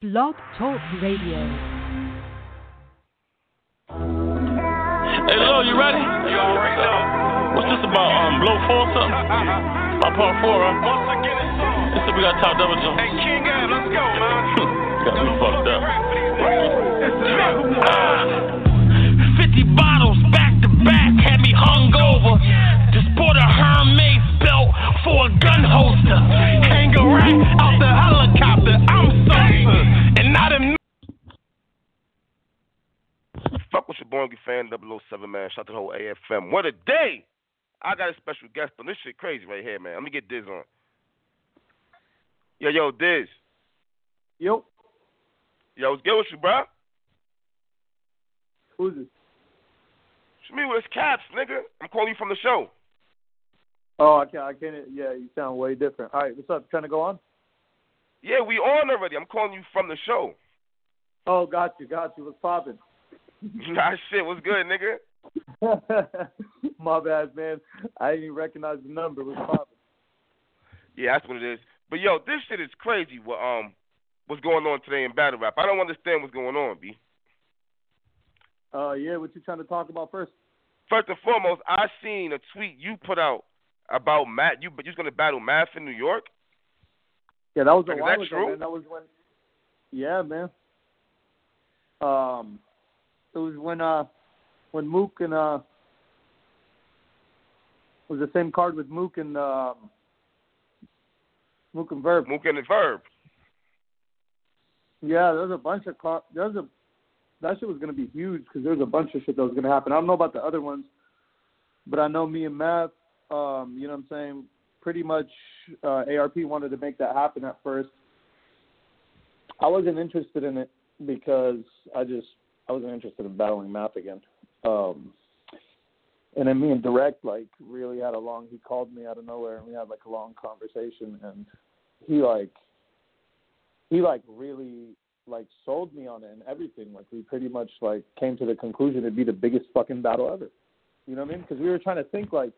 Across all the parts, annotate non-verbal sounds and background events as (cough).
Blog Talk Radio. Hey, Lil, you ready? You already know. What's this about? Um, blow four or something? (laughs) My part four, huh? Once again, it's on. This we got top double jump. Hey, King Ab, let's go, man. (laughs) got me fucked up. Ah, (laughs) 50 bottles back to back had me hung over. Just bought a Hermes belt for a gun holster. Hang a rack out the helicopter. Fuck with your boy, you fan 007, man. Shout out to the whole AFM. What a day! I got a special guest on. This shit crazy right here, man. Let me get Diz on. Yo, yo, Diz. Yo, Yo, what's good with you, bro? who's this? It's me with caps, nigga. I'm calling you from the show. Oh, I can't. I can't. Yeah, you sound way different. All right, what's up? Trying to go on? Yeah, we on already. I'm calling you from the show. Oh, got you, got you. What's poppin'? (laughs) nah, shit, what's good, nigga? (laughs) My bad, man. I didn't even recognize the number. What's poppin'? Yeah, that's what it is. But yo, this shit is crazy. What um, what's going on today in battle rap? I don't understand what's going on, b. Uh, yeah, what you trying to talk about first? First and foremost, I seen a tweet you put out about Math. You but you was gonna battle Math in New York. Yeah, that was a while that ago, true? man. That was when. Yeah, man. Um, it was when uh, when Mook and uh, it was the same card with Mook and um, Mook and Verb. Mook and the Verb. Yeah, there's a bunch of car. There's a that shit was gonna be huge because there's a bunch of shit that was gonna happen. I don't know about the other ones, but I know me and Math, um, you know what I'm saying. Pretty much, uh, ARP wanted to make that happen at first. I wasn't interested in it because I just I wasn't interested in battling Math again. Um, and then me and Direct like really had a long. He called me out of nowhere and we had like a long conversation and he like he like really like sold me on it and everything. Like we pretty much like came to the conclusion it'd be the biggest fucking battle ever. You know what I mean? Because we were trying to think like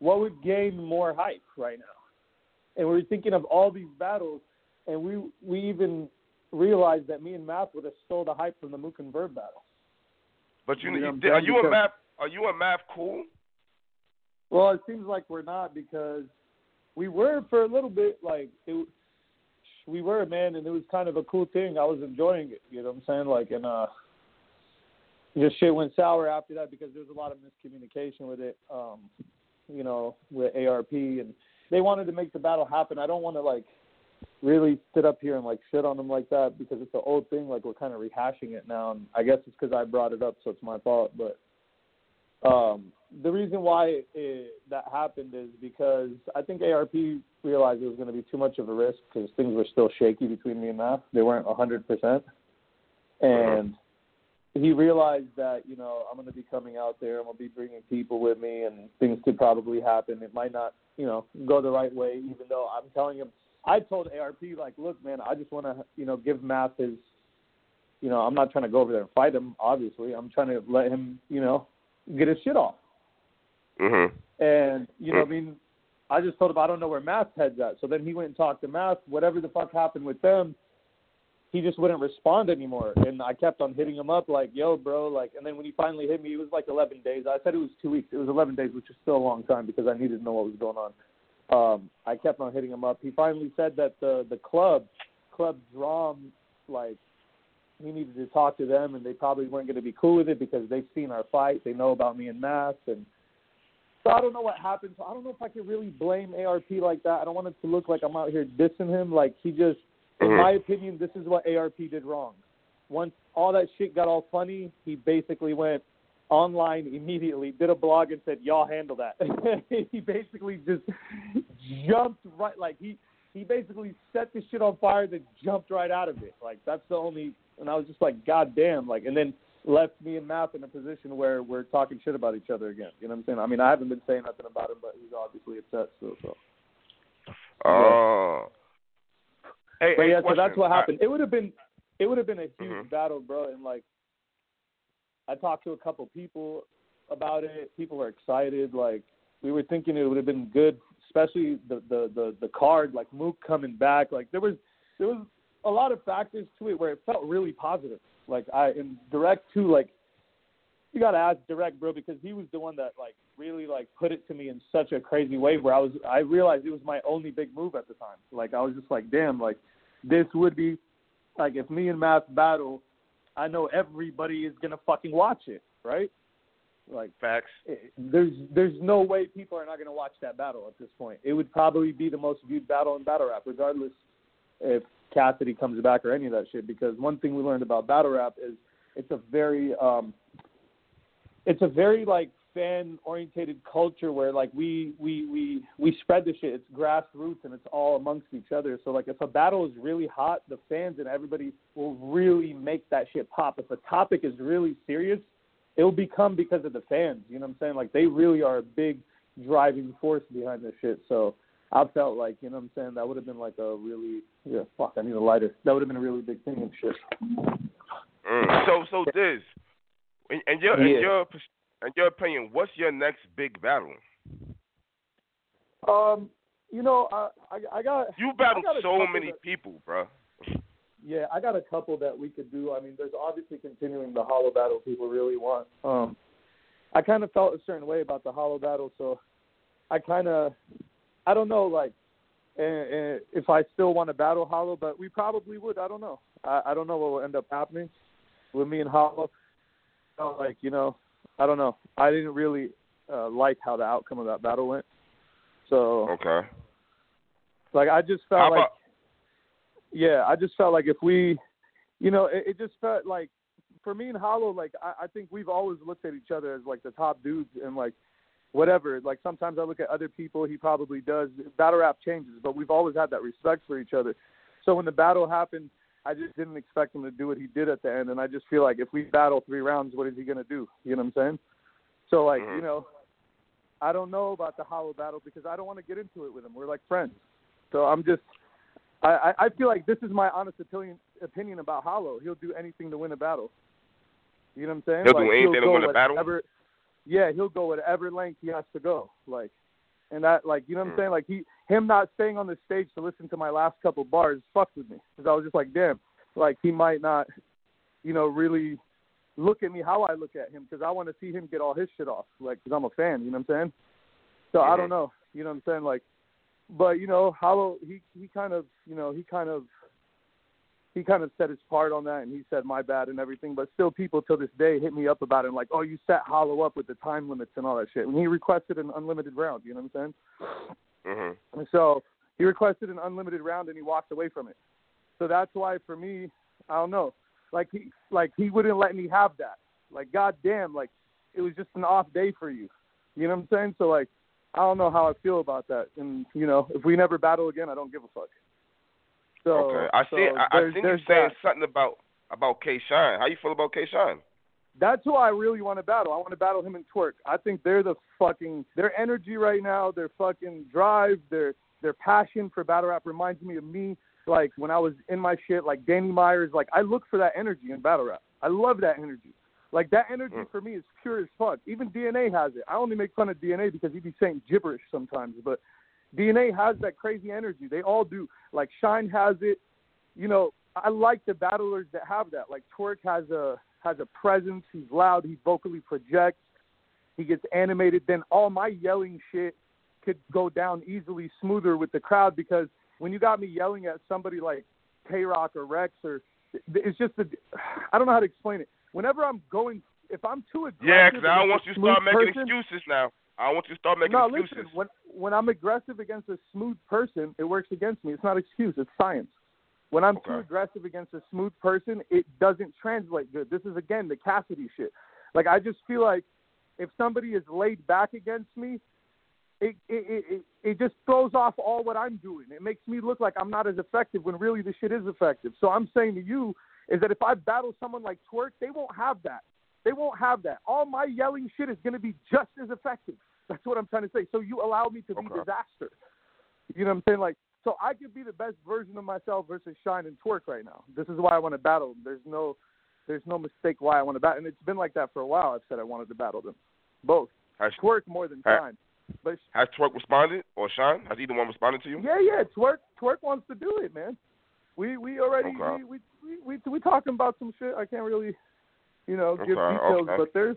what would gain more hype right now, and we were thinking of all these battles, and we we even realized that me and Math would have stole the hype from the Mook and Verb battle. But you, You know you what I'm did- are you and Because- Math? Are you a Math cool? Well, it seems like we're not because we were for a little bit like it. We were man, and it was kind of a cool thing. I was enjoying it. You know what I'm saying? Like, and uh, just shit went sour after that because there was a lot of miscommunication with it. Um, you know, with ARP, and they wanted to make the battle happen. I don't want to like really sit up here and like shit on them like that because it's an old thing. Like we're kind of rehashing it now, and I guess it's because I brought it up, so it's my fault. But um, the reason why it, that happened is because I think ARP realized it was going to be too much of a risk because things were still shaky between me and Math. They weren't a hundred percent, and he realized that you know I'm going to be coming out there. I'm going to be bringing people with me, and things could probably happen. It might not, you know, go the right way. Even though I'm telling him, I told ARP like, look, man, I just want to, you know, give Math his. You know, I'm not trying to go over there and fight him. Obviously, I'm trying to let him, you know, get his shit off. Mm-hmm. And you know, I mean, I just told him I don't know where Math's head's at. So then he went and talked to Math. Whatever the fuck happened with them, he just wouldn't respond anymore. And I kept on hitting him up like, "Yo, bro," like. And then when he finally hit me, it was like 11 days. I said it was two weeks. It was 11 days, which is still a long time because I needed to know what was going on. Um, I kept on hitting him up. He finally said that the the club, Club Drum, like he needed to talk to them, and they probably weren't going to be cool with it because they've seen our fight. They know about me and Math, and so I don't know what happened. So I don't know if I can really blame ARP like that. I don't want it to look like I'm out here dissing him. Like he just, in Mhm. my opinion, this is what ARP did wrong. Once all that shit got all funny, he basically went online immediately, did a blog and said, "Y'all handle that." (laughs) he basically just jumped right, like he he basically set the shit on fire, then jumped right out of it. Like that's the only. And I was just like, God damn! Like, and then left me and Math in a position where we're talking shit about each other again. You know what I'm saying? I mean, I haven't been saying nothing about him, but he's obviously upset still. So, Oh. Hey, but hey, yeah, so question. that's what I- happened. It would have been, it would have been a huge Mhm. battle, bro. And like, I talked to a couple people about it. People are excited. Like, we were thinking it would have been good, especially the the the the card, like Mook coming back. Like, there was there was a lot of factors to it where it felt really positive. Like I in direct too, like you gotta ask direct, bro, because he was the one that like really like put it to me in such a crazy way where I was I realized it was my only big move at the time. Like I was just like, damn, like this would be like if me and Math battle, I know everybody is gonna fucking watch it, right? Like Facts. it, there's there's no way people are not gonna watch that battle at this point. It would probably be the most viewed battle in battle rap, regardless if Cassidy comes back or any of that shit. Because one thing we learned about battle rap is it's a very um it's a very like fan orientated culture where like we we we we spread the shit. It's grassroots and it's all amongst each other. So like if a battle is really hot, the fans and everybody will really make that shit pop. If a topic is really serious, it will become because of the fans. You know what I'm saying? Like they really are a big driving force behind this shit. So I felt like, you know what I'm saying, that would have been like a really yeah, fuck, I need a lighter. That would have been a really big thing and shit. Mm. So so Diz, in, in your in Yeah. your pers- in your opinion, what's your next big battle? Um, you know, I I, I got You battled got so many that- people, bro. Yeah, I got a couple that we could do. I mean, there's obviously continuing the Hollow battle people really want. Um, I kind of felt a certain way about the Hollow battle, so I kind of, I don't know, like, if I still want to battle Hollow, but we probably would. I don't know. I, I don't know what will end up happening with me and Hollow. Like, you know, I don't know. I didn't really uh, like how the outcome of that battle went. So, Okay. like, I just felt How like about yeah, I just felt like if we, you know, it, it just felt like for me and Hollow, like I, I think we've always looked at each other as like the top dudes and like whatever. Like sometimes I look at other people, he probably does. Battle rap changes, but we've always had that respect for each other. So when the battle happened, I just didn't expect him to do what he did at the end, and I just feel like if we battle three rounds, what is he gonna do? You know what I'm saying? So like, Mhm. you know, I don't know about the Hollow battle because I don't want to get into it with him. We're like friends, so I'm just. I, I I feel like this is my honest opinion opinion about Hollow. He'll do anything to win a battle. You know what I'm saying? He'll do like, anything to win a battle? Yeah, he'll go whatever length he has to go. Like, and that like you know what I'm Mm. saying? Like he him not staying on the stage to listen to my last couple bars fucked with me because I was just like, damn, like he might not, you know, really look at me how I look at him because I want to see him get all his shit off. Like, because I'm a fan. You know what I'm saying? So I Mhm. don't know. You know what I'm saying? Like, but you know, Hollow he he kind of you know he kind of he kind of set his part on that and he said my bad and everything. But still, people till this day hit me up about it and like, oh, you set Hollow up with the time limits and all that shit. And he requested an unlimited round. You know what I'm saying? Mhm. And so he requested an unlimited round and he walked away from it. So that's why for me, I don't know. Like he like he wouldn't let me have that. Like goddamn, like it was just an off day for you. You know what I'm saying? So like I don't know how I feel about that. And you know, if we never battle again, I don't give a fuck. So okay. I so see. I, I think you saying that. something about about K Shine. How you feel about K Shine? That's who I really want to battle. I want to battle him and Twerk. I think they're the fucking their energy right now, their fucking drive, their their passion for battle rap reminds me of me like when I was in my shit, like Danny Myers, like I look for that energy in battle rap. I love that energy. Like that energy Mm. for me is pure as fuck. Even DNA has it. I only make fun of DNA because he be saying gibberish sometimes, but DNA has that crazy energy. They all do. Like Shine has it. You know, I like the battlers that have that. Like Twerk has a has a presence. He's loud. He vocally projects. He gets animated. Then all my yelling shit could go down easily smoother with the crowd because when you got me yelling at somebody like K Rock or Rex or it's just a I don't know how to explain it. Whenever I'm going, if I'm too aggressive, Yeah, 'cause I don't want you to start making person- excuses now. I don't want you to start making no, excuses. listen. When when I'm aggressive against a smooth person, it works against me. It's not excuse. It's science. When I'm too aggressive against a smooth person, it doesn't translate good. This is again the Cassidy shit. Like I just feel like if somebody is laid back against me, it it it, it, it just throws off all what I'm doing. It makes me look like I'm not as effective when really the shit is effective. So I'm saying to you is that if I battle someone like Twerk, they won't have that. They won't have that. All my yelling shit is going to be just as effective. That's what I'm trying to say. So you allow me to be disaster. You know what I'm saying? Like, so I could be the best version of myself versus Shine and Twerk right now. This is why I want to battle them. There's no, there's no mistake why I want to battle, and it's been like that for a while. I've said I wanted to battle them, both Has, Twerk more than Hey. Shine. But has Twerk responded or Shine? Has either one responded to you? yeah, yeah, Twerk, Twerk wants to do it, man. We we already Okay. we, we we we we talking about some shit. I can't really, you know, give Okay, details, okay. but there's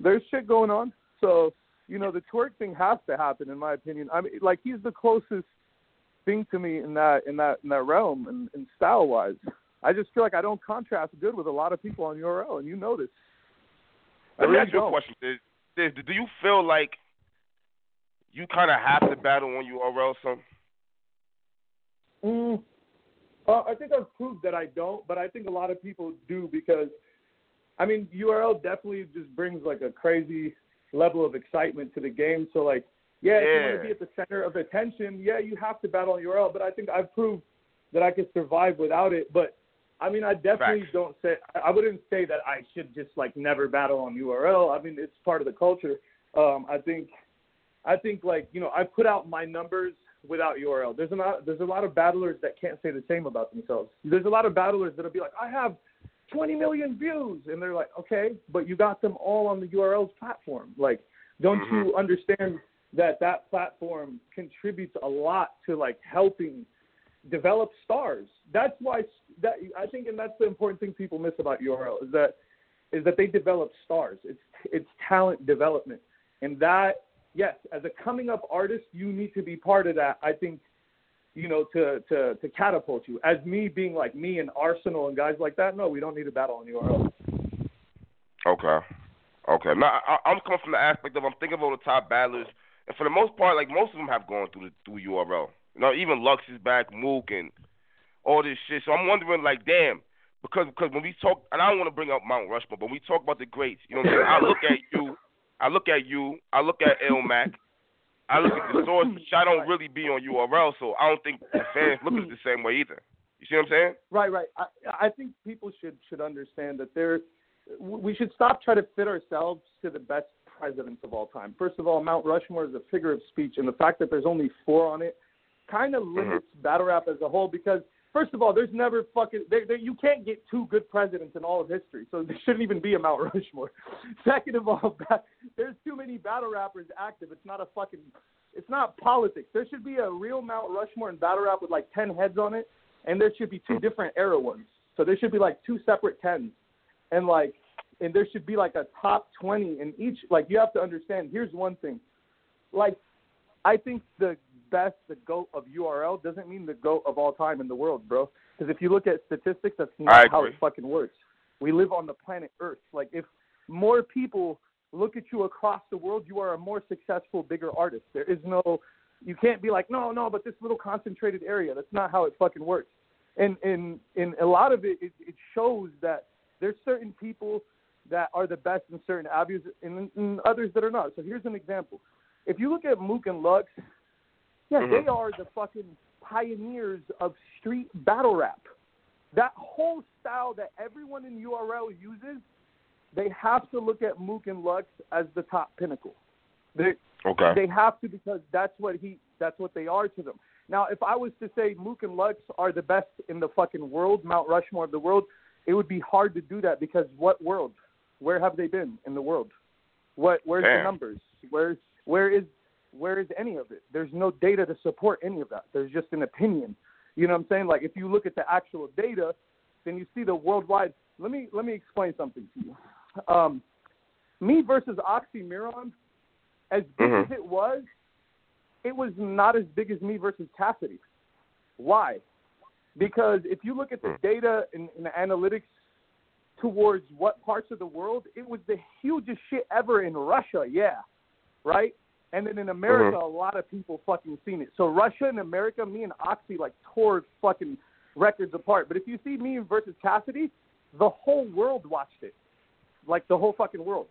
there's shit going on. So you know, the Twerk thing has to happen, in my opinion. I mean, like he's the closest thing to me in that in that in that realm and, and style wise. I just feel like I don't contrast good with a lot of people on URL, and you know this. I Let me ask you a question. Diz. Diz, do you feel like you kind of have to battle on URL some? Mm, uh, I think I've proved that I don't, but I think a lot of people do because, I mean, URL definitely just brings like a crazy level of excitement to the game. So like, yeah, if you want to be at the center of attention, yeah, you have to battle on URL. But I think I've proved that I can survive without it. But I mean, I definitely Facts. don't say I I wouldn't say that I should just like never battle on URL. I mean, it's part of the culture. Um, I think, I think like you know, I put out my numbers without URL. There's a lot, there's a lot of battlers that can't say the same about themselves. There's a lot of battlers that'll be like, I have 20 million views, and they're like, okay, but you got them all on the URL's platform. Like, don't mm-hmm. you understand that that platform contributes a lot to like helping develop stars? That's why that I think, and that's the important thing people miss about URL is that is that they develop stars. It's it's talent development, and that yes, as a coming up artist, you need to be part of that. I think, you know, to to to catapult you. As me being like me and Arsonal and guys like that, no, we don't need a battle on URL. Okay. Okay. Now I, I'm coming from the aspect of I'm thinking of all the top battlers, and for the most part, like most of them have gone through the through URL. You know, even Lux is back, Mook, and all this shit. So I'm wondering, like, damn, because because when we talk, and I don't want to bring up Mount Rushmore, but when we talk about the greats, you know what I'm saying? I look at you, I look at you, I look at Ilmac, I look at the source, which I don't really be on URL, so I don't think the fans look at it the same way either. You see what I'm saying? Right, right. I, I think people should should understand that there, we should stop trying to fit ourselves to the best presidents of all time. First of all, Mount Rushmore is a figure of speech, and the fact that there's only four on it kind of mm-hmm. limits battle rap as a whole. Because first of all, there's never fucking there, there, you can't get two good presidents in all of history, so there shouldn't even be a Mount (laughs) Rushmore. Second of all, there's too many battle rappers active. It's not a fucking it's not politics. There should be a real Mount Rushmore and battle rap with like ten heads on it, and there should be two different era ones. So there should be like two separate tens, and like, and there should be like a top twenty in each. Like you have to understand. Here's one thing, like, I think the best, the goat of URL doesn't mean the goat of all time in the world, bro. Because if you look at statistics, that's not how it fucking works. We live on the planet Earth. Like if more people look at you across the world, you are a more successful, bigger artist. There is no, you can't be like, no, no, but this little concentrated area. That's not how it fucking works. And and and a lot of it, it, it shows that there's certain people that are the best in certain avenues, and, and others that are not. So here's an example. If you look at Mook and Lux, yeah, Mhm. they are the fucking pioneers of street battle rap. That whole style that everyone in URL uses, they have to look at Mook and Lux as the top pinnacle. They Okay. they have to because that's what he that's what they are to them. Now, if I was to say Mook and Lux are the best in the fucking world, Mount Rushmore of the world, it would be hard to do that because what world? Where have they been in the world? What where's the numbers? Where's where is where is any of it? There's no data to support any of that. There's just an opinion. You know what I'm saying? Like if you look at the actual data, then you see the worldwide. Let me let me explain something to you. Um, me versus Oxxxymiron, as big Mhm. as it was, it was not as big as me versus Cassidy. Why? Because if you look at the data and, and the analytics towards what parts of the world, it was the hugest shit ever in Russia, yeah, right? And then in mm-hmm. America, a lot of people fucking seen it. So Russia and America, me and Oxy like tore fucking records apart. But if you see me versus Cassidy, the whole world watched it, like the whole fucking world.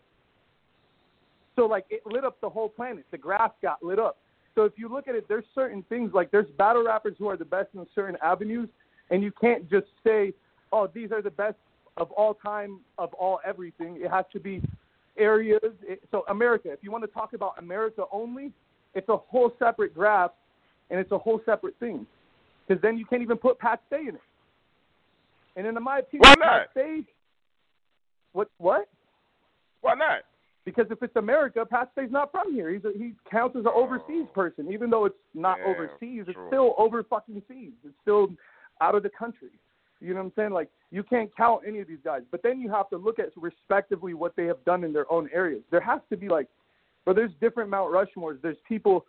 So like it lit up the whole planet. The graph got lit up. So if you look at it, there's certain things like there's battle rappers who are the best in certain avenues, and you can't just say, oh, these are the best of all time of all everything. It has to be areas. So America, if you want to talk about America only, it's a whole separate graph, and it's a whole separate thing. Because then you can't even put Pat Stay in it. And in my opinion, Why Pat not? Stay. What? What? Why not? Because if it's America, Pat Stay's not from here. He's a, he counts as an overseas person, even though it's not Yeah, overseas. It's true. still over fucking seas. It's still out of the country. You know what I'm saying? Like you can't count any of these guys. But then you have to look at respectively what they have done in their own areas. There has to be like, but there's different Mount Rushmores. There's people,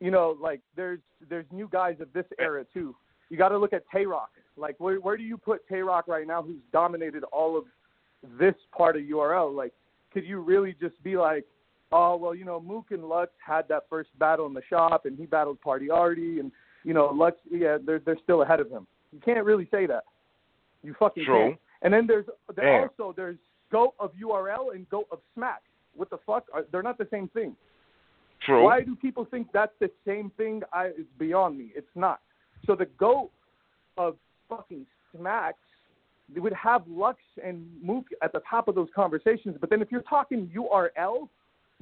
you know, like there's there's new guys of this era too. You got to look at Tay Roc. Like where where do you put Tay Roc right now? Who's dominated all of this part of URL? Like, could you really just be like, oh well, you know, Mook and Lux had that first battle in the shop, and he battled Party Artie, and you know, Lux, yeah, they're they're still ahead of him. You can't really say that. You fucking True. can't. And then there's there also there's goat of URL and goat of Smack. What the fuck? Are, they're not the same thing. True. Why do people think that's the same thing? I it's beyond me. It's not. So the goat of fucking smacks they would have Lux and Mook at the top of those conversations. But then if you're talking URL,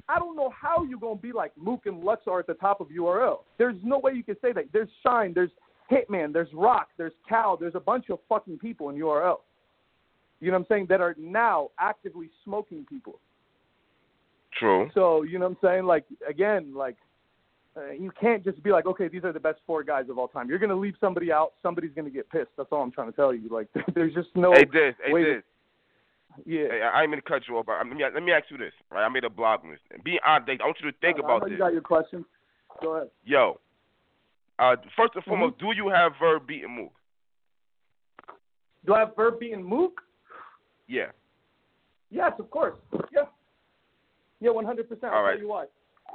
I don't know how you're gonna be like Mook and Lux are at the top of URL. There's no way you can say that. There's Shine, there's Hitman, there's Rock, there's Cal, there's a bunch of fucking people in URL. You know what I'm saying? That are now actively smoking people. True. So you know what I'm saying? Like again, like uh, you can't just be like, okay, these are the best four guys of all time. You're gonna leave somebody out. Somebody's gonna get pissed. That's all I'm trying to tell you. Like (laughs) there's just no Hey, this. Hey, way. this. To, yeah. Hey, I ain't gonna cut you off, but let me let me ask you this. Right, I made a blog list. be honest, I want you to think I about you this. got your question. Go ahead. Yo, uh, first and foremost, Mm-hmm. do you have Verb beat, and Mook? Do I have Verb beat, and Mook? Yeah. Yes, of course. Yeah. Yeah, 100%. I'll right. tell you why.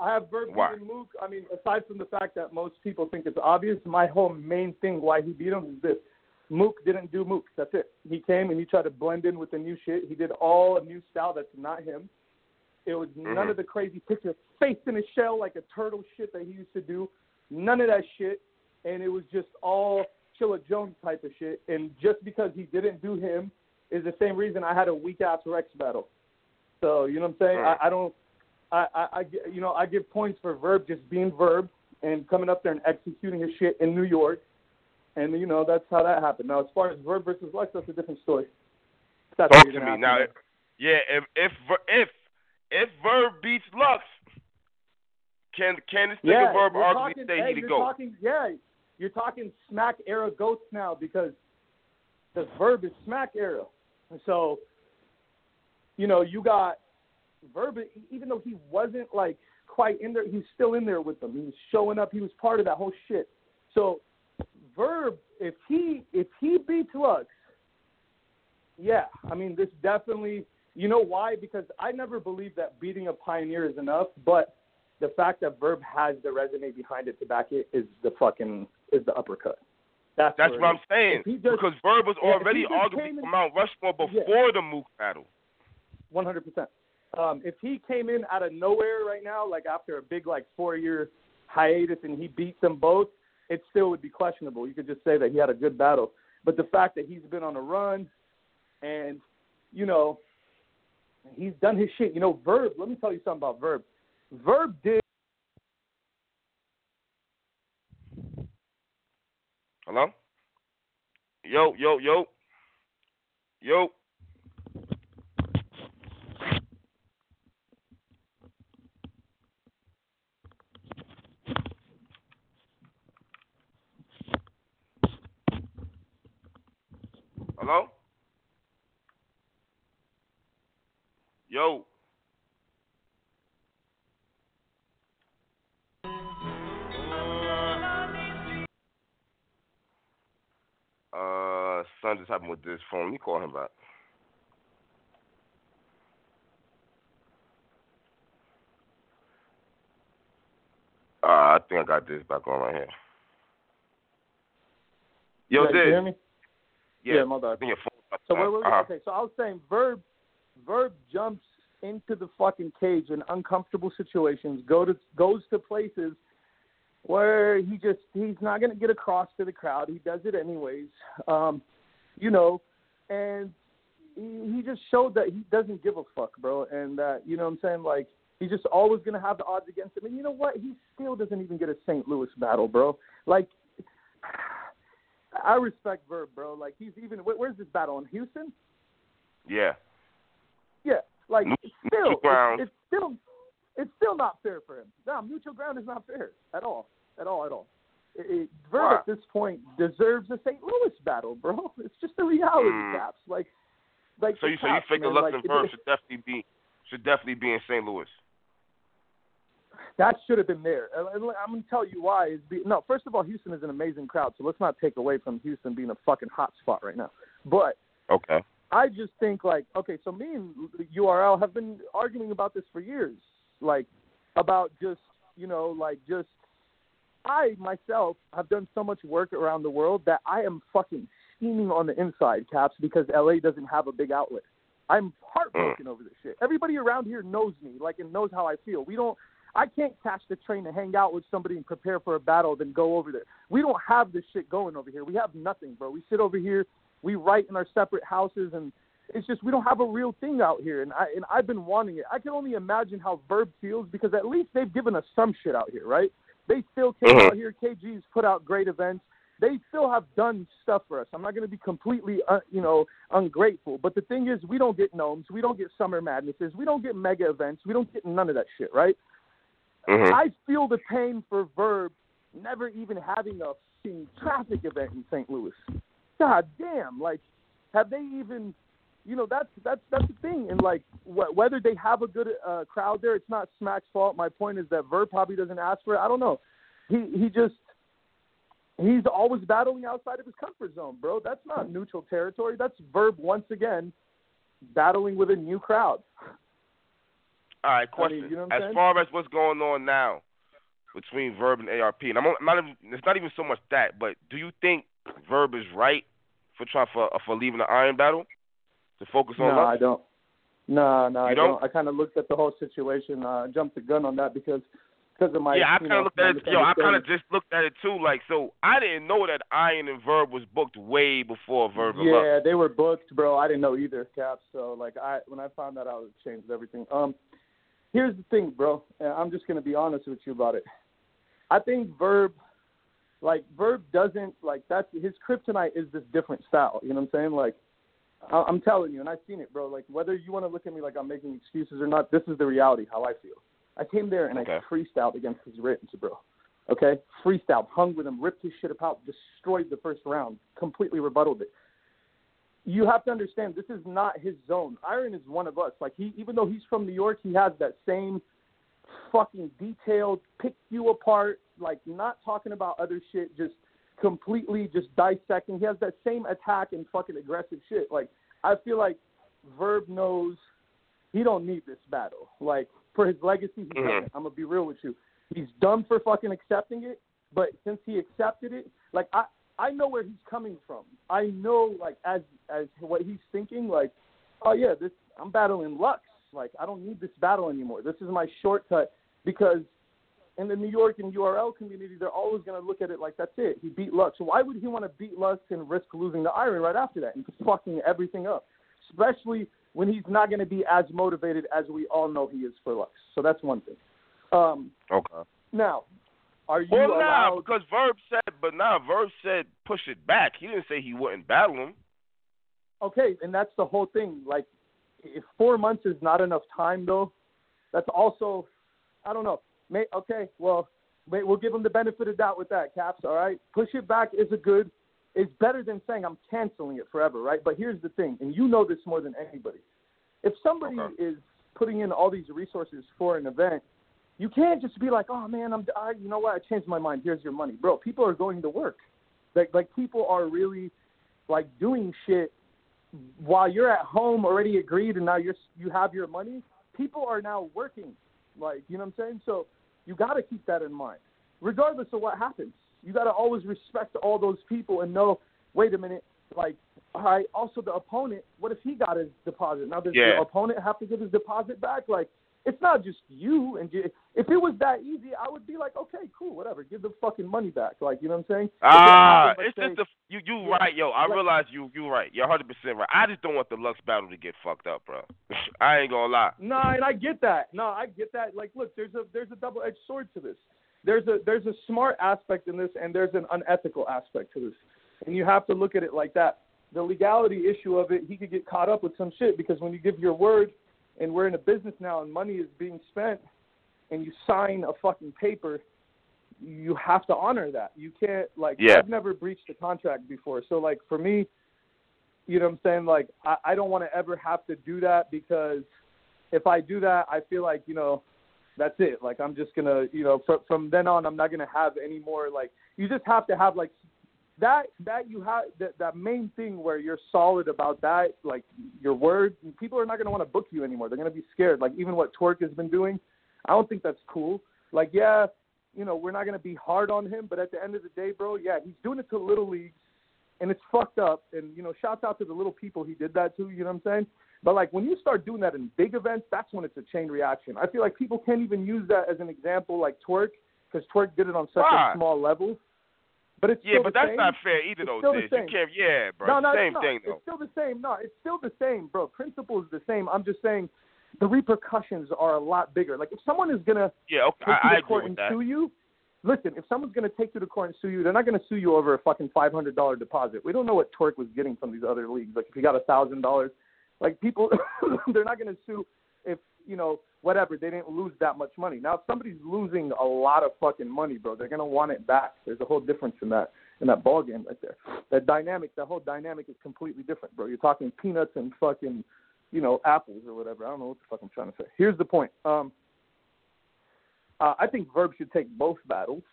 I have Verb Why? beating Mook. I mean, aside from the fact that most people think it's obvious, my whole main thing why he beat him is this. Mook didn't do Mook. That's it. He came and he tried to blend in with the new shit. He did all a new style that's not him. It was none Mhm. of the crazy picture face in a shell like a turtle shit that he used to do. None of that shit. And it was just all Chilla Jones type of shit. And just because he didn't do him is the same reason I had a weak ass Rex battle. So you know what I'm saying? Right. I, I don't. I, I, I, you know, I give points for Verb just being Verb and coming up there and executing his shit in New York, and you know that's how that happened. Now, as far as Verb versus Lux, that's a different story. That's Talk to me now. ask Yeah, if if if if Verb beats Lux, can can this yeah, nigga Verb you're arguably talking, say hey, he the you're goat? talking, yeah, you're talking Smack era goats now because the Verb is Smack era, and so you know you got Verb, even though he wasn't like quite in there, he's still in there with them. He was showing up. He was part of that whole shit. So Verb, if he if he beats Lux, yeah, I mean this definitely. You know why? Because I never believed that beating a pioneer is enough, but the fact that Verb has the resume behind it to back it is the fucking is the uppercut. That's That's what I'm saying. Just- because Verb was yeah, already came in- from Mount Rushmore Yeah. before the Mook battle. One hundred percent. Um, if he came in out of nowhere right now, like after a big like four year hiatus, and he beat them both, it still would be questionable. You could just say that he had a good battle. But the fact that he's been on a run, and you know, he's done his shit. You know, Verb. Let me tell you something about Verb. Verb did. Hello? Yo, yo, yo. Yo. This phone. you me call him back. Uh, I think I got this back on right here. Yo, Yeah, you hear me? Yeah, Yeah, my bad. I your phone. So wait, wait, wait. uh-huh. Okay, so I was saying Verb, Verb jumps into the fucking cage in uncomfortable situations. Go to goes to places where he just he's not gonna get across to the crowd. He does it anyways. Um, you know, and he, he just showed that he doesn't give a fuck, bro. And uh, you know what I'm saying? Like he's just always gonna have the odds against him. And you know what? He still doesn't even get a St. Louis battle, bro. Like. (sighs) I respect Verb, bro. Like he's even. Where's this battle in Houston? Yeah. Yeah, like it's still. It's, it's still, it's still not fair for him. No, mutual ground is not fair at all, at all, at all. It, at this point deserves a St. Louis battle, bro. (laughs) It's just the reality, Mm. Caps. Like, like So you so you think the man, Lux like, and Verb should definitely be should definitely be in St. Louis. that should have been there. I'm gonna tell you why. Is be, no, first of all, Houston is an amazing crowd, so let's not take away from Houston being a fucking hot spot right now. But Okay. I just think like, okay, so me and URL have been arguing about this for years, like about just you know like just I myself have done so much work around the world that I am fucking steaming on the inside, Caps, because LA doesn't have a big outlet. I'm heartbroken over this shit. Everybody around here knows me, like, and knows how I feel. We don't. I can't catch the train to hang out with somebody and prepare for a battle, then go over there. We don't have this shit going over here. We have nothing, bro. We sit over here, we write in our separate houses, and it's just we don't have a real thing out here. And I and I've been wanting it. I can only imagine how Verb feels because at least they've given us some shit out here, right? They still came Mhm. out here. KG's put out great events. They still have done stuff for us. I'm not going to be completely, uh, you know, ungrateful. But the thing is, we don't get NOMEs. We don't get summer madnesses. We don't get mega events. We don't get none of that shit, right? Mhm. I feel the pain for Verb never even having a traffic event in St. Louis. God damn! Like, have they even? You know, that's that's that's the thing. And like, wh- whether they have a good uh, crowd there, it's not Smack's fault. My point is that Verb probably doesn't ask for it. I don't know. He he just he's always battling outside of his comfort zone, bro. That's not neutral territory. That's Verb once again battling with a new crowd. All right, I mean, question. you know as saying? far as what's going on now between Verb and ARP, and I'm not even, it's not even so much that, but do you think Verb is right for trying for for leaving the Iron Battle to focus on No, Lux? I don't. No, no, You I don't? don't. I kind of looked at the whole situation. Uh, jumped the gun on that because because of my yeah, I kind of looked at it. Yo, I kind of just looked at it too. Like, so I didn't know that Iron and Verb was booked way before Verb. Yeah, they were booked, bro. I didn't know either, Cap. So like, I when I found that out, it changed everything. Um, here's the thing, bro. I'm just gonna be honest with you about it. I think Verb, like Verb, doesn't like that's his kryptonite is this different style. You know what I'm saying? Like, I- I'm telling you, and I've seen it, bro. Like whether you want to look at me like I'm making excuses or not, this is the reality how I feel. I came there and Okay. I freestyled against his written, bro. Okay, freestyled, hung with him, ripped his shit apart, destroyed the first round, completely rebutted it. You have to understand this is not his zone. Iron is one of us. Like he, even though he's from New York, he has that same fucking detailed, pick you apart, like not talking about other shit, just completely just dissecting. He has that same attack and fucking aggressive shit. Like I feel like Verb knows he don't need this battle. Like for his legacy, Mhm. doesn't. I'm gonna be real with you. He's dumb for fucking accepting it, but since he accepted it, like I I know where he's coming from. I know like as as what he's thinking. Like, oh yeah, this I'm battling Lux. Like I don't need this battle anymore. This is my shortcut because in the New York and URL community, they're always going to look at it like that's it. He beat Lux. So why would he want to beat Lux and risk losing the Iron right after that and fucking everything up? Especially when he's not going to be as motivated as we all know he is for Lux. So that's one thing. Um, Okay. now, are you Well, nah, because Verb said, but nah, Verb said push it back. He didn't say he wouldn't battle him. Okay, and that's the whole thing. Like, if four months is not enough time, though, that's also, I don't know. May okay, well, may, we'll give him the benefit of doubt with that, Caps. All right, push it back is a good. It's better than saying I'm canceling it forever, right? But here's the thing, and you know this more than anybody. If somebody Okay. is putting in all these resources for an event, you can't just be like, "Oh man, I'm, I, you know what? I changed my mind. Here's your money, bro." People are going to work. Like, like people are really, like, doing shit while you're at home already agreed and now you're you have your money, people are now working. Like, you know what I'm saying? So you got to keep that in mind. Regardless of what happens, you got to always respect all those people and know, wait a minute, like, all right, also the opponent, what if he got his deposit? Now, does Yeah. the opponent have to give his deposit back? Like, it's not just you. And ju- if it was that easy, I would be like, okay, cool, whatever, give the fucking money back. Like, you know what I'm saying? Ah, it's let's just the you you Yeah. right, yo. I Like- realize you you right. You're 100 percent right. I just don't want the Lux battle to get fucked up, bro. (laughs) I ain't gonna lie. No, and I get that. No, I get that. Like, look, there's a there's a double edged sword to this. There's a there's a smart aspect in this, and there's an unethical aspect to this, and you have to look at it like that. The legality issue of it, he could get caught up with some shit because when you give your word, and we're in a business now, and money is being spent, and you sign a fucking paper, you have to honor that. You can't like Yeah. I've never breached a contract before. So like for me, you know what I'm saying? Like I, I don't want to ever have to do that because if I do that, I feel like, you know, that's it. Like I'm just gonna, you know, from from then on, I'm not gonna have any more. Like you just have to have like that. That you have that that main thing where you're solid about that, like your word. People are not gonna want to book you anymore. They're gonna be scared. Like even what Twerk has been doing, I don't think that's cool. Like yeah, you know, we're not gonna be hard on him, but at the end of the day, bro, yeah, he's doing it to little leagues, and it's fucked up. And you know, shouts out to the little people he did that to. You know what I'm saying? But like when you start doing that in big events, that's when it's a chain reaction. I feel like people can't even use that as an example, like Twerk, because Twerk did it on such Why? a small level. But it's Yeah, but that's same. not fair either, though. still the Diz. You can't. Yeah, bro. No, no, same thing, though. It's still the same. No, it's still the same, bro. Principle is the same. I'm just saying the repercussions are a lot bigger. Like if someone is gonna Yeah, okay, take I, I you to agree court and that. sue you, listen, if someone's going to take you to court and sue you, they're not going to sue you over a fucking five hundred dollar deposit. We don't know what Twerk was getting from these other leagues. Like if he got a thousand dollars, like people, (laughs) they're not going to sue you know whatever they didn't lose that much money. Now if somebody's losing a lot of fucking money, bro, they're to want it back. There's a whole difference in that in that ball game right there. That dynamic, that whole dynamic is completely different, bro. You're talking peanuts and fucking you know, apples or whatever. I don't know what the fuck I'm trying to say. Here's the point. Um, uh, I think Verb should take both battles.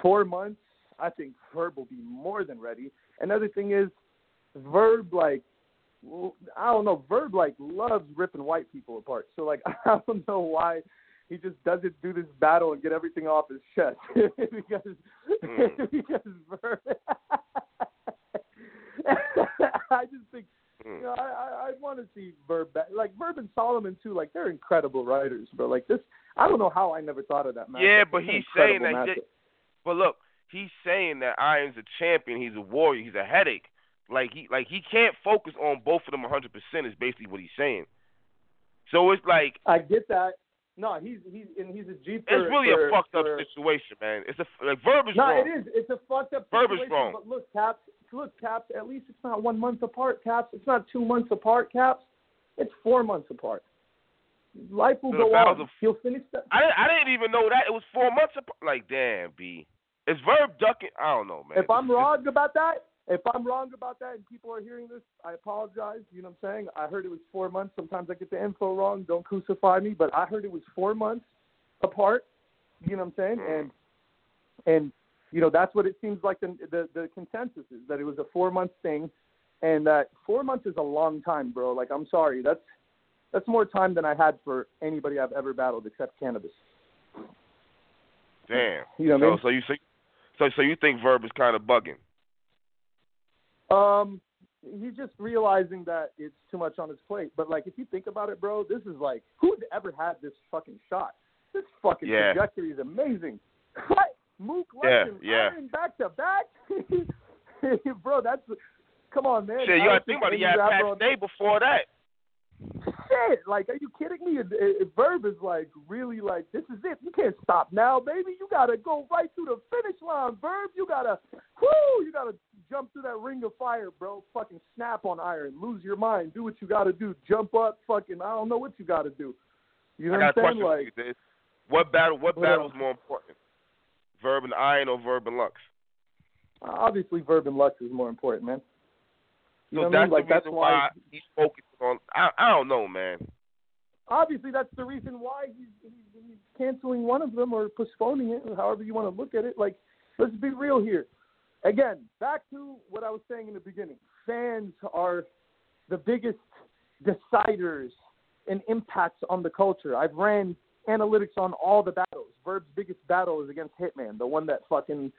Four months, I think Verb will be more than ready. Another thing is, Verb like, I don't know, Verb like loves ripping white people apart. So like, (laughs) I don't know why he just doesn't do this battle and get everything off his chest (laughs) because Mm. (laughs) because Verb. I just think you know, I I, I want to see Verb back. like Verb and Solomon too. Like they're incredible writers, bro. Like this, I don't know how I never thought of that matchup. Yeah, but he's saying that. But look, he's saying that Iron's a champion. He's a warrior. He's a headache. Like he like he can't focus on both of them 100. percent Is basically what he's saying. So it's like I get that. No, he's he's and he's a G. For, it's really for, a fucked up for, situation, man. It's a like Verb is No, wrong. it is. It's a fucked up Verb is situation. wrong. But look, Caps. Look, Caps. At least it's not one month apart, Caps. It's not two months apart, Caps. It's four months apart. Life will So go on. of- He'll finish that. I didn't, I didn't even know that it was four months apart. Like damn, B. Is Verb ducking? I don't know, man. If I'm wrong about that, if I'm wrong about that, and people are hearing this, I apologize. You know what I'm saying? I heard it was four months. Sometimes I get the info wrong. Don't crucify me, but I heard it was four months apart. You know what I'm saying? Mm. And and you know that's what it seems like the the, the consensus is that it was a four month thing, and that four months is a long time, bro. Like I'm sorry, that's that's more time than I had for anybody I've ever battled except cannabis. Damn. You know what I mean? so you see, so so you think Verb is kind of bugging? Um, he's just realizing that it's too much on his plate. But like, if you think about it, bro, this is like who'd ever had this fucking shot? This fucking Yeah. trajectory is amazing. What? Mook Yeah, yeah. Iron back to back, (laughs) bro. That's come on, man. Shit, you gotta think about it. You had Pat Stay before that. Shit, like, are you kidding me? It, it, Verb is like really like this is it. You can't stop now, baby. You gotta go right to the finish line, Verb. You gotta, whoo, you gotta jump through that ring of fire, bro. Fucking snap on iron, lose your mind, do what you gotta do, jump up, fucking. I don't know what you gotta do. You know I what I'm saying? Like, you, What battle? What battle is more important? Verb and Iron or Verb and Lux? obviously, Verb and Lux is more important, man. You So know what I that's mean? Like the that's why. why he's focused on. I I don't know, man. obviously that's the reason why he's, he's, he's canceling one of them or postponing it, however you want to look at it. Like, let's be real here. Again, back to what I was saying in the beginning. Fans are the biggest deciders and impacts on the culture. I've ran analytics on all the battles. Verb's biggest battle is against Hitman, the one that fucking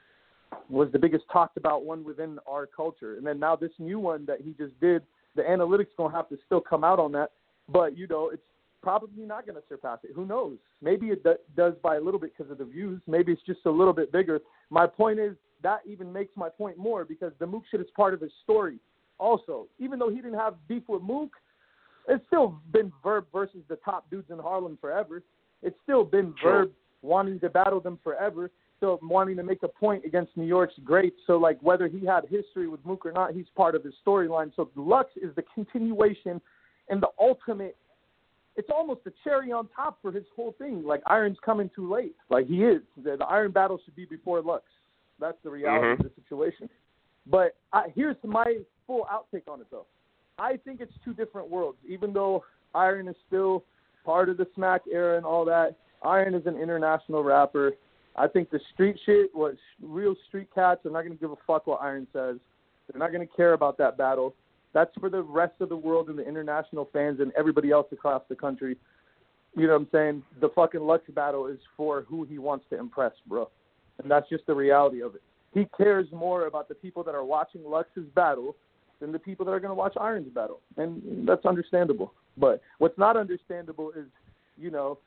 was the biggest talked about one within our culture. And then now this new one that he just did, the analytics gonna have to still come out on that. But you know, it's probably not gonna surpass it. Who knows? Maybe it do- does by a little bit because of the views. Maybe it's just a little bit bigger. My point is that even makes my point more because the Mook shit is part of his story. Also, even though he didn't have beef with Mook, it's still been Verb versus the top dudes in Harlem forever. It's still been True. Verb wanting to battle them forever, still wanting to make a point against New York's greats. So, like, whether he had history with Mook or not, he's part of his storyline. So, Lux is the continuation and the ultimate it's almost a cherry on top for his whole thing. Like Iron's coming too late. Like he is. The, the Iron battle should be before Lux. That's the reality Mhm. of the situation. But I, here's my full outtake on it, though. I think it's two different worlds. Even though Iron is still part of the Smack era and all that, Iron is an international rapper. I think the street shit what real street cats are not going to give a fuck what Iron says. They're not going to care about that battle. That's for the rest of the world and the international fans and everybody else across the country. You know what I'm saying? The fucking Lux battle is for who he wants to impress, bro. And that's just the reality of it. He cares more about the people that are watching Lux's battle than the people that are going to watch Iron's battle. And that's understandable. But what's not understandable is, you know,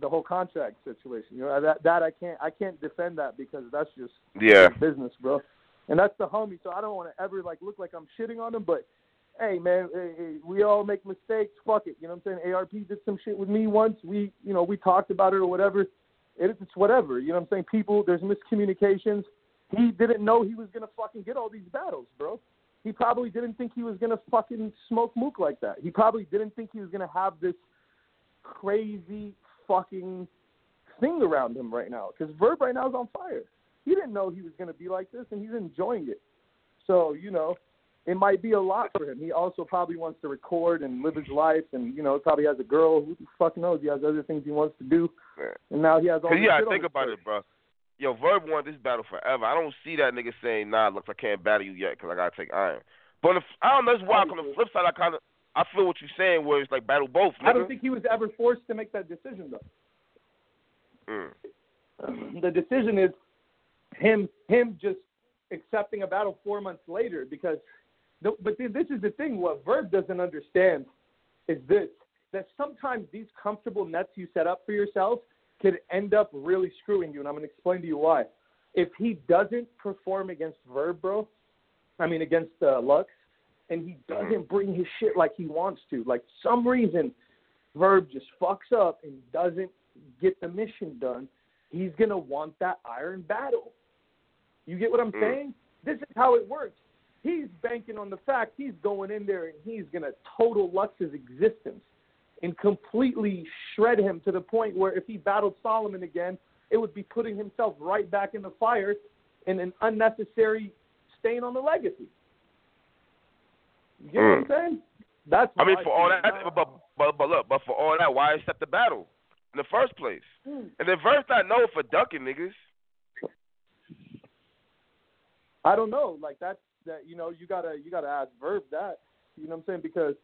the whole contract situation. You know, that that I can't I can't defend that because that's just Yeah. business, bro. And that's the homie. So I don't want to ever like look like I'm shitting on him, but hey, man, hey, hey, we all make mistakes. Fuck it, you know what I'm saying? ARP did some shit with me once. We, you know, we talked about it or whatever. It, it's whatever. You know what I'm saying? People, there's miscommunications. He didn't know he was gonna fucking get all these battles, bro. He probably didn't think he was gonna fucking smoke mook like that. He probably didn't think he was gonna have this crazy fucking thing around him right now. Because Verb right now is on fire. He didn't know he was going to be like this, and he's enjoying it. So you know, it might be a lot for him. He also probably wants to record and live his life, and you know, probably has a girl. Who the fuck knows? He has other things he wants to do, and now he has all. Cause this you gotta shit on think about plate. it, bro. Yo, Verb won this battle forever. I don't see that nigga saying, "Nah, look, I can't battle you yet because I gotta take Iron." But if, I don't know. That's why. On the flip side, I kind of I feel what you're saying, where it's like battle both. Nigga. I don't think he was ever forced to make that decision, though. Mm. (clears throat) the decision is him him just accepting a battle four months later because the, but th- this is the thing what verb doesn't understand is this that sometimes these comfortable nets you set up for yourself could end up really screwing you and i'm going to explain to you why if he doesn't perform against verb bro i mean against uh, lux and he doesn't bring his shit like he wants to like some reason verb just fucks up and doesn't get the mission done he's to want that iron battle. You get what I'm Mm. saying? This is how it works. He's banking on the fact he's going in there and he's to total Lux's existence and completely shred him to the point where if he battled Solomon again, it would be putting himself right back in the fire and an unnecessary stain on the legacy. You get what I'm saying? That's I mean, for all that, but, but but look, but for all that, why accept the battle in the first place? Hmm. And then Verb not known for ducking niggas. I don't know. Like that's that you know, you gotta you gotta ask Verb that. You know what I'm saying? Because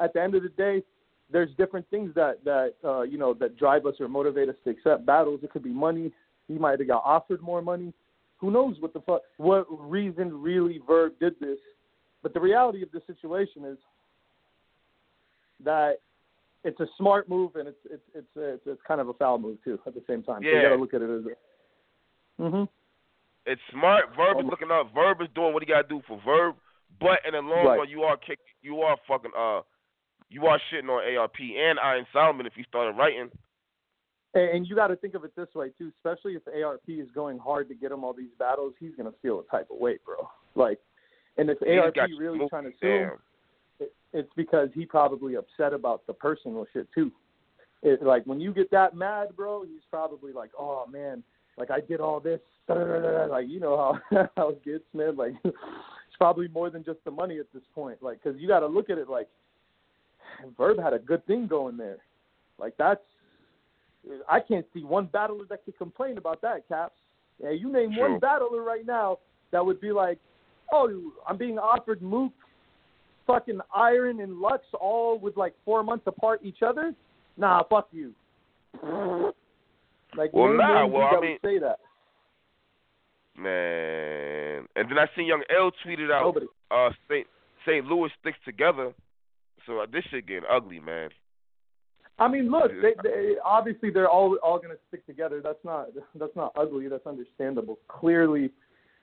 at the end of the day, there's different things that that uh, you know that drive us or motivate us to accept battles. It could be money. He might have got offered more money. Who knows what the fuck what reason really Verb did this? But the reality of the situation is that it's a smart move and it's it's it's it's, it's kind of a foul move too at the same time. So you Yeah. gotta look at it as a. Mhm. It's smart. Verb is Um, looking up. Verb is doing what he gotta do for Verb. But in the long Right. run, you are kick. You are fucking. Uh, you are shitting on ARP and Iron Solomon if you started writing. And and you got to think of it this way too, especially if ARP is going hard to get him all these battles, he's gonna feel a type of weight, bro. Like, and if He's ARP really trying to sue him, it's because he probably upset about the personal shit too. It, like when you get that mad, bro, he's probably like, oh man, like I did all this, like you know how (laughs) how it gets, man. Like (laughs) it's probably more than just the money at this point, like because you got to look at it like Verb had a good thing going there, like that's I can't see one battler that could complain about that, Caps. Yeah, you name True. one battler right now that would be like, oh, I'm being offered Mook, fucking Iron, and Lux all with like four months apart each other. Nah, fuck you. Like, Well, nah, well, I mean- say that. Man. And then I seen Young Ill tweeted out Nobody. uh St. St. Louis sticks together. So uh, this shit getting ugly, man. I mean, look, they, they obviously they're all all going to stick together. That's not that's not ugly. That's understandable. Clearly,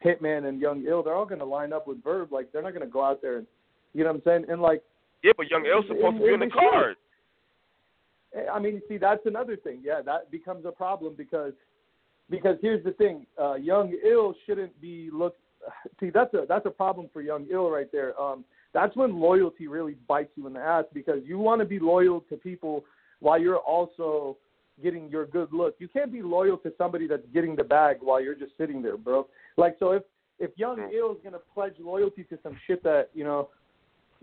Hitman and Young Ill, they're all going to line up with Verb. Like they're not going to go out there and you know what I'm saying. And like, Yeah, but Young Ill's supposed to be in the card. I mean, see, that's another thing. Yeah, that becomes a problem because because here's the thing: uh, Young Ill shouldn't be looked. (sighs) See, that's a that's a problem for Young Ill right there. Um, that's when loyalty really bites you in the ass because you want to be loyal to people while you're also getting your good look. You can't be loyal to somebody that's getting the bag while you're just sitting there, bro. Like so if if Young Mm. Ill is gonna pledge loyalty to some shit that, you know,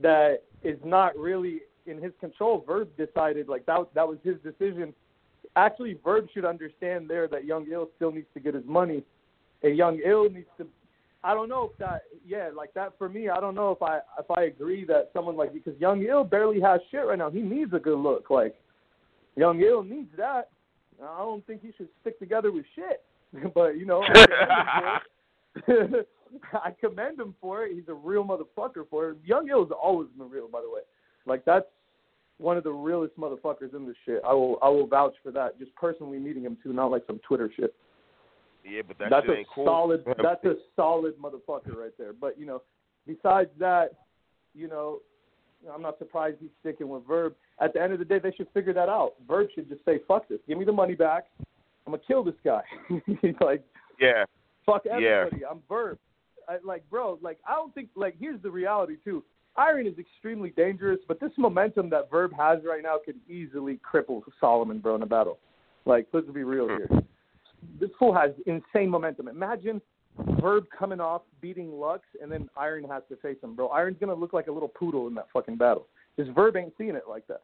that is not really in his control, Verb decided like that that was his decision. Actually Verb should understand there that Young Ill still needs to get his money. And Young Ill needs to I don't know if that yeah, like that for me, I don't know if I if I agree that someone like because Young Ill barely has shit right now. He needs a good look. Like Young Ill needs that. I don't think he should stick together with shit. (laughs) but you know, I commend, him for it. I commend him for it. He's a real motherfucker for it. Young Ill's always been real, by the way. Like that's one of the realest motherfuckers in this shit. I will I will vouch for that. Just personally meeting him too, not like some Twitter shit. Yeah, but that that's shit a ain't cool. solid. (laughs) That's a solid motherfucker right there. But you know, besides that, you know, I'm not surprised he's sticking with Verb. At the end of the day, they should figure that out. Verb should just say, "Fuck this. Give me the money back. I'm gonna kill this guy." He's (laughs) like, yeah. "Fuck Yeah. everybody. I'm Verb." I, like, bro, like I don't think like here's the reality too. Iron is extremely dangerous, but this momentum that Verb has right now could easily cripple Solomon, bro, in a battle. Like, let's be real hmm. here. This fool has insane momentum. Imagine Verb coming off beating Lux, and then Iron has to face him, bro. Iron's gonna look like a little poodle in that fucking battle. His Verb ain't seeing it like that.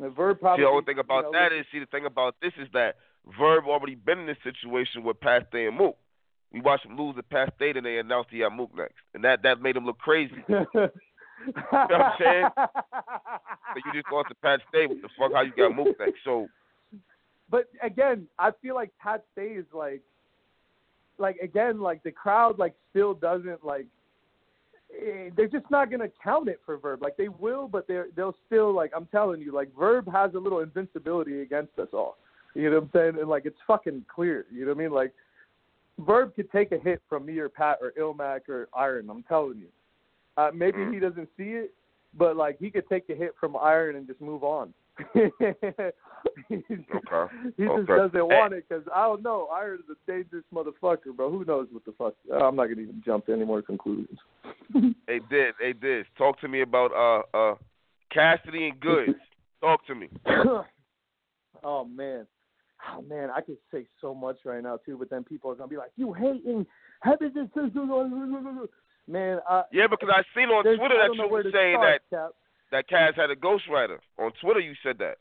And Verb probably. See, the only thing about you know, that is, see, the thing about this is that Verb already been in this situation with Pat Stay and Mook. We watched him lose to Pat Stay, and they announced he had Mook next, and that that made him look crazy. (laughs) you know what I'm saying? So you just lost to Pat Stay. What the fuck? How you got Mook next? So but again, I feel like Pat Stay is like, like again, like the crowd like still doesn't like. eh, They're just not gonna count it for Verb. Like they will, but they're they'll still like I'm telling you, like Verb has a little invincibility against us all. You know what I'm saying? And like it's fucking clear. You know what I mean? Like Verb could take a hit from me or Pat or Ilmac or Iron. I'm telling you. Uh, maybe he doesn't see it, but like he could take a hit from Iron and just move on. He just, Okay. (laughs) he just Okay. doesn't Hey. want it because I don't know. Iron is a dangerous motherfucker, bro. Who knows what the fuck? I'm not gonna even jump to any more conclusions. (laughs) hey, did hey, did talk to me about uh uh Cassidy and Goodz. (laughs) Talk to me. (coughs) oh man, oh man, I could say so much right now too, but then people are gonna be like, "You hating? Heaven is man." Uh, Yeah, because I seen on Twitter that you were saying start, that Cap. That Cass had a ghostwriter. On Twitter, you said that.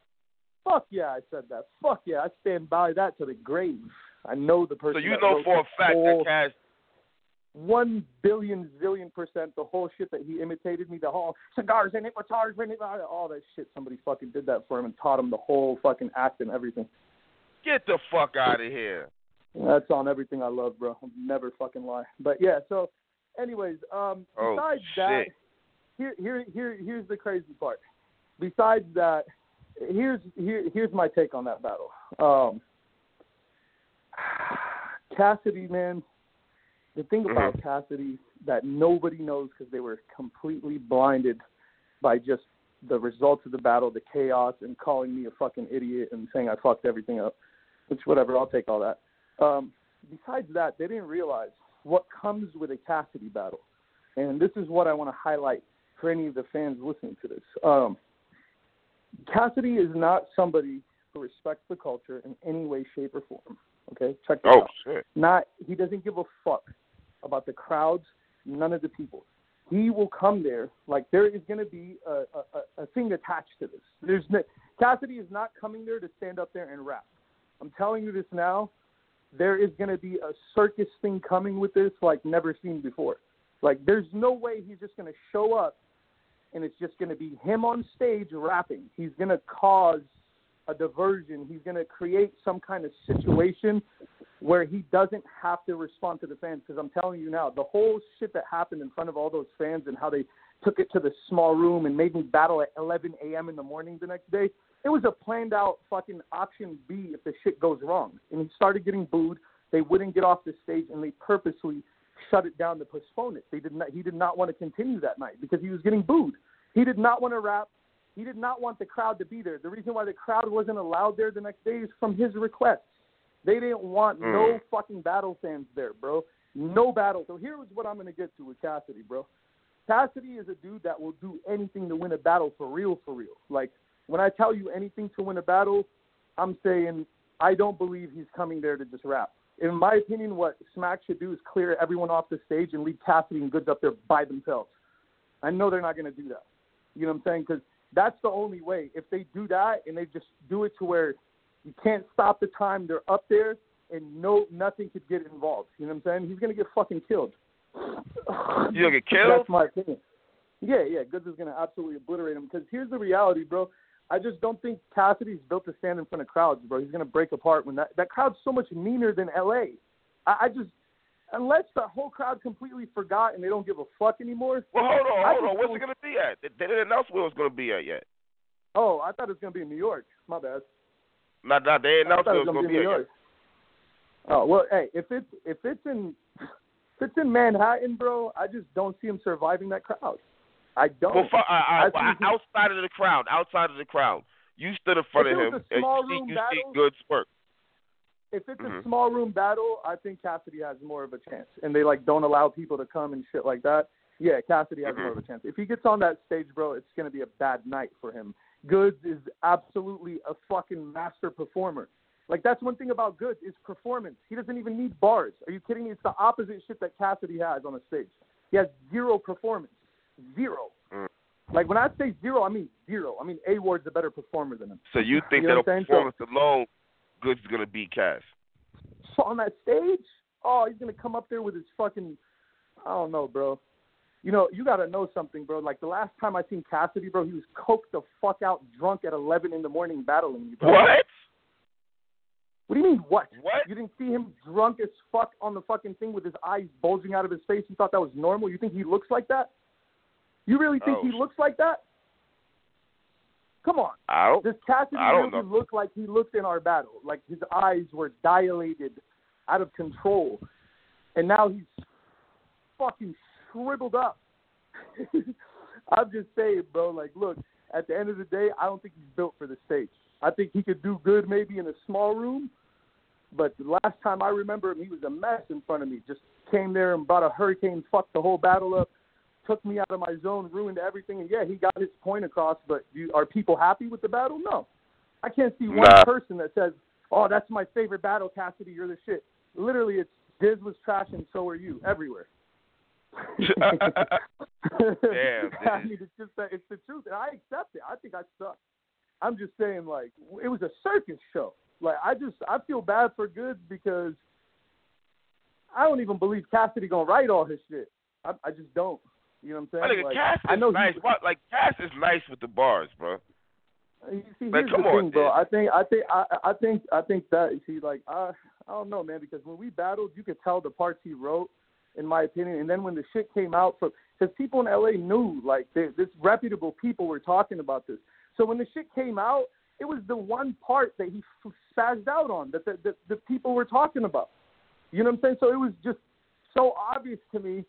Fuck yeah, I said that. Fuck yeah, I stand by that to the grave. I know the person. So you that know for a fact whole, that Cass. one billion zillion percent the whole shit that he imitated me, the whole cigars in it, guitars in it, all that shit. Somebody fucking did that for him and taught him the whole fucking act and everything. Get the fuck out of here. That's on everything I love, bro. I'll never fucking lie. But yeah, so anyways, um Oh, besides that shit. Here here here here's the crazy part. Besides that, here's here here's my take on that battle. Um Cassidy, man, the thing about Cassidy that nobody knows because they were completely blinded by just the results of the battle, the chaos, and calling me a fucking idiot and saying I fucked everything up. Which whatever, I'll take all that. Um, besides that, they didn't realize what comes with a Cassidy battle, and this is what I want to highlight for any of the fans listening to this. Um, Cassidy is not somebody who respects the culture in any way, shape, or form. Okay, check this Oh out. shit. Not he doesn't give a fuck about the crowds, none of the people. He will come there like there is going to be a, a, a- a thing attached to this. There's no, Cassidy is not coming there to stand up there and rap. I'm telling you this now. There is going to be a circus thing coming with this like never seen before. Like there's no way he's just going to show up and it's just going to be him on stage rapping. He's going to cause a diversion. He's going to create some kind of situation where he doesn't have to respond to the fans. Because I'm telling you now, the whole shit that happened in front of all those fans and how they took it to the small room and made me battle at 11 a.m. in the morning the next day, it was a planned out fucking option B if the shit goes wrong. And he started getting booed. They wouldn't get off the stage, and they purposely shut it down to postpone it. They did not. He did not want to continue that night because he was getting booed. He did not want to rap. He did not want the crowd to be there. The reason why the crowd wasn't allowed there the next day is from his request. They didn't want no mm. fucking battle fans there, bro. No battle. So here's what I'm gonna get to with Cassidy, bro. Cassidy is a dude that will do anything to win a battle for real, for real. Like when I tell you anything to win a battle, I'm saying I don't believe he's coming there to just rap. In my opinion, what Smack should do is clear everyone off the stage and leave Cassidy and Goodz up there by themselves. I know they're not going to do that. You know what I'm saying? Because that's the only way. If they do that and they just do it to where you can't stop the time, they're up there and no nothing could get involved. You know what I'm saying? He's gonna get fucking killed. You gonna get (laughs) killed? That's my opinion. Yeah, yeah, Goodz is gonna absolutely obliterate him. Because here's the reality, bro. I just don't think Cassidy's built to stand in front of crowds, bro. He's gonna break apart when that that crowd's so much meaner than LA. I, I just unless the whole crowd completely forgot and they don't give a fuck anymore. Well, hold on, I hold on. What's it gonna be at? They didn't announce where it was gonna be at yet. Oh, I thought it was gonna be in New York. My bad. Not, not they announced it was gonna gonna be be in New yet. York. Oh well, hey, if it's if it's in if it's in Manhattan, bro, I just don't see him surviving that crowd. I don't. Well, fu- uh, uh, I well, think outside of the crowd, outside of the crowd, you stood in front of him and small you see, room you see battle- good work. if it's Mhm. a small room battle, I think Cassidy has more of a chance, and they like don't allow people to come and shit like that. Yeah, Cassidy has Mhm. more of a chance. If he gets on that stage, bro, it's gonna be a bad night for him. Goodz is absolutely a fucking master performer. Like that's one thing about Goodz is performance. He doesn't even need bars. Are you kidding me? It's the opposite shit that Cassidy has on the stage. He has zero performance, zero. Mm. Like when I say zero, I mean zero. I mean A Ward's a better performer than him. So you think You know that a performance alone, Goodz is gonna beat Cass? So on that stage, oh, he's gonna come up there with his fucking, I don't know, bro. You know, you gotta know something, bro. Like the last time I seen Cassidy, bro, he was coked the fuck out, drunk at eleven in the morning, battling you, bro. What? What do you mean what? What? You didn't see him drunk as fuck on the fucking thing with his eyes bulging out of his face? You thought that was normal? You think he looks like that? You really think Oh, he looks like that? Come on. I don't. Does Cassidy I don't really know. look like he looked in our battle? Like his eyes were dilated, out of control, and now he's fucking shriveled up. (laughs) I'm just saying, bro. Like, look, at the end of the day, I don't think he's built for the stage. I think he could do good maybe in a small room, but the last time I remember him, he was a mess in front of me. Just came there and brought a hurricane, fucked the whole battle up, took me out of my zone, ruined everything. And yeah, he got his point across, but you, are people happy with the battle? No. I can't see one Nah. person that says, "Oh, that's my favorite battle, Cassidy. You're the shit." Literally, it's Diz was trash and so are you everywhere. (laughs) Damn, (laughs) I mean, it's just that it's the truth, and I accept it. I think I suck. I'm just saying, like, it was a circus show. Like, I just I feel bad for Goodz because I don't even believe Cassidy gonna write all his shit. I, I just don't. You know what I'm saying? nigga, Like, Cass I know nice. he? Like Cass is nice with the bars, bro. You see, Like, here's come the on, thing, bro. I think, I think, I, I think, I think that you see, like, I, I don't know, man, because when we battled, you could tell the parts he wrote, in my opinion, and then when the shit came out from, because people in LA knew, like, they, this reputable people were talking about this. So when the shit came out, it was the one part that he spazzed out on that the, the, the people were talking about. You know what I'm saying? So it was just so obvious to me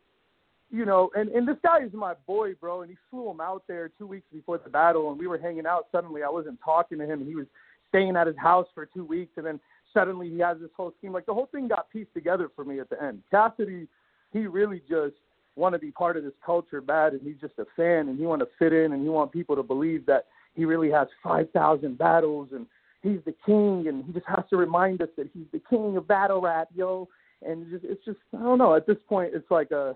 you know, and and this guy is my boy, bro, and he flew him out there two weeks before the battle, and we were hanging out. Suddenly, I wasn't talking to him, and he was staying at his house for two weeks, and then suddenly he has this whole scheme. Like the whole thing got pieced together for me at the end. Cassidy, he really just want to be part of this culture bad, and he's just a fan, and he want to fit in, and he want people to believe that he really has five thousand battles, and he's the king, and he just has to remind us that he's the king of battle rap, yo. And just, it's just, I don't know. At this point, it's like a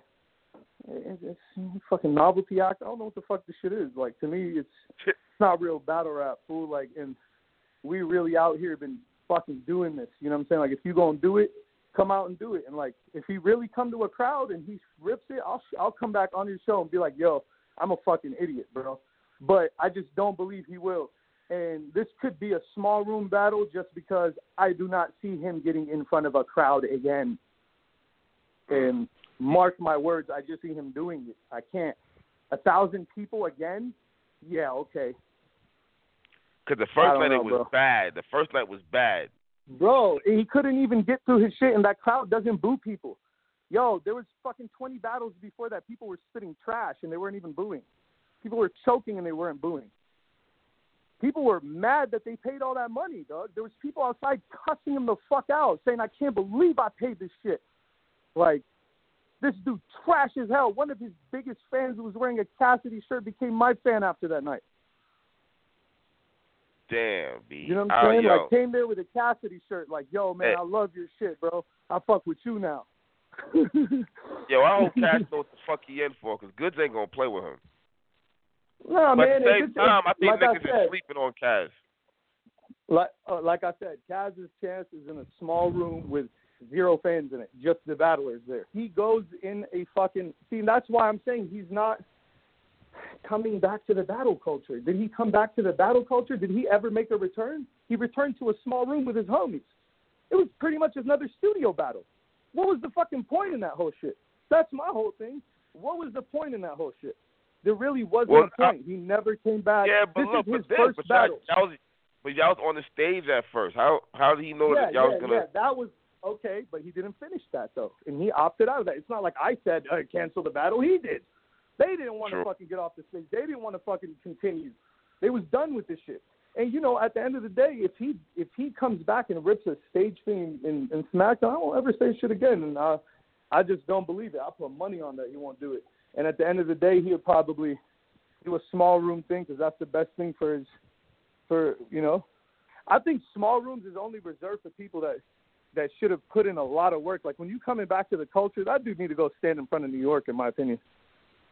it's, it's fucking novelty act. I don't know what the fuck this shit is. Like to me, it's it's not real battle rap, fool. Like, and we really out here been fucking doing this. You know what I'm saying? Like, if you gonna do it, come out and do it. And like, if he really come to a crowd and he rips it, I'll I'll come back on your show and be like, yo, I'm a fucking idiot, bro. But I just don't believe he will. And this could be a small room battle just because I do not see him getting in front of a crowd again. And mark my words, I just see him doing it. I can't. A thousand people again? Yeah, okay. Because the first night know, it was bro. bad. The first night was bad. Bro, he couldn't even get through his shit, and that crowd doesn't boo people. Yo, there was fucking 20 battles before that. People were spitting trash, and they weren't even booing. People were choking, and they weren't booing. People were mad that they paid all that money, dog. There was people outside cussing him the fuck out, saying, "I can't believe I paid this shit." Like, this dude trash as hell. One of his biggest fans who was wearing a Cassidy shirt became my fan after that night. Damn, B. You know what Oh, I'm saying? yo. Like came there with a Cassidy shirt, like, yo, man, Hey. I love your shit, bro. I fuck with you now. Yo, I hope (laughs) Cass know what the fuck he in for, because Goodz ain't gonna play with him. No, but man. at the same it's, time, I think like niggas I said, is sleeping on Cass. like uh, like I said, Cass's chance is in a small room with zero fans in it, just the battlers there. He goes in a fucking see. That's why I'm saying he's not coming back to the battle culture. Did he come back to the battle culture? Did he ever make a return? He returned to a small room with his homies. It was pretty much another studio battle. What was the fucking point in that whole shit? That's my whole thing. What was the point in that whole shit? There really wasn't Well, a point. he never came back. Yeah, but this look, is his but then, first battle. was, but y'all was on the stage at first. How how did he know yeah, that y'all yeah, was gonna? yeah, that was okay, but he didn't finish that though, and he opted out of that. It's not like I said uh, cancel the battle. He did. They didn't want True. to fucking get off the stage. They didn't want to fucking continue. They was done with this shit. And you know, at the end of the day, if he if he comes back and rips a stage thing in, in SmackDown, I won't ever say shit again. And uh, I just don't believe it. I put money on that he won't do it. And at the end of the day, he'll probably do a small room thing because that's the best thing for his for you know. I think small rooms is only reserved for people that that should have put in a lot of work. Like when you coming back to the culture, that dude need to go stand in front of New York, in my opinion.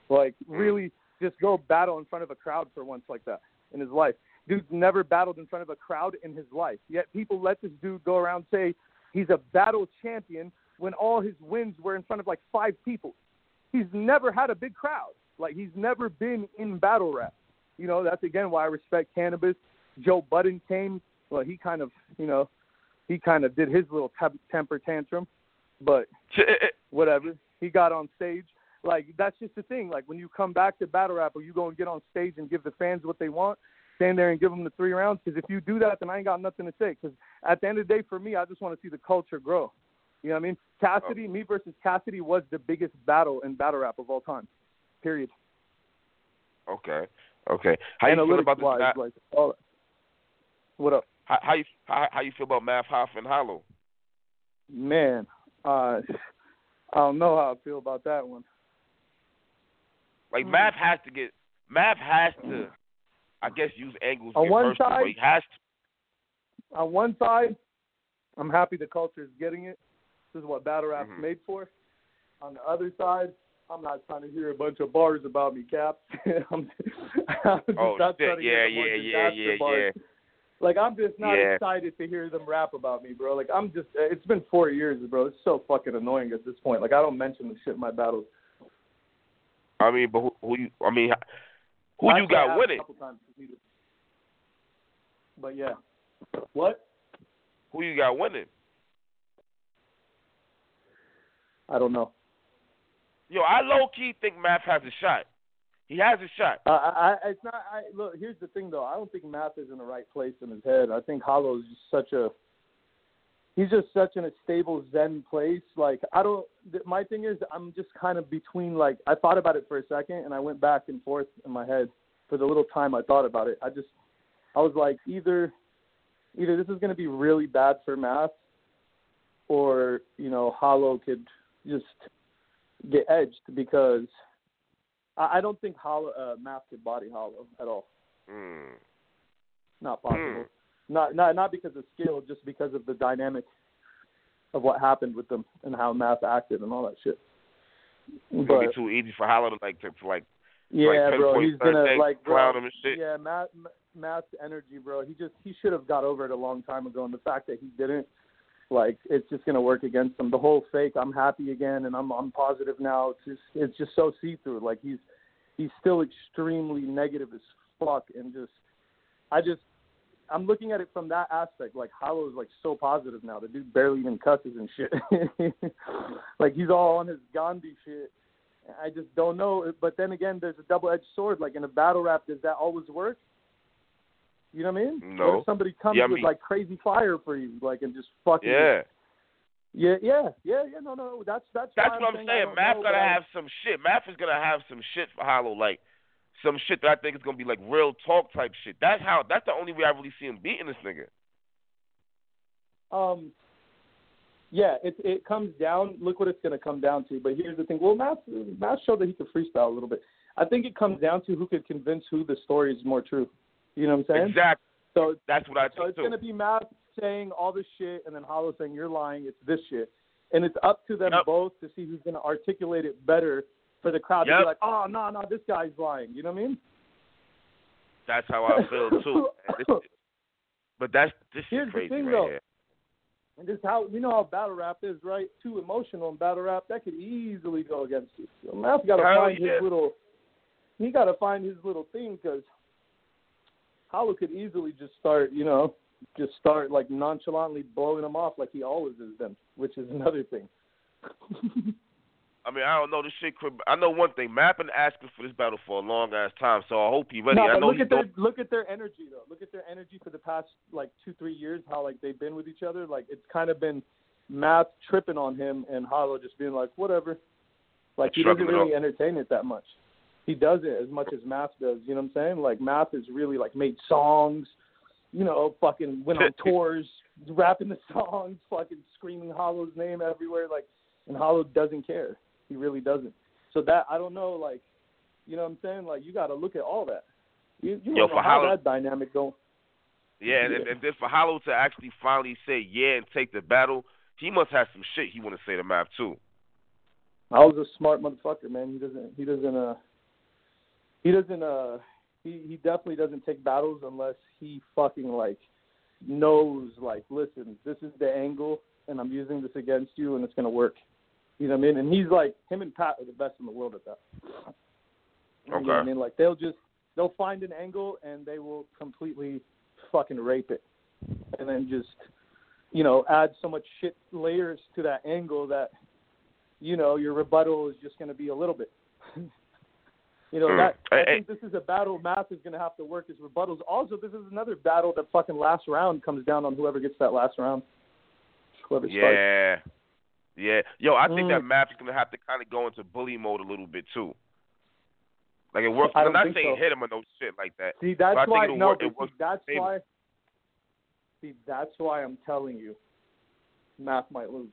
Like mm. really, just go battle in front of a crowd for once like that in his life. Dude's never battled in front of a crowd in his life. Yet people let this dude go around say he's a battle champion when all his wins were in front of like five people. He's never had a big crowd. Like he's never been in battle rap. You know, that's again why I respect Canibus. Joe Budden came. Well, he kind of, you know, he kind of did his little tem- temper tantrum, but (laughs) eh, eh. whatever. He got on stage. Like that's just the thing. Like when you come back to battle rap, or you go and get on stage and give the fans what they want, stand there and give them the three rounds. Because if you do that, then I ain't got nothing to say. Because at the end of the day, for me, I just want to see the culture grow. You know what I mean? Cassidy, me versus Cassidy was the biggest battle in battle rap of all time. Period. Okay, okay. How you feel about this? wise, like all. What up, how, how you how, how you feel about Math Hoff and Hollow? man? Uh, I don't know how I feel about that one. Like Hmm. Math has to get Math has to, I guess, use angles. On one side- he has to. on one side, I'm happy the culture is getting it. This is what battle rap's Mhm. made for. On the other side, I'm not trying to hear a bunch of bars about me, Cap. (laughs) I'm, I'm Oh shit! Yeah, hear a bunch yeah, yeah, yeah, yeah. Like I'm just not Yeah. excited to hear them rap about me, bro. Like I'm just. Uh, it's been four years, bro. It's so fucking annoying at this point. Like I don't mention the shit in my battles. I mean, but who, who you? I mean, who you got have winning? A times if needed. But yeah. What? Who you got winning? I don't know. Yo, I low key think Math has a shot. He has a shot. Uh, I, I, it's not. I, look, here's the thing, though. I don't think Math is in the right place in his head. I think Hollow's just such a. He's just such in a stable Zen place. Like I don't. th- My thing is, I'm just kind of between. Like I thought about it for a second, and I went back and forth in my head for the little time I thought about it. I just, I was like, either, either this is going to be really bad for Math, or you know, Hollow could just get edged because I, I don't think Hollow uh, Math could body Hollow at all. Mm. Not possible. Hmm. Not not not because of skill, just because of the dynamic of what happened with them and how Math acted and all that shit. It's gonna be too easy for Hollow to like to, to like yeah, like bro, he's gonna like bro, him and shit. Yeah, Math Math's energy, bro. He just he should have got over it a long time ago, and the fact that he didn't, like, it's just gonna work against him. The whole fake, I'm happy again, and I'm I'm positive now. It's just it's just so see through. Like he's he's still extremely negative as fuck, and just I just I'm looking at it from that aspect. Like Hollow's like so positive now. The dude barely even cusses and shit. (laughs) like he's all on his Gandhi shit. I just don't know. But then again, there's a double-edged sword. Like in a battle rap, does that always work? You know what I mean? No. What if somebody comes Yeah, I with mean- like crazy fire for you, like and just fucking Yeah. yeah, yeah, yeah, yeah. No, no, that's that's That's what I'm saying. don't Math know, but have some shit. Math is gonna have some shit for Hollow, like some shit that I think is gonna be like real talk type shit. That's how. That's the only way I really see him beating this nigga. Um, yeah, it it comes down. Look what it's going to come down to. But here's the thing. Well, Math Math showed that he could freestyle a little bit. I think it comes down to who could convince who the story is more true. You know what I'm saying? Exactly. So That's what I so think it's too. gonna be Math saying all this shit, and then Hollow saying you're lying. It's this shit, and it's up to them Yep. both to see who's gonna articulate it better for the crowd to be like, oh no no, this guy's lying. You know what I mean? That's how I feel too. (laughs) This but that's this Here's is the crazy thing, right though. here. And this is how we know how battle rap is, right? Too emotional in battle rap, that could easily go against you. So Math's got to find his little. He got to find his little thing because Hollow could easily just start, you know, just start like nonchalantly blowing him off like he always has done, which is another thing. I mean, I don't know this shit. Could, I know one thing. Math been asking for this battle for a long ass time, so I hope he ready. no, I know look at their dope. look at their energy though. Look at their energy for the past like two three years. How like they've been with each other. Like it's kind of been Math tripping on him and Hollow just being like whatever. Like he doesn't really entertain it that much. He does it as much as Math does. You know what I'm saying? Like Math has really like made songs. You know, fucking went on (laughs) tours, rapping the songs, fucking screaming Hollow's name everywhere. Like, and Hollow doesn't care. He really doesn't. So that I don't know, like, you know what I'm saying? Like, you got to look at all that. You, you Yo, know for how Hollow- that dynamic going. Yeah, and, and then for Hollow to actually finally say yeah and take the battle, he must have some shit he want to say to Math too. I was a smart motherfucker, man. He doesn't. He doesn't. Uh. He doesn't. Uh. He he definitely doesn't take battles unless he fucking like knows like, listen, this is the angle, and I'm using this against you, and it's gonna work. You know what I mean? And he's like, him and Pat are the best in the world at that. You know what I Okay. mean? Like they'll just they'll find an angle and they will completely fucking rape it, and then just you know add so much shit layers to that angle that you know your rebuttal is just going to be a little bit. You know Mm. that I think this is a battle Math is going to have to work his rebuttals. Also, this is another battle that fucking last round comes down on whoever gets that last round. Whoever starts. Yeah, yeah. Yo, I think Mm. that is gonna have to kind of go into bully mode a little bit too. Like it works. I'm don't saying so. hit him or no shit like that. See, that's But why no, work- it see, that's why. See, that's why I'm telling you, Math might lose.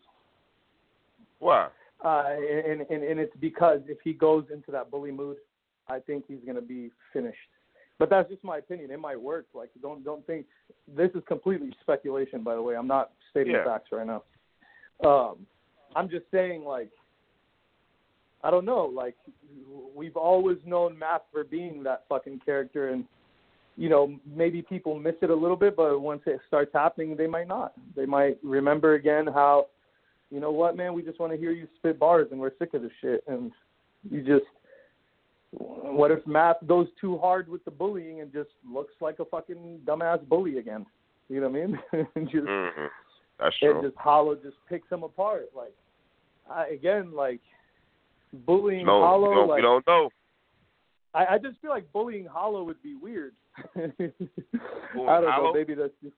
Why? Uh, and, and and it's because if he goes into that bully mood, I think he's going to be finished. But that's just my opinion. It might work. Like don't don't think this is completely speculation. By the way, I'm not stating Yeah. facts right now. Um, I'm just saying like I don't know. Like we've always known Math for being that fucking character, and you know maybe people miss it a little bit, but once it starts happening, they might not. They might remember again how you know what, man, we just want to hear you spit bars and we're sick of this shit. And you just, what if Math goes too hard with the bullying and just looks like a fucking dumbass bully again? You know what I mean? (laughs) and just, hmm That's and just Hollow just picks him apart. Like, I, again, like, bullying No, Hollow, don't, like, we don't know. I, I just feel like bullying Hollow would be weird. (laughs) I don't know. Maybe that's just.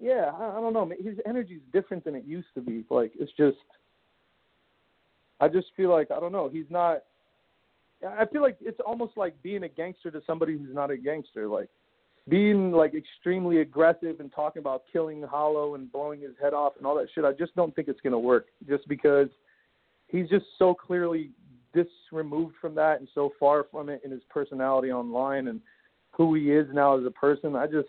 Yeah, I, I don't know. His energy's different than it used to be. Like it's just. I just feel like I don't know. He's not. I feel like it's almost like being a gangster to somebody who's not a gangster. Like being like extremely aggressive and talking about killing Hollow and blowing his head off and all that shit. I just don't think it's gonna work. Just because he's just so clearly this removed from that and so far from it in his personality online and who he is now as a person. I just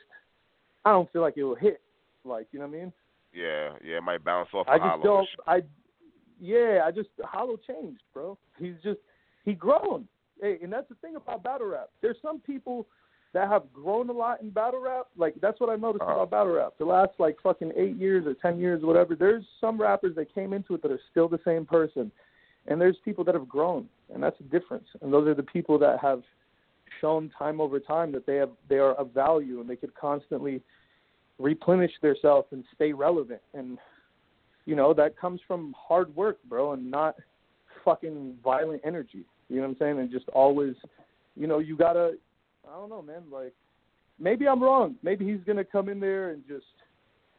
I don't feel like it will hit. Like you know what I mean? Yeah, yeah. It might bounce off. I just Hollow don't. I yeah. I just Hollow changed, bro. He's just he grown. Hey, and that's the thing about battle rap. There's some people that have grown a lot in battle rap. Like that's what I noticed Uh-huh. about battle rap. The last like fucking eight years or ten years, or whatever. There's some rappers that came into it that are still the same person, and there's people that have grown, and that's the difference. And those are the people that have shown time over time that they have they are of value and they could constantly replenish themselves and stay relevant and you know that comes from hard work bro and not fucking violent energy you know what i'm saying and just always you know you gotta i don't know man like maybe i'm wrong maybe he's gonna come in there and just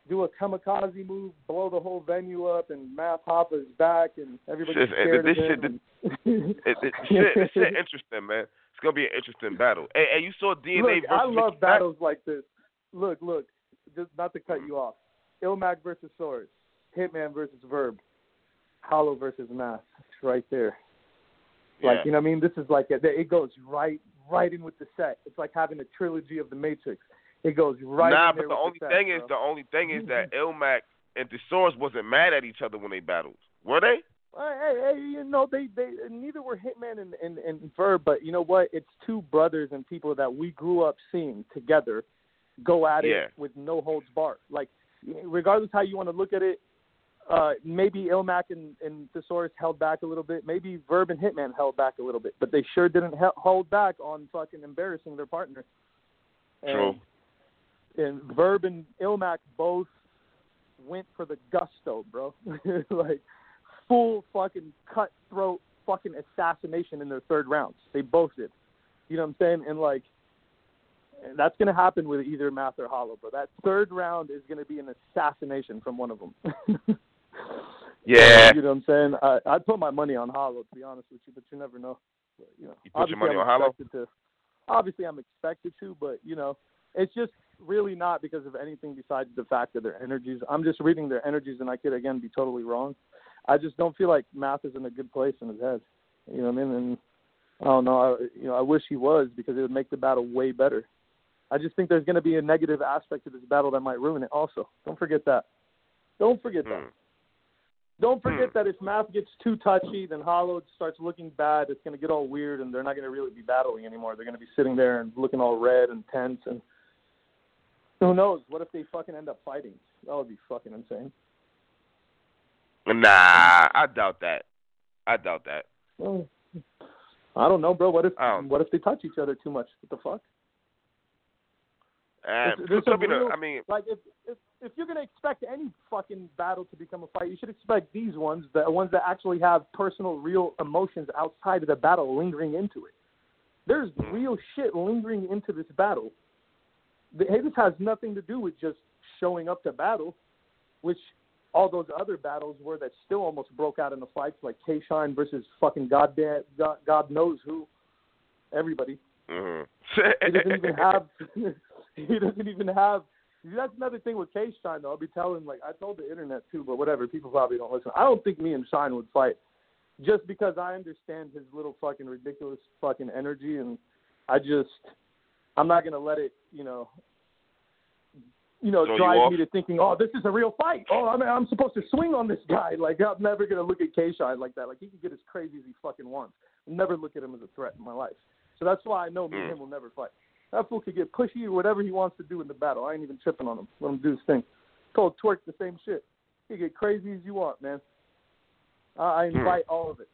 do a kamikaze move blow the whole venue up and math hop is back and everybody's Shit, scared this of shit- him It, it, (laughs) shit, this shit interesting, man. It's gonna be an interesting battle. Hey, hey you saw DNA Look, versus I love Mack? battles like this. Look, look, just not to cut mm-hmm. you off. Ilmac versus Swords, Hitman versus Verb, Hollow versus Math. It's right there. Like Yeah. you know, what I mean, this is like a, it goes right, right in with the set. It's like having a trilogy of the Matrix. it goes right. Nah, in there but the only sex, thing is, bro. the only thing is that mm-hmm. Ilmac and Thesaurus wasn't mad at each other when they battled, were they? Hey, hey, hey, you know they they neither were Hitman and, and and Verb, but you know what? It's two brothers and people that we grew up seeing together go at it Yeah. with no holds barred. Like regardless how you want to look at it, uh, maybe Ilmac and, and Thesaurus held back a little bit. Maybe Verb and Hitman held back a little bit, but they sure didn't he- hold back on fucking embarrassing their partner. True. And, and Verb and Ilmac both went for the gusto, bro. (laughs) like full fucking cutthroat fucking assassination in their third rounds. They both did. You know what I'm saying? And like and that's gonna happen with either Math or Hollow, bro. That third round is gonna be an assassination from one of them. (laughs) Yeah. You know what I'm saying? I I'd put my money on Hollow to be honest with you, but you never know. But, you know, You put your money I'm on Hollow? To, obviously, I'm expected to, but you know, it's just really not because of anything besides the fact of their energies. I'm just reading their energies, and I could again be totally wrong. I just don't feel like Math is in a good place in his head. You know what I mean? And I don't know. I, you know, I wish he was because it would make the battle way better. I just think there's going to be a negative aspect to this battle that might ruin it. Also, don't forget that. Don't forget that. Hmm. Don't forget Hmm. that if Math gets too touchy, then Hollow starts looking bad. It's going to get all weird, and they're not going to really be battling anymore. They're going to be sitting there and looking all red and tense. And who knows? What if they fucking end up fighting? That would be fucking insane. Nah, I doubt that. I doubt that. Well, I don't know, bro. What if what if they touch each other too much? What the fuck? And There's- there's a real- I mean, Like if if if you're gonna expect any fucking battle to become a fight, you should expect these ones, the ones that actually have personal, real emotions outside of the battle lingering into it. There's Hmm. real shit lingering into this battle. The, this has nothing to do with just showing up to battle, which all those other battles were that still almost broke out in the fights, like K Shine versus fucking goddamn God, God knows who, everybody. mhm. (laughs) (laughs) He doesn't even have. he doesn't even have. That's another thing with K Shine though. I'll be telling like I told the internet too, but whatever. People probably don't listen. I don't think me and Shine would fight, just because I understand his little fucking ridiculous fucking energy, and I just I'm not gonna let it, you know, you know, drive me to thinking, oh, this is a real fight. Oh, I'm I'm supposed to swing on this guy. (laughs) Like I'm never gonna look at K Shine like that. Like he can get as crazy as he fucking wants. I'll never look at him as a threat in my life. So that's why I know me and Mm. him will never fight. That fool could get pushy or whatever he wants to do in the battle. I ain't even tripping on him. Let him do his thing. Told Twerk the same shit. He get crazy as you want, man. I, I Hmm. invite all of it.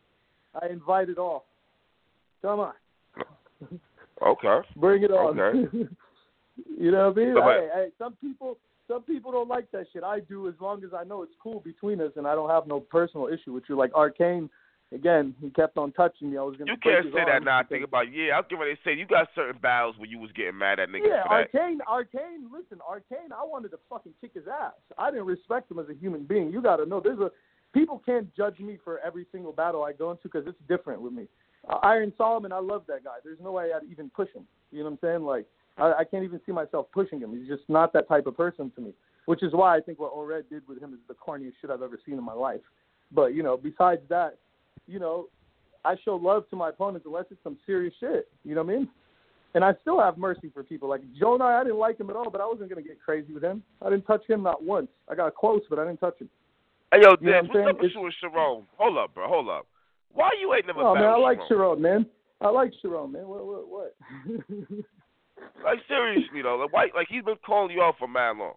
I invite it all. Come on, okay. bring it on. Okay. (laughs) you know what I mean? Hey, hey, some people, some people don't like that shit. I do as long as I know it's cool between us and I don't have no personal issue with you. Like Arcane, again, he kept on touching me. I was gonna. You can't say that now. I think about yeah. I was to say you got certain battles where you was getting mad at niggas Yeah, for that. Arcane, Arcane, listen, Arcane, I wanted to fucking kick his ass. I didn't respect him as a human being. You got to know, there's a people can't judge me for every single battle I go into because it's different with me. Uh, Iron Solomon, I love that guy. There's no way I'd even push him. You know what I'm saying? Like, I, I can't even see myself pushing him. He's just not that type of person to me. Which is why I think what Ored did with him is the corniest shit I've ever seen in my life. But you know, besides that, you know, I show love to my opponents unless it's some serious shit. You know what I mean? And I still have mercy for people. Like Jonah, I didn't like him at all, but I wasn't gonna get crazy with him. I didn't touch him not once. I got close, but I didn't touch him. Hey yo, You know Diz, what what's up with you and Charron? Hold up, bro. Hold up. Why you ain't never Oh man, I like Charron? Man. I like Charron, man. What what what? (laughs) Like seriously though, like why? Like he's been calling you out for mad long.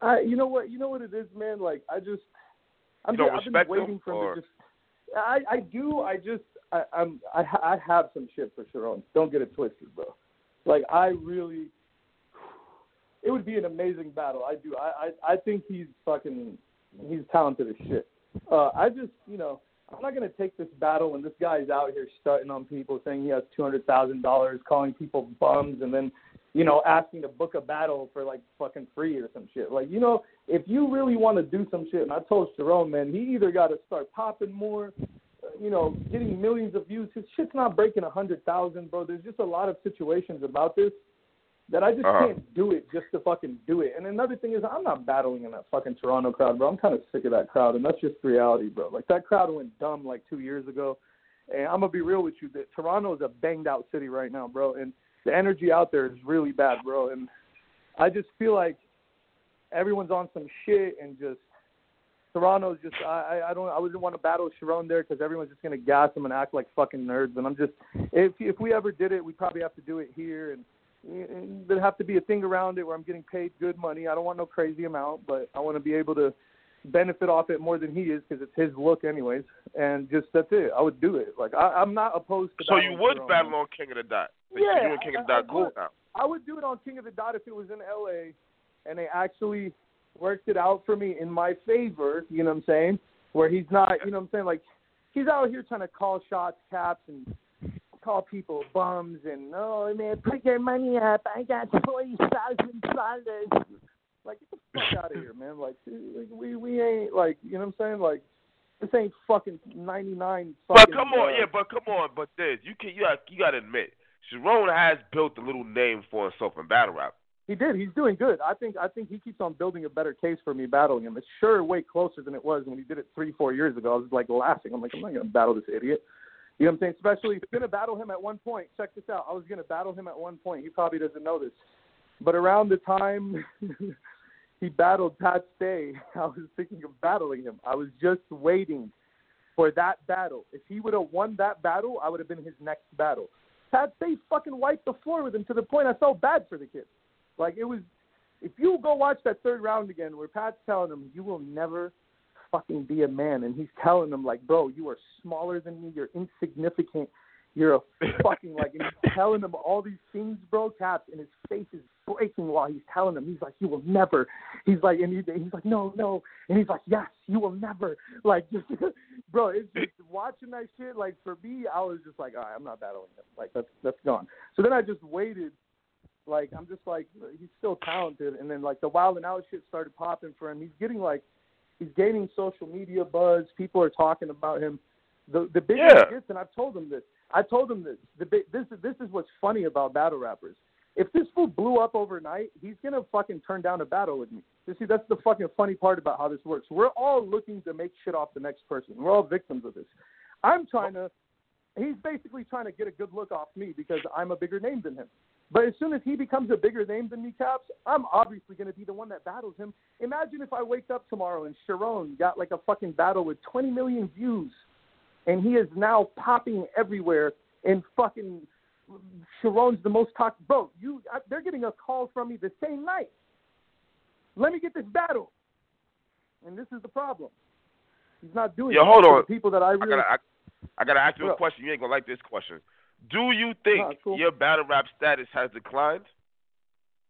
I you know what you know what it is, man. Like I just I'm You don't just, I've been respect him, waiting for or- him to just. I I do. I just I, I'm I I have some shit for Charron. Don't get it twisted, bro. Like I really. It would be an amazing battle. I do. I I, I think he's fucking. He's talented as shit. Uh, I just you know. I'm not gonna take this battle when this guy's out here starting on people, saying he has two hundred thousand dollars, calling people bums, and then you know, asking to book a battle for like fucking free or some shit. Like, you know, if you really want to do some shit, and I told Charron, man, he either got to start popping more, uh, you know, getting millions of views. His shit's not breaking a hundred thousand, bro. There's just a lot of situations about this that I just Uh-huh. can't do it just to fucking do it. And another thing is, I'm not battling in that fucking Toronto crowd, bro. I'm kind of sick of that crowd, and that's just reality, bro. Like that crowd went dumb like two years ago. And I'm gonna be real with you, that Toronto is a banged out city right now, bro. And the energy out there is really bad, bro. And I just feel like everyone's on some shit and just Toronto's just I I don't I wouldn't want to battle Charron there because everyone's just gonna gas him and act like fucking nerds. And I'm just if if we ever did it, we probably have to do it here and. and There'd have to be a thing around it where I'm getting paid good money. I don't want no crazy amount, but I want to be able to benefit off it more than he is because it's his look, anyways. And just that's it. I would do it. Like I, I'm not opposed to. So you would battle on King of the Dot. Like, Yeah, you King of the I- I Dot cool would. now. I would do it on King of the Dot if it was in LA and they actually worked it out for me in my favor, you know what I'm saying? Where he's not, you know what I'm saying, like he's out here trying to call shots, caps and call people bums and oh man, put your money up. I got forty thousand dollars. Like get the fuck out of here, man. Like we we ain't like you know what I'm saying? Like this ain't fucking ninety nine But come on, yeah, but come on, but this you can you got you got to admit, Charron has built a little name for himself in battle rap. He did. He's doing good. I think. I think he keeps on building a better case for me battling him. It's sure way closer than it was when he did it three, four years ago. I was like laughing. I'm like, I'm not gonna battle this idiot. You know what I'm saying? Especially if gonna battle him at one point. Check this out. I was gonna battle him at one point. He probably doesn't know this, but around the time (laughs) he battled Pat Stay, (laughs) I was thinking of battling him. I was just waiting for that battle. If he would have won that battle, I would have been his next battle. Pat Stay fucking wiped the floor with him to the point I felt bad for the kid. Like it was, if you go watch that third round again, where Pat's telling him, "You will never fucking be a man," and he's telling him like, "Bro, you are smaller than me. You're insignificant. You're (laughs) fucking like," and he's telling him all these things, bro. Caps, and his face is breaking while he's telling him. He's like, "You will never." He's like, and he, he's like, "No, no," and he's like, "Yes, you will never." Like, (laughs) just, bro, it's just watching that shit. Like for me, I was just like, "All right, I'm not battling him. Like that's that's gone." So then I just waited like I'm just like he's still talented, and then like the wild and out shit started popping for him. He's getting like he's gaining social media buzz. People are talking about him. The the bigger Yeah. he gets, and I've told him this. I told him this. The this is this is what's funny about battle rappers. If this fool blew up overnight, he's gonna fucking turn down a battle with me. You see, that's the fucking funny part about how this works. We're all looking to make shit off the next person. We're all victims of this. I'm trying to. He's basically trying to get a good look off me because I'm a bigger name than him. But as soon as he becomes a bigger name than me, Caps, I'm obviously going to be the one that battles him. Imagine if I wake up tomorrow and Charron got like a fucking battle with 20 million views, and he is now popping everywhere. And fucking Charron's the most talked. Bro, you, I, they're getting a call from me the same night. Let me get this battle. And this is the problem. He's not doing Yo, it hold on. the people that I I gotta I, I gotta ask you a question. You ain't gonna like this question. Do you think Nah, cool. your battle rap status has declined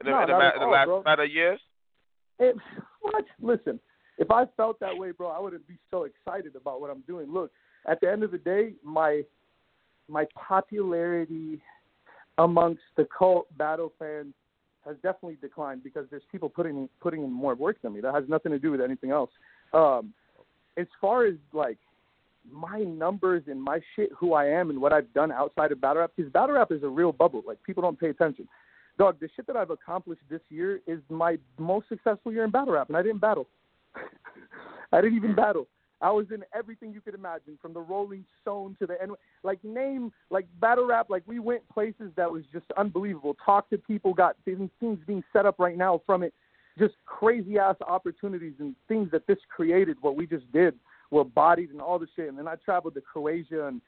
in the, No, in the, in the all, last bro. matter years? It, (sighs) what? Listen, if I felt that way, bro, I wouldn't be so excited about what I'm doing. Look, at the end of the day, my my popularity amongst the cult battle fans has definitely declined because there's people putting in, putting in more work than me. That has nothing to do with anything else. Um, as far as like my numbers and my shit, who I am and what I've done outside of battle rap, because battle rap is a real bubble. Like people don't pay attention. Dog, the shit that I've accomplished this year is my most successful year in battle rap, and I didn't battle. (laughs) I didn't even battle. I was in everything you could imagine, from the Rolling Stone to the N. Like name, like battle rap. Like we went places that was just unbelievable. Talked to people, got things things being set up right now from it. Just crazy ass opportunities and things that this created. What we just did were bodied and all the shit. And then I traveled to Croatia and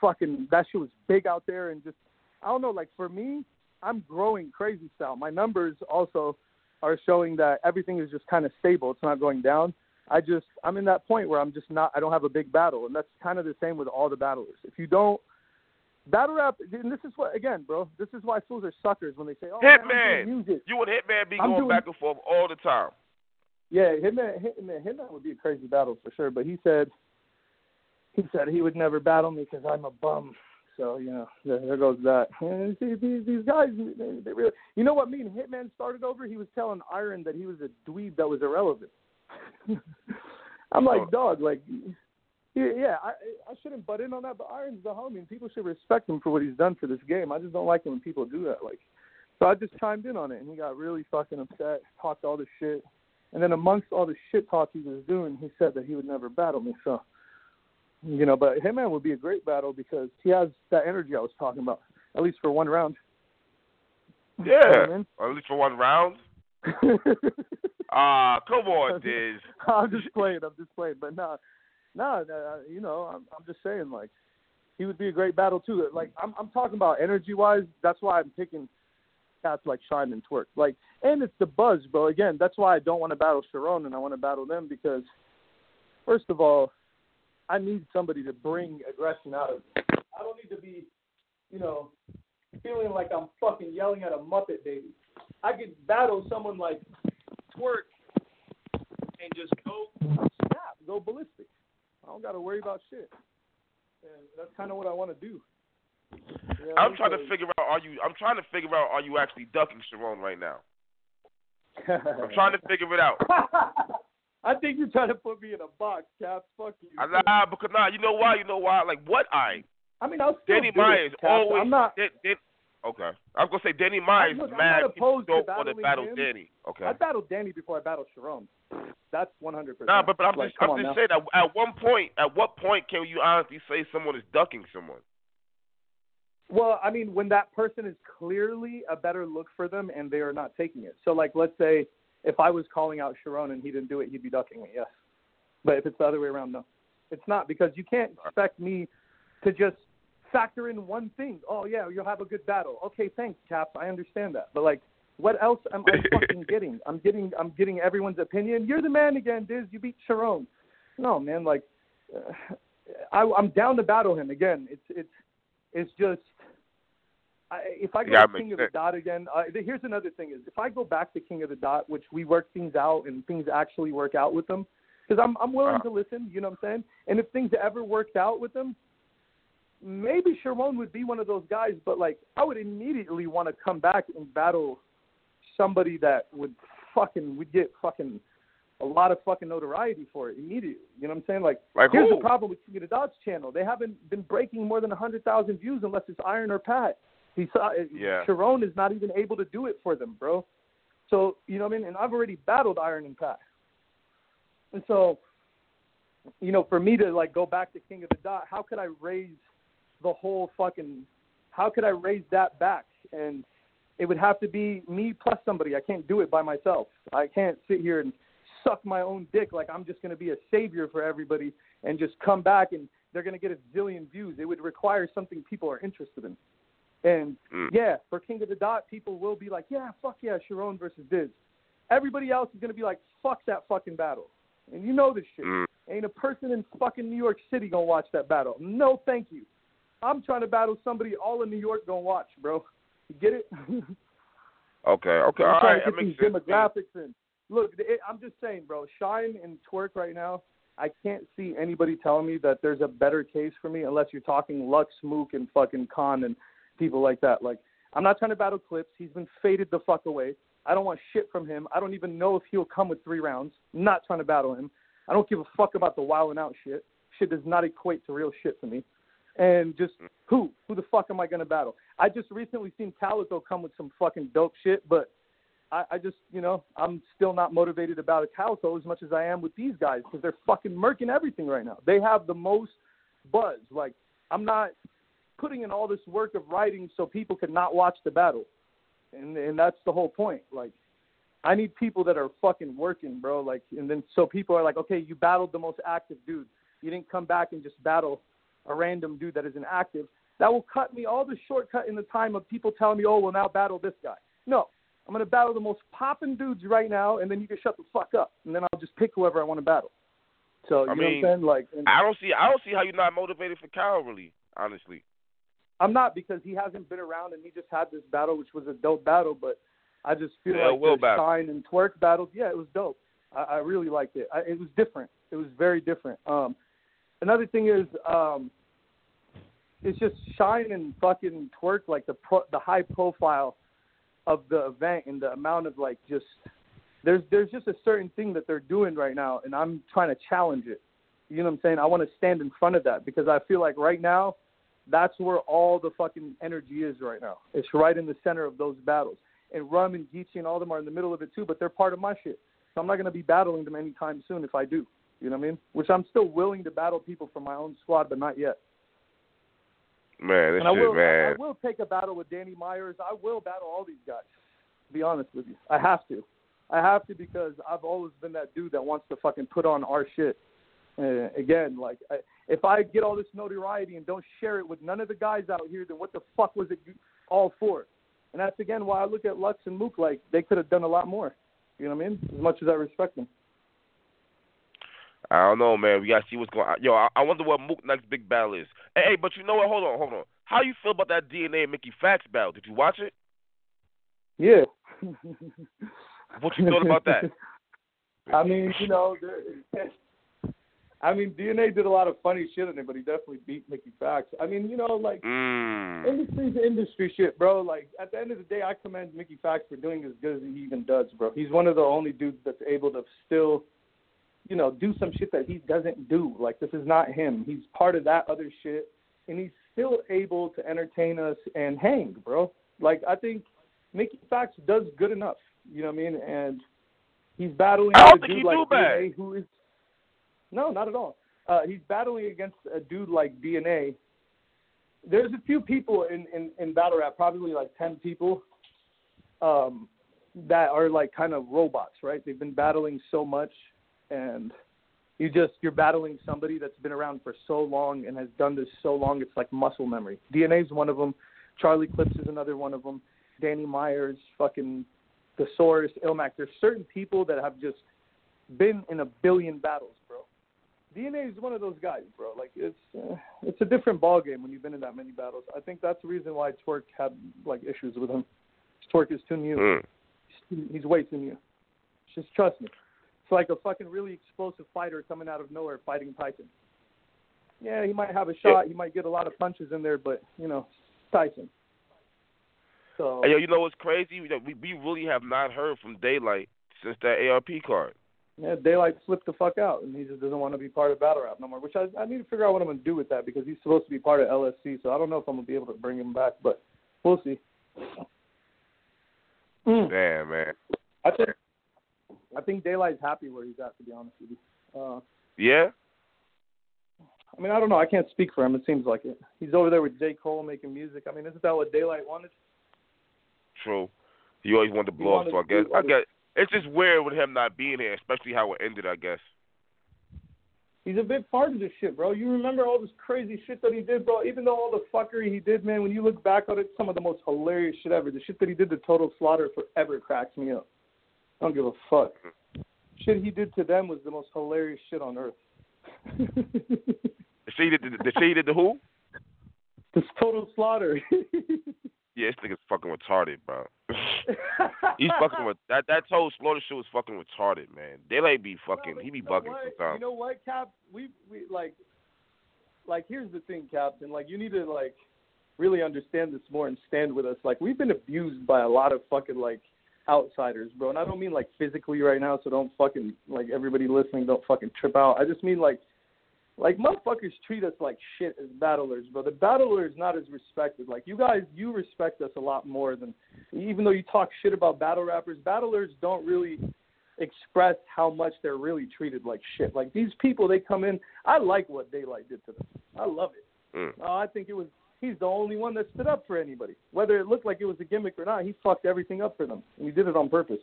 fucking that shit was big out there. And just I don't know. Like for me, I'm growing crazy style. My numbers also are showing that everything is just kind of stable. It's not going down. I just I'm in that point where I'm just not I don't have a big battle, and that's kind of the same with all the battlers. If you don't battle rap, and this is what again, bro, this is why fools are suckers when they say, "Oh, Hitman. doing music." You and Hitman be I'm going doing- back and forth all the time. Yeah, Hitman, Hitman, Hitman would be a crazy battle for sure. But he said he said he would never battle me because I'm a bum. So you know, there, there goes that. And see, these, these guys, they, they really, you know what? Me and Hitman started over. He was telling Iron that he was a dweeb that was irrelevant. (laughs) I'm like, Oh. dog, like, yeah, yeah, I I shouldn't butt in on that, but Iron's the homie, and people should respect him for what he's done for this game. I just don't like it when people do that. Like, so I just chimed in on it, and he got really fucking upset, talked all this shit. And then amongst all the shit talk he was doing, he said that he would never battle me. So, you know, but Hitman would be a great battle because he has that energy I was talking about, at least for one round. You know I Yeah, mean? at least for one round. (laughs) Ah, come (laughs) on, Diz. (laughs) I'm just playing. I'm just playing. But no, no, no you know, I'm, I'm just saying, like, he would be a great battle too. Like, I'm, I'm talking about energy wise. That's why I'm picking cats like Shine and Twerk. Like, and it's the buzz, bro. Again, that's why I don't want to battle Charron and I want to battle them because, first of all, I need somebody to bring aggression out of me. I don't need to be, you know, feeling like I'm fucking yelling at a Muppet baby. I could battle someone like Twerk and just go snap, go ballistic. I don't got to worry about shit. And that's kind of what I want to do. You know, I'm trying to figure out are you I'm trying to figure out are you actually ducking Charron right now? I'm trying to figure it out. (laughs) I think you're trying to put me in a box, Cap. Fuck you. I, nah, because nah, you know why? You know why? Like what I I mean, I'll still Danny Myers always I'm not. Dan- Dan- okay. I was gonna say Danny Myers is mad people don't want to battle him. Danny. Okay. I battled Danny before I battled Charron. That's 100. percent Nah, but, but I'm like, just I'm just now. saying at, at one point at what point can you honestly say someone is ducking someone? Well, I mean, when that person is clearly a better look for them and they are not taking it. So, like, let's say if I was calling out Charron and he didn't do it, he'd be ducking me, yes. But if it's the other way around, no. It's not because you can't expect me to just factor in one thing. Oh, yeah, you'll have a good battle. Okay, thanks, Cap. I understand that. But, like, what else am I (laughs) fucking getting? I'm getting I'm getting everyone's opinion. You're the man again, Diz. You beat Charron. No, man, like, uh, I, I'm down to battle him again. It's it's it's just I, if I go Yeah, to King of the. Dot again, uh, here's another thing: is if I go back to King of the Dot, which we work things out and things actually work out with them, because I'm I'm willing Uh-huh. to listen. You know what I'm saying? And if things ever worked out with them, maybe Charron would be one of those guys. But like, I would immediately want to come back and battle somebody that would fucking would get fucking a lot of fucking notoriety for it immediately. You know what I'm saying? Like, Like here's who? the problem with King of the Dots channel. They haven't been breaking more than a hundred thousand views unless it's Iron or Pat. He saw uh, Yeah. Charron is not even able to do it for them, bro. So you know what I mean? And I've already battled Iron and Pat. And so, you know, for me to like go back to King of the Dot, how could I raise the whole fucking? How could I raise that back? And it would have to be me plus somebody. I can't do it by myself. I can't sit here and suck my own dick like I'm just going to be a savior for everybody and just come back and they're going to get a zillion views. It would require something people are interested in. And Mm. yeah, for King of the Dot, people will be like, yeah, fuck yeah, Charron versus Diz. Everybody else is going to be like, fuck that fucking battle. And you know this shit. Mm. Ain't a person in fucking New York City going to watch that battle. No, thank you. I'm trying to battle somebody all in New York to watch, bro. You get it? (laughs) Okay, okay, I'm all trying to that get these sense. demographics in. Look, it, I'm just saying, bro. Shine and Twerk right now. I can't see anybody telling me that there's a better case for me unless you're talking Lux, Mook, and fucking Khan and people like that. Like, I'm not trying to battle Clips. He's been faded the fuck away. I don't want shit from him. I don't even know if he'll come with three rounds. I'm not trying to battle him. I don't give a fuck about the wilding out shit. Shit does not equate to real shit for me. And just mm. who? Who the fuck am I gonna battle? I just recently seen Calicoe come with some fucking dope shit, but I, I just, you know, I'm still not motivated about a Calicoe as much as I am with these guys because they're fucking murking everything right now. They have the most buzz. Like, I'm not putting in all this work of writing so people can not watch the battle, and and that's the whole point. Like, I need people that are fucking working, bro. Like, and then so people are like, okay, you battled the most active dude. You didn't come back and just battle a random dude that is inactive. That will cut me all the shortcut in the time of people telling me, oh, well, now battle this guy. No, I'm going to battle the most popping dudes right now, and then you can shut the fuck up, and then I'll just pick whoever I want to battle. So you I know mean, what I'm saying? Like, and I don't see I don't see how you're not motivated for Kyle really, honestly. I'm not because he hasn't been around, and he just had this battle, which was a dope battle. But I just feel Yeah, like the battle. Shine and Twerk battles, yeah, it was dope. I, I really liked it. I, it was different. It was very different. Um, another thing is, um, it's just Shine and fucking Twerk, like the pro, the high profile of the event and the amount of like just there's there's just a certain thing that they're doing right now, and I'm trying to challenge it. You know what I'm saying? I want to stand in front of that because I feel like right now, that's where all the fucking energy is right now. It's right in the center of those battles. And Rum and Geechi and all them are in the middle of it too, but they're part of my shit. So I'm not going to be battling them anytime soon if I do. You know what I mean? Which I'm still willing to battle people from my own squad, but not yet. Man, this and I shit, will, I. I will take a battle with Danny Myers. I will battle all these guys. To be honest with you, I have to. I have to because I've always been that dude that wants to fucking put on our shit. Uh, again, like I, if I get all this notoriety and don't share it with none of the guys out here, then what the fuck was it all for? And that's again why I look at Lux and Mook like they could have done a lot more. You know what I mean? As much as I respect them. I don't know, man. We gotta see what's going. on. Yo, I, I wonder what Mook next big battle is. Hey, hey, but you know what? Hold on, hold on. How you feel about that DNA Mickey Factz battle? Did you watch it? Yeah. (laughs) what you thought about that? (laughs) I mean, you know, I mean, DNA did a lot of funny shit in it, but he definitely beat Mickey Factz. I mean, you know, like mm. industry's industry shit, bro. Like at the end of the day, I commend Mickey Factz for doing as good as he even does, bro. He's one of the only dudes that's able to still, you know, do some shit that he doesn't do. Like this is not him. He's part of that other shit, and he's still able to entertain us and hang, bro. Like I think Mickey Factz does good enough. You know what I mean? And he's battling I don't a think dude like. DNA who is no, not at all. Uh, he's battling against a dude like DNA. There's a few people in, in, in battle rap, probably like ten people, um, that are like kind of robots, right? They've been battling so much, and you just you're battling somebody that's been around for so long and has done this so long. It's like muscle memory. DNA's one of them. Charlie Clips is another one of them. Danny Myers, fucking Thesaurus, Ilmac. There's certain people that have just been in a billion battles, bro. DNA is one of those guys, bro. Like it's uh, it's a different ball game when you've been in that many battles. I think that's the reason why Twerk had like issues with him. Twerk is too new. Mm. He's, he's way too new. Just trust me. It's like a fucking really explosive fighter coming out of nowhere fighting Tyson. Yeah, he might have a shot. He might get a lot of punches in there, but you know, Tyson. So Hey, yo, you know what's crazy? We we we really have not heard from Daylyt since that ARP card. yeah, Daylyt slipped the fuck out, and he just doesn't want to be part of battle rap no more. Which I I need to figure out what I'm gonna do with that because he's supposed to be part of LSC. So I don't know if I'm gonna be able to bring him back, but we'll see. Mm. Damn, man. I think I think Daylyt's happy where he's at. To be honest with you, uh, Yeah. I mean I don't know. I can't speak for him. It seems like it. He's over there with J Cole making music. I mean, isn't that what Daylyt wanted? True. He always wanted to blow up, so I guess I guess it's just weird with him not being here, especially how it ended. I guess. He's a big part of this shit, bro. You remember all this crazy shit that he did, bro? Even though all the fuckery he did, man, when you look back on it, some of the most hilarious shit ever. The shit that he did to Total Slaughter forever cracks me up. I don't give a fuck. Mm-hmm. Shit he did to them was the most hilarious shit on earth. The shit he did, the, the shit he who? this Total Slaughter. Yeah, this nigga's fucking retarded, bro. (laughs) He's fucking with that. That whole slaughter shit was fucking retarded, man. They like be fucking. No, he be you bugging what? sometimes. You know what, Cap? We we like like here's the thing, Captain. Like you need to like really understand this more and stand with us. Like we've been abused by a lot of fucking like outsiders, bro. And I don't mean like physically right now, so don't fucking like everybody listening don't fucking trip out. I just mean like like motherfuckers treat us like shit as battlers, bro. The battler is not as respected. Like you guys, you respect us a lot more than even though you talk shit about battle rappers. Battlers don't really express how much they're really treated like shit. Like these people, they come in. I like what Daylyt did to them. I love it. Mm. Uh, I think it was he's the only one that stood up for anybody, whether it looked like it was a gimmick or not. He fucked everything up for them, and he did it on purpose.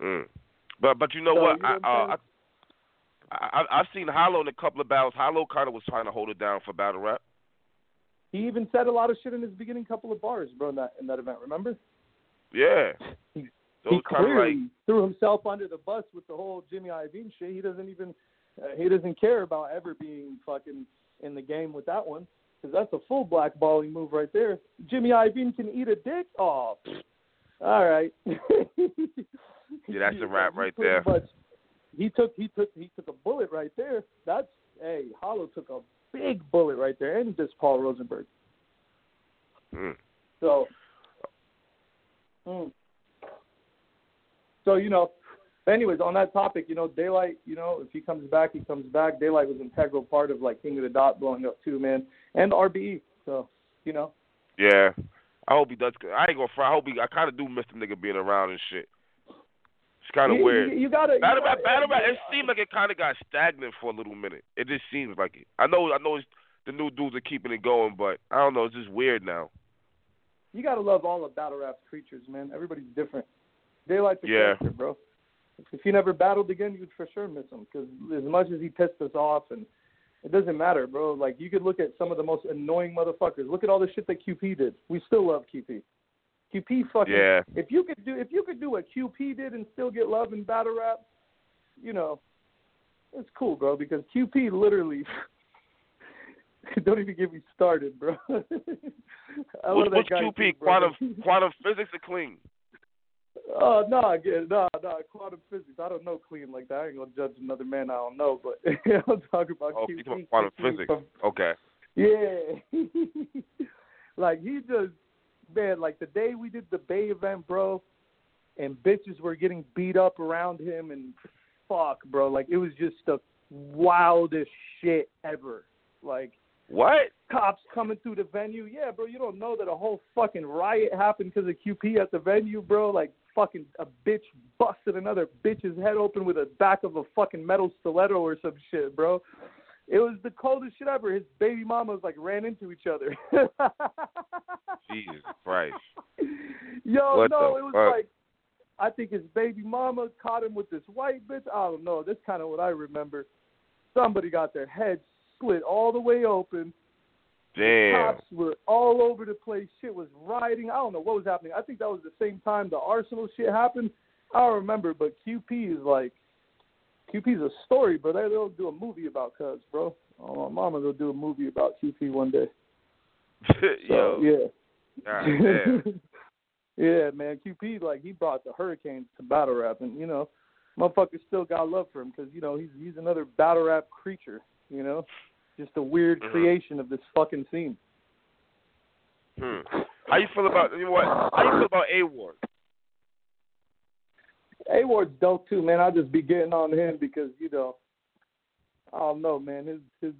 Mm. But but you know So, what? you know I, what I'm uh, I, I I've seen Hollow in a couple of battles. Hollow kind of was trying to hold it down for battle rap. He even said a lot of shit in his beginning couple of bars, bro, in that in that event. Remember? Yeah. He- he clearly like threw himself under the bus with the whole Jimmy Iovine shit. He doesn't even uh, he doesn't care about ever being fucking in the game with that one because that's a full blackballing move right there. Jimmy Iovine can eat a dick. Oh, pfft. all right. (laughs) Yeah, that's a wrap right there. much- he took he took he took a bullet right there. That's hey, Hollow took a big bullet right there, and just Paul Rosenberg. mm. So, mm. so you know. Anyways, on that topic, you know, Daylyt, you know, if he comes back, he comes back. Daylyt was an integral part of like King of the Dot blowing up too, man, and RBE. So, you know, Yeah. I hope he does. I ain't gonna fry. I hope he. I kind of do miss the nigga being around and shit. It's kind of weird. You, you gotta you Battle gotta- rap, battle rap. It seemed like it kind of got stagnant for a little minute. It just seems like it. I know, I know, it's, the new dudes are keeping it going, but I don't know. It's just weird now. You gotta love all of battle rap's creatures, man. Everybody's different. Daylyt's a Yeah. character, bro. If he never battled again, you'd for sure miss him. Because as much as he pissed us off, and it doesn't matter, bro. Like you could look at some of the most annoying motherfuckers. Look at all the shit that QP did. We still love QP. QP fucking. Yeah. If you could do, if you could do what QP did and still get love in battle rap, you know, it's cool, bro. Because QP literally. (laughs) Don't even get me started, bro. (laughs) I love What's, that what's guy QP? Quantum (laughs) quantum physics or clean? Oh no, again, no, no, quantum physics. I don't know clean like that. I ain't gonna judge another man I don't know, but (laughs) I'm talking about Oh, talking quantum physics? from- Okay. yeah, (laughs) like he just man, like the day we did the Bay event, bro, and bitches were getting beat up around him, and fuck, bro, like it was just the wildest shit ever. Like What? cops coming through the venue. Yeah, bro, you don't know that a whole fucking riot happened because of QP at the venue, bro. Like fucking a bitch busted another bitch's head open with the back of a fucking metal stiletto or some shit, bro. It was the coldest shit ever. His baby mamas like ran into each other. (laughs) Jesus Christ. Yo, What no, it was fuck? like I think his baby mama caught him with this white bitch. I don't know. That's kind of what I remember. Somebody got their head split all the way open. Damn. Cops were all over the place. Shit was rioting. I don't know what was happening. I think that was the same time the Arsonal shit happened. I don't remember, but QP is like QP's a story, bro. They, they'll do a movie about Cuz, bro. Oh, my mama, they'll do a movie about QP one day. (laughs) So, Yo. yeah. (laughs) Yeah, man. QP like he brought the Hurricanes to battle rap, and you know, motherfuckers still got love for him because you know he's he's another battle rap creature. You know, just a weird Mhm. creation of this fucking scene. Hmm. How you feel about you know what? How you feel about A Ward? A Ward's dope too, man. I'll just be getting on him because you know, I don't know, man. His his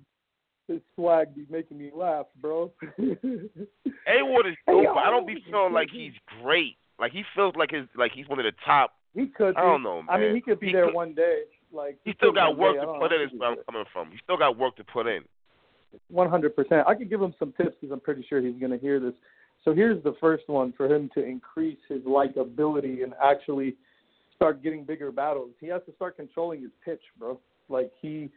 his swag be making me laugh, bro. (laughs) A Ward is dope, yo. but I don't be feeling like he's great. Like he feels like his like he's one of the top. he could. I don't know, man. I mean, he could be He there could- one day. Like He still got work day. To put in. Is where I'm coming from. He still got work to put in. One hundred percent. I could give him some tips because I'm pretty sure he's going to hear this. So here's the first one for him to increase his likability and actually start getting bigger battles. He has to start controlling his pitch, bro. Like he.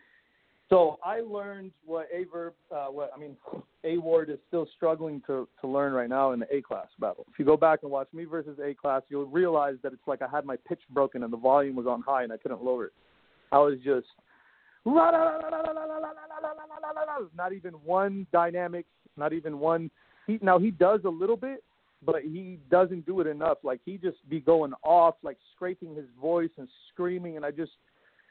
So I learned what Averb, uh, what I mean, (laughs) A Ward is still struggling to to learn right now in the A class battle. If you go back and watch me versus A class, you'll realize that it's like I had my pitch broken and the volume was on high and I couldn't lower it. I was just not even one dynamic, not even one. He now he does a little bit, but he doesn't do it enough. Like he just be going off, like scraping his voice and screaming, and I just.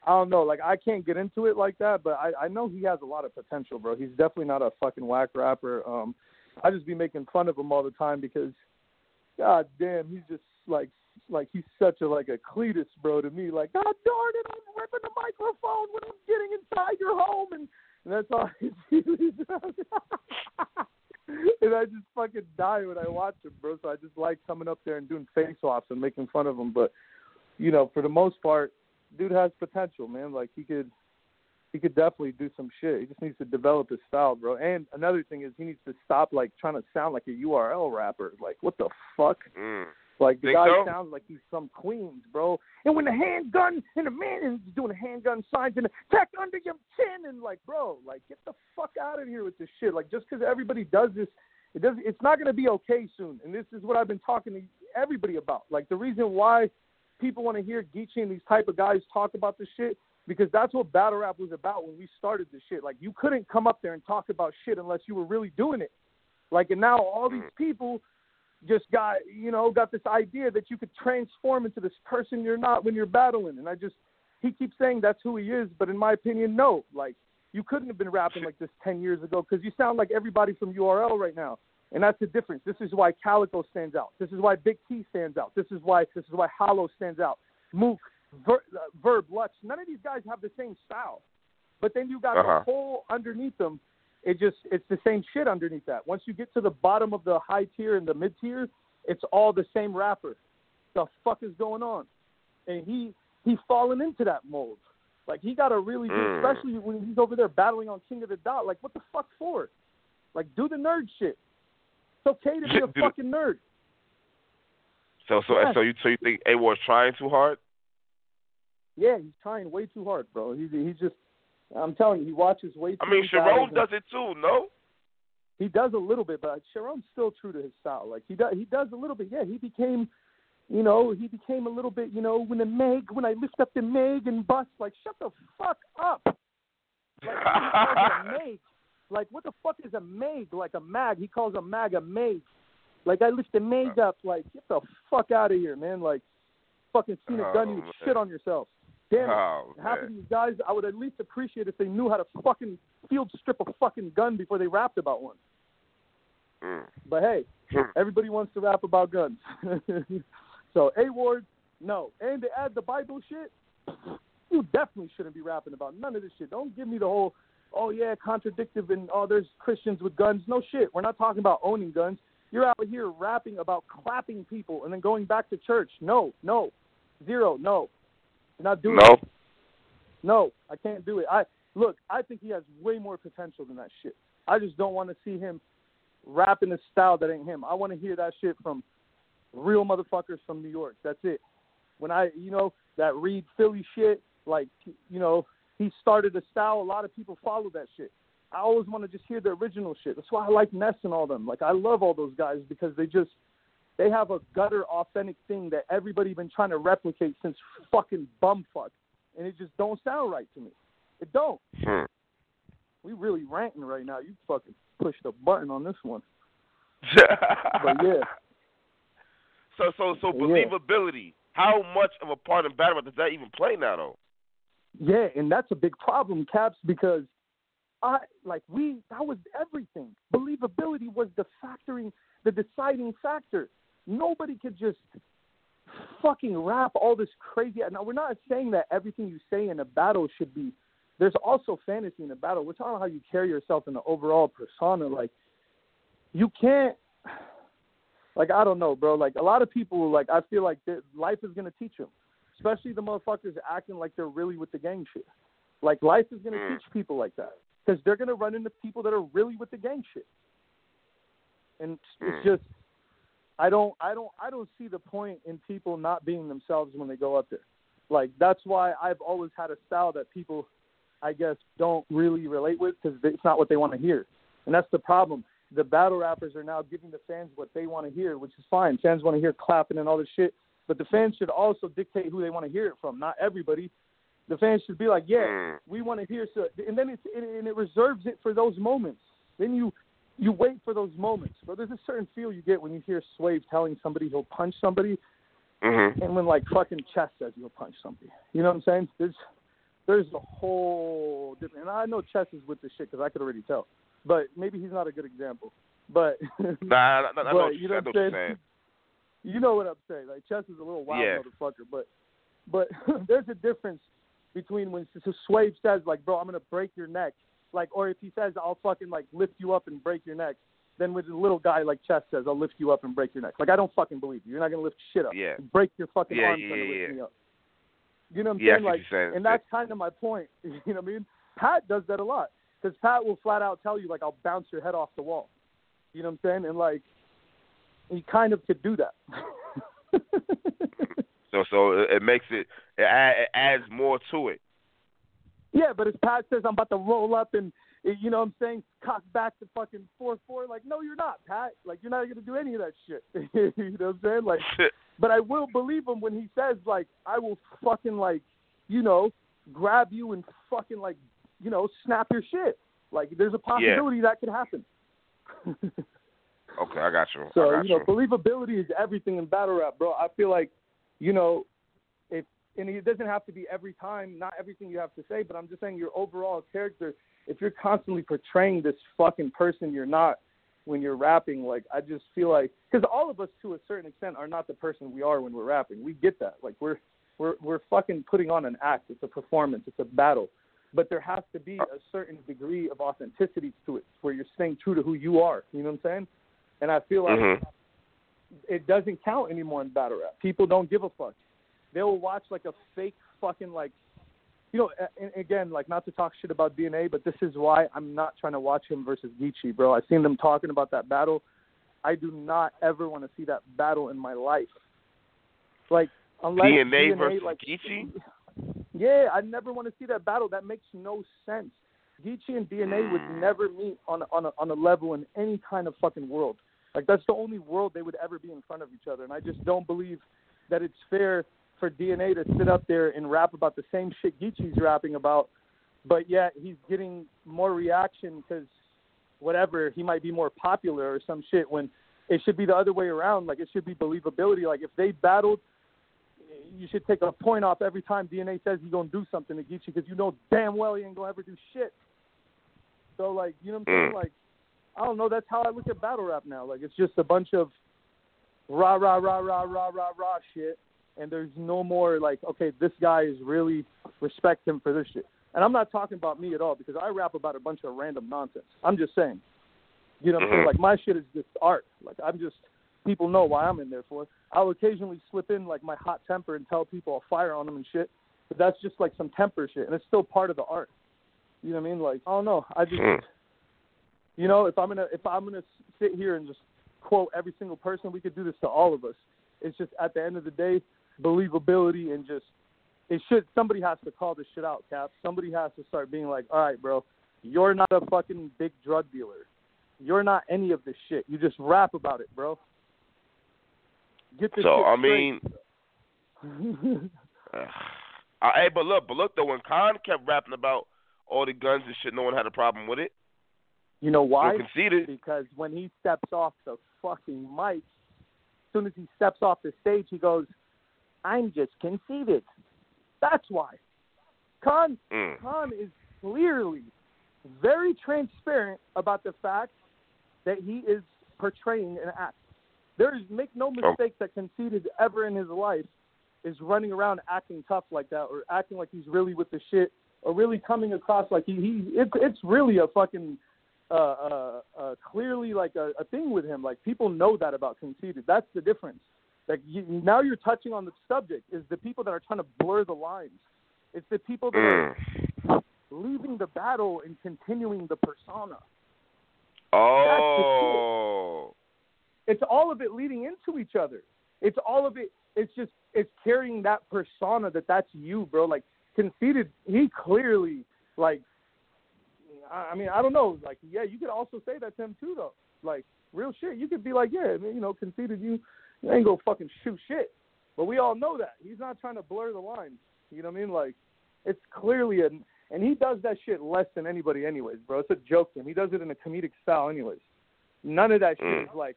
I don't know, like I can't get into it like that, but I, I know he has a lot of potential, bro. He's definitely not a fucking whack rapper. Um, I just be making fun of him all the time because, god damn, he's just like like he's such a like a Cletus, bro, to me. Like, God darn it, I'm ripping the microphone when I'm getting inside your home, and, and that's all. (laughs) (laughs) and I just fucking die when I watch him, bro. So I just like coming up there and doing face offs and making fun of him. But you know, for the most part, dude has potential, man. Like he could. He could definitely do some shit. He just needs to develop his style, bro. And another thing is he needs to stop like trying to sound like a URL rapper. Like what the fuck? Mm. Like the Think guy so? sounds like he's from Queens, bro. And when the handgun and the man is doing the handgun signs and tack under your chin and like, bro, like get the fuck out of here with this shit. Like just because everybody does this, it does. It's not gonna be okay soon. And this is what I've been talking to everybody about. Like the reason why people want to hear Geechi and these type of guys talk about this shit because that's what battle rap was about when we started this shit. Like you couldn't come up there and talk about shit unless you were really doing it. Like and now all these mm. people just got you know got this idea that you could transform into this person you're not when you're battling. And i just he keeps saying that's who he is but in my opinion no. Like you couldn't have been rapping like this 10 years ago because you sound like everybody from url right now. And that's the difference. This is why calico stands out. This is why big t stands out. This is why this is why hollow stands out. Mook Ver, uh, verb lutz none of these guys have the same style. But then you got Uh-huh. the whole underneath them it just it's the same shit underneath that. Once you get to the bottom of the high tier and the mid tier, it's all the same rapper. The fuck is going on? And he he's fallen into that mold. Like he got to really do, Mm. especially when he's over there battling on King of the Dot. Like what the fuck for? Like do the nerd shit. It's okay to be a fucking nerd. So so Yes. so you so you think A Ward's trying too hard? Yeah, he's trying way too hard, bro. He's he's just. I'm telling you, he watches way too. I mean, Charron does it too, no? He does a little bit, but Charron's still true to his style. Like he does, he does a little bit. Yeah, he became, you know, he became a little bit. You know, when the Meg, when I lift up the Meg and bust, like shut the fuck up. Like a Meg. (laughs) Like what the fuck is a Meg? Like a mag? He calls a mag a Meg. Like I lift the Meg up. Like get the fuck out of here, man. Like fucking seen a gun, Oh, you shit on yourself. Damn it. Oh, Half of these guys, I would at least appreciate if they knew how to fucking field strip a fucking gun before they rapped about one. Mm. But hey, Hmm. everybody wants to rap about guns. (laughs) so A Ward, no. And to add the Bible shit, you definitely shouldn't be rapping about none of this shit. Don't give me the whole, oh yeah, contradictive and oh there's Christians with guns. No shit. We're not talking about owning guns. You're out here rapping about clapping people and then going back to church. No, no, zero, no. Not doing No. it. No, I can't do it. I look. I think he has way more potential than that shit. I just don't want to see him rap in a style that ain't him. I want to hear that shit from real motherfuckers from New York. That's it. When I, you know, that Reed Philly shit, like, you know, he started a style. A lot of people follow that shit. I always want to just hear the original shit. That's why I like Ness and all them. Like, I love all those guys because they just they have a gutter authentic thing that everybody been trying to replicate since fucking bumfuck, and it just don't sound right to me. It don't. Hmm. We really ranting right now. You fucking pushed the button on this one. (laughs) But yeah, So so so Yeah. believability. How much of a part in battle does that even play now though? yeah, and that's a big problem, Caps, because I like we that was everything. Believability was the factoring, the deciding factor. Nobody could just fucking rap all this crazy. Now we're not saying that everything you say in a battle should be. There's also fantasy in a battle. We're talking about how you carry yourself in the overall persona. Like you can't. Like I don't know, bro. Like a lot of people, like I feel like life is gonna teach them, especially the motherfuckers acting like they're really with the gang shit. Like life is gonna Mm. teach people like that because they're gonna run into people that are really with the gang shit. And Mm. it's just, I don't, I don't, I don't see the point in people not being themselves when they go up there. Like that's why I've always had a style that people, I guess, don't really relate with because it's not what they want to hear, and that's the problem. The battle rappers are now giving the fans what they want to hear, which is fine. Fans want to hear clapping and all this shit, but the fans should also dictate who they want to hear it from. Not everybody. The fans should be like, yeah, Mm. we want to hear so, and then it's and it reserves it for those moments. Then you you wait for those moments. But there's a certain feel you get when you hear Swave telling somebody he'll punch somebody, Mhm. and when like fucking Chess says he'll punch somebody. You know what I'm saying? There's there's a whole different. And I know Chess is with this shit because I could already tell. But maybe he's not a good example. But (laughs) Nah, nah, nah, I know but you know what I'm saying? saying. you know what I'm saying. Like Chess is a little wild Yeah. motherfucker, but but (laughs) there's a difference between when Swave says like, "Bro, I'm gonna break your neck," like, or if he says, "I'll fucking like lift you up and break your neck," then with a little guy like Chess says, "I'll lift you up and break your neck." Like I don't fucking believe you. You're not gonna lift shit up. Yeah. Break your fucking Yeah, arm yeah, trying to yeah, lift yeah. me up. You know what I'm Yeah, saying? Like, saying. and that's kind of my point. (laughs) You know what I mean? Pat does that a lot because Pat will flat out tell you like, "I'll bounce your head off the wall." You know what I'm saying? And like, he kind of could do that. (laughs) So so it, makes it it, it adds more to it. Yeah, but as Pat says, I'm about to roll up and you know what I'm saying, cock back to fucking four four. Like, no, you're not, Pat. Like, you're not gonna do any of that shit. (laughs) you know what I'm saying? Like, but I will believe him when he says like, I will fucking like, you know, grab you and fucking like, you know, snap your shit. Like, there's a possibility that could happen. Okay, I got you. So I got you know, believability is everything in battle rap, bro. I feel like, you know, and it doesn't have to be every time, not everything you have to say, but I'm just saying your overall character. If you're constantly portraying this fucking person you're not when you're rapping, like I just feel like because all of us to a certain extent are not the person we are when we're rapping. We get that. Like we're we're we're fucking putting on an act. It's a performance. It's a battle. But there has to be a certain degree of authenticity to it, where you're staying true to who you are. You know what I'm saying? And I feel like Mhm. it doesn't count anymore in battle rap. People don't give a fuck. They'll watch like a fake fucking like, you know. And again, like not to talk shit about DNA, but this is why I'm not trying to watch him versus Geechi, bro. I've seen them talking about that battle. I do not ever want to see that battle in my life Like unless DNA versus like Geechi? Yeah, I never want to see that battle. That makes no sense. Geechi and DNA would Mm. never meet on a, on a, on a level in any kind of fucking world. Like that's the only world they would ever be in front of each other, and I just don't believe that it's fair for DNA to sit up there and rap about the same shit Geechi's rapping about, but yet he's getting more reaction because whatever he might be more popular or some shit when it should be the other way around. Like it should be believability. Like if they battled, you should take a point off every time DNA says he's gonna do something to Geechi because you know damn well he ain't gonna ever do shit. So like you know what I'm saying? Mm. Like I don't know. That's how I look at battle rap now. Like it's just a bunch of rah rah rah rah rah rah rah shit, and there's no more like okay, this guy is really respect him for this shit. And I'm not talking about me at all because I rap about a bunch of random nonsense. I'm just saying. You know what I'm saying? Mhm. Like my shit is just art. Like I'm just people know why I'm in there for. I'll occasionally slip in like my hot temper and tell people I'll fire on them and shit. But that's just like some temper shit and it's still part of the art. You know what I mean? Like I don't know. I just Hmm. you know, if I'm gonna if I'm gonna sit here and just quote every single person, we could do this to all of us. It's just at the end of the day, believability and just it should somebody has to call this shit out, Cap. Somebody has to start being like, All right, bro, you're not a fucking big drug dealer. You're not any of this shit. You just rap about it, bro. Get this So I mean, (laughs) uh, hey, but look, but look though, when Khan kept rapping about all the guns and shit, no one had a problem with it. you know why? Conceited. because when he steps off the fucking mic, as soon as he steps off the stage, he goes, "I'm just conceited." That's why. Khan Mm. Khan is clearly very transparent about the fact that he is portraying an act. There is make no mistake that conceited ever in his life is running around acting tough like that or acting like he's really with the shit or really coming across like he, he it's it's really a fucking uh, uh, uh, clearly like a, a thing with him. Like people know that about conceited. That's the difference. Like you, now you're touching on the subject is the people that are trying to blur the lines. It's the people that are Mm. leaving the battle and continuing the persona. Oh. It's all of it leading into each other. It's all of it. It's just it's carrying that persona that that's you, bro. Like conceited, he clearly like. I I mean, I don't know. Like, yeah, you could also say that to him too, though. Like, real shit. You could be like, yeah, you know, conceited. You, you ain't gonna fucking shoot shit. But we all know that he's not trying to blur the lines. You know what I mean? Like, it's clearly a, and he does that shit less than anybody, anyways, bro. It's a joke to him. He does it in a comedic style, anyways. None of that shit Mm. is like,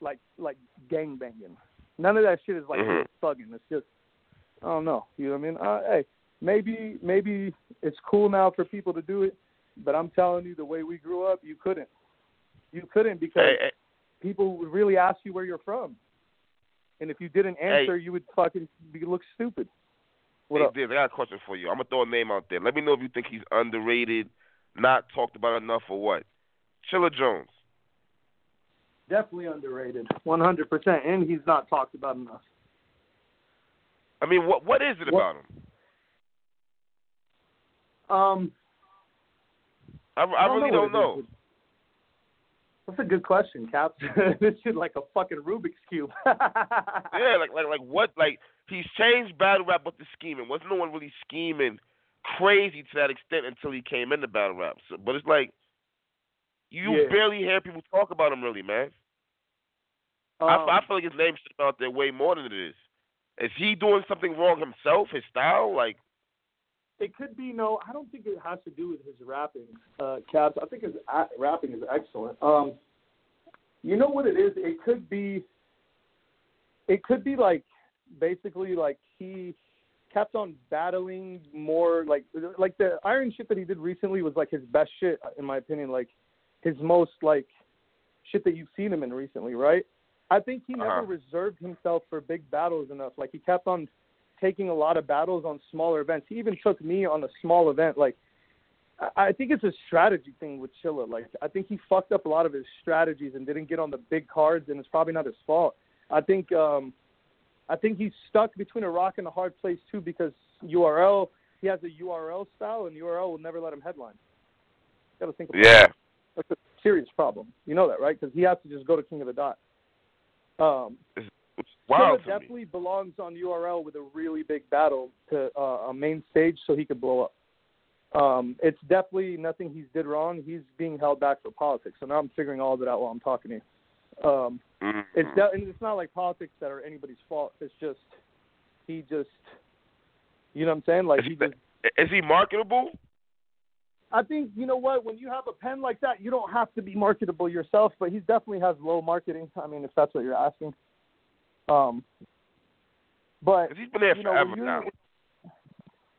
like, like gang banging. None of that shit is like thugging. It's just, I don't know. You know what I mean? Uh, hey, maybe, maybe it's cool now for people to do it, but I'm telling you, the way we grew up, you couldn't. You couldn't because Hey, hey, people would really ask you where you're from, and if you didn't answer, you would fucking be, look stupid. What hey, up? Diz, I got a question for you. I'm gonna throw a name out there. Let me know if you think he's underrated, not talked about enough, or what. Chilla Jones. Definitely underrated, 100%, and he's not talked about enough. I mean, what what is it What- about him? Um, I, I, really don't what it know. is. That's a good question, Cap. (laughs) this shit like a fucking Rubik's cube. (laughs) Yeah, like like like what? Like he's changed battle rap, but the scheming wasn't no one really scheming crazy to that extent until he came into battle rap. So, but it's like you Yeah. barely hear people talk about him, really, man. Um, I, I feel like his name's out there way more than it is. Is he doing something wrong himself? His style, like It could be no. I don't think it has to do with his rapping, uh, Caps. I think his a- rapping is excellent. Um, you know what it is? It could be. It could be like basically like he kept on battling more like like the iron shit that he did recently was like his best shit in my opinion like his most like shit that you've seen him in recently right i think he never Uh-huh. reserved himself for big battles enough like he kept on taking a lot of battles on smaller events. He even took me on a small event. Like, I think it's a strategy thing with Chilla. Like, I think he fucked up a lot of his strategies and didn't get on the big cards, and it's probably not his fault. I think, um, I think he's stuck between a rock and a hard place too because URL. He has a URL style, and URL will never let him headline. Got to think. About yeah, that. That's a serious problem. You know that, right? Because he has to just go to King of the Dot. Um, Chilla to me. definitely belongs on URL with a really big battle to uh, a main stage so he could blow up. Um, it's definitely nothing he's did wrong. He's being held back for politics. So now I'm figuring all of it out while I'm talking to you. Um, Mhm. it's de- and it's not like politics that are anybody's fault. It's just he just, you know what I'm saying? Like Is he he- just. Is he marketable? I think you know what when you have a pen like that, you don't have to be marketable yourself, but he definitely has low marketing. I mean, if that's what you're asking. Um, but he's been there you know, forever now.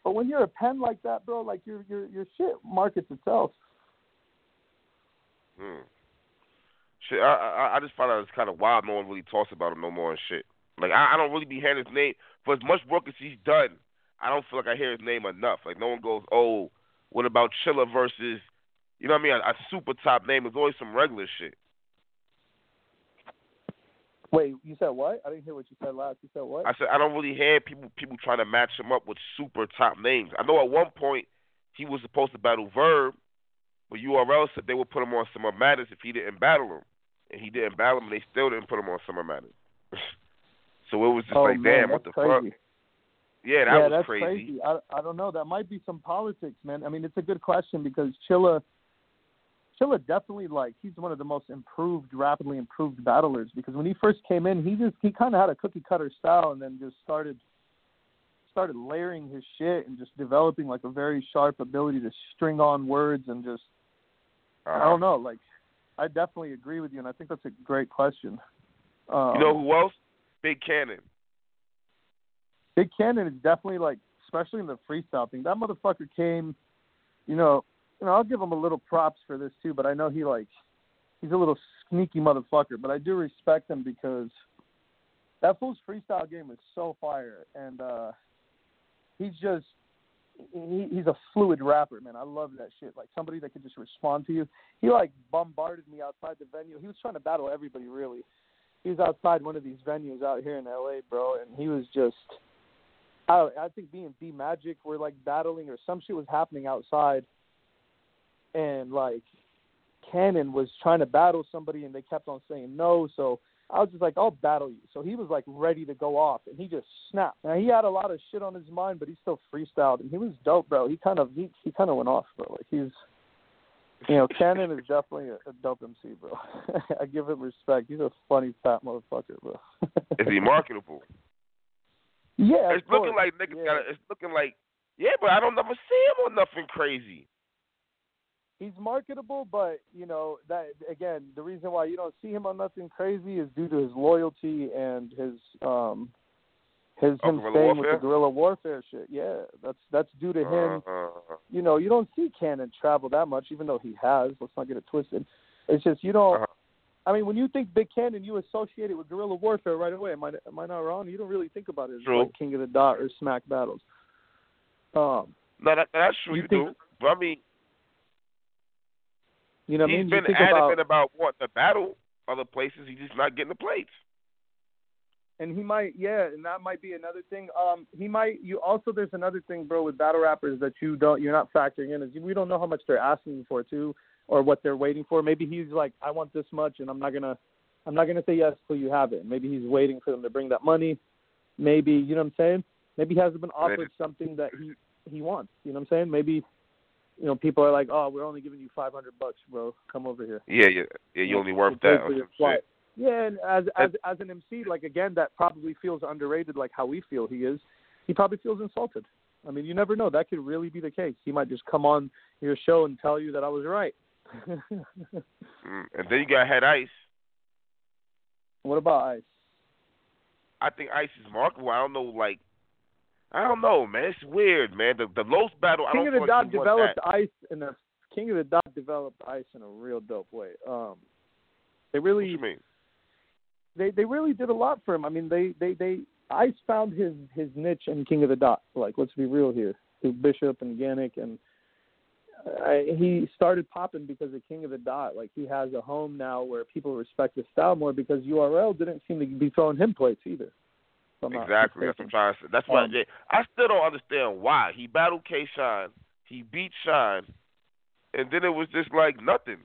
But when you're a pen like that, bro, like your your your shit markets itself. Mm. Shit, I, I I just find out it's kind of wild. No one really talks about him no more and shit. Like I, I don't really be hearing his name for as much work as he's done. I don't feel like I hear his name enough. Like no one goes, oh, what about Chilla versus, you know what I mean? A, a super top name. There's always some regular shit. Wait, you said what? I didn't hear what you said last. You said what? I said I don't really hear people people trying to match him up with super top names. I know at one point he was supposed to battle Verb, but URL said they would put him on Summer Madness if he didn't battle him, and he didn't battle him, and they still didn't put him on Summer Madness. (laughs) so it was just oh, like, man, damn, what the crazy. fuck? Yeah, that yeah, was that's crazy. I I don't know. That might be some politics, man. I mean, it's a good question because Chilla, Chilla definitely like he's one of the most improved, rapidly improved battlers. Because when he first came in, he just he kind of had a cookie cutter style, and then just started started layering his shit and just developing like a very sharp ability to string on words and just I Uh-huh. don't know. Like, I definitely agree with you, and I think that's a great question. Um, You know who else? Big Kannon. Big Kannon is definitely like, especially in the freestyle thing. That motherfucker came, you know, you know, I'll give him a little props for this too. But I know he like, he's a little sneaky motherfucker. But I do respect him because that fool's freestyle game is so fire, and uh he's just. He, he's a fluid rapper, man. I love that shit. Like somebody that could just respond to you. He like bombarded me outside the venue. He was trying to battle everybody, really. He was outside one of these venues out here in LA, bro, and he was just I, I think me and B Magic were like battling or some shit was happening outside, and like Kannon was trying to battle somebody and they kept on saying no. So I was just like, I'll battle you. So he was like ready to go off and he just snapped. Now he had a lot of shit on his mind, but he still freestyled and he was dope, bro. He kind of he he kind of went off, bro. Like he's. You know, Kannon is definitely a, a dope MC, bro. (laughs) I give him respect. He's a funny fat motherfucker, bro. Is he marketable? Yeah, it's looking like niggas yeah. got. It's looking like yeah, but I don't never see him on nothing crazy. He's marketable, but you know that again, the reason why you don't see him on nothing crazy is due to his loyalty and his um his Oh, him staying with the guerrilla warfare shit. Yeah, that's that's due to him. Uh, You know, you don't see Kannon travel that much, even though he has. Let's not get it twisted. It's just you don't. Uh-huh. I mean, when you think Big Kannon, you associate it with guerrilla warfare right away. Am I am I not wrong? You don't really think about it as True. like King of the Dot or Smack battles. Um, no, that, that's true. You You, think- do. But I mean, you know what I mean? been you think adamant about about wanting to battle other places. He's just not getting the plates. and he might yeah and that might be another thing um he might you also there's another thing bro with battle rappers that you don't you're not factoring in is we don't know how much they're asking for too or what they're waiting for maybe he's like i want this much and i'm not gonna i'm not gonna say yes till you have it maybe he's waiting for them to bring that money maybe you know what i'm saying maybe he hasn't been offered something that he he wants you know what i'm saying maybe you know people are like oh we're only giving you five hundred bucks bro come over here Yeah, yeah, yeah. You only worth that for or your some flight. shit. Yeah, and as as as an MC, like again, that probably feels underrated, like how we feel he is. He probably feels insulted. I mean, you never know. That could really be the case. He might just come on your show and tell you that I was right. (laughs) Mm. And then you got Head Ice. what about Ice? I think Ice is marketable. I don't know, like, I don't know, man. It's weird, man. The the Los battle. I King of the Dot developed. Ice in a King of the Dot developed Ice in a real dope way. Um, they What really you mean? they they really did a lot for him. I mean, they they they Ice found his his niche in King of the Dot. Like, let's be real here. Through Bishop and Gannick, and uh, he started popping because of King of the Dot. Like, he has a home now where people respect his style more because URL didn't seem to be throwing him plates either. I'm Exactly. That's what I'm trying to say. That's why Um, I still don't understand why he battled K Shine, he beat Shine, and then it was just like nothing.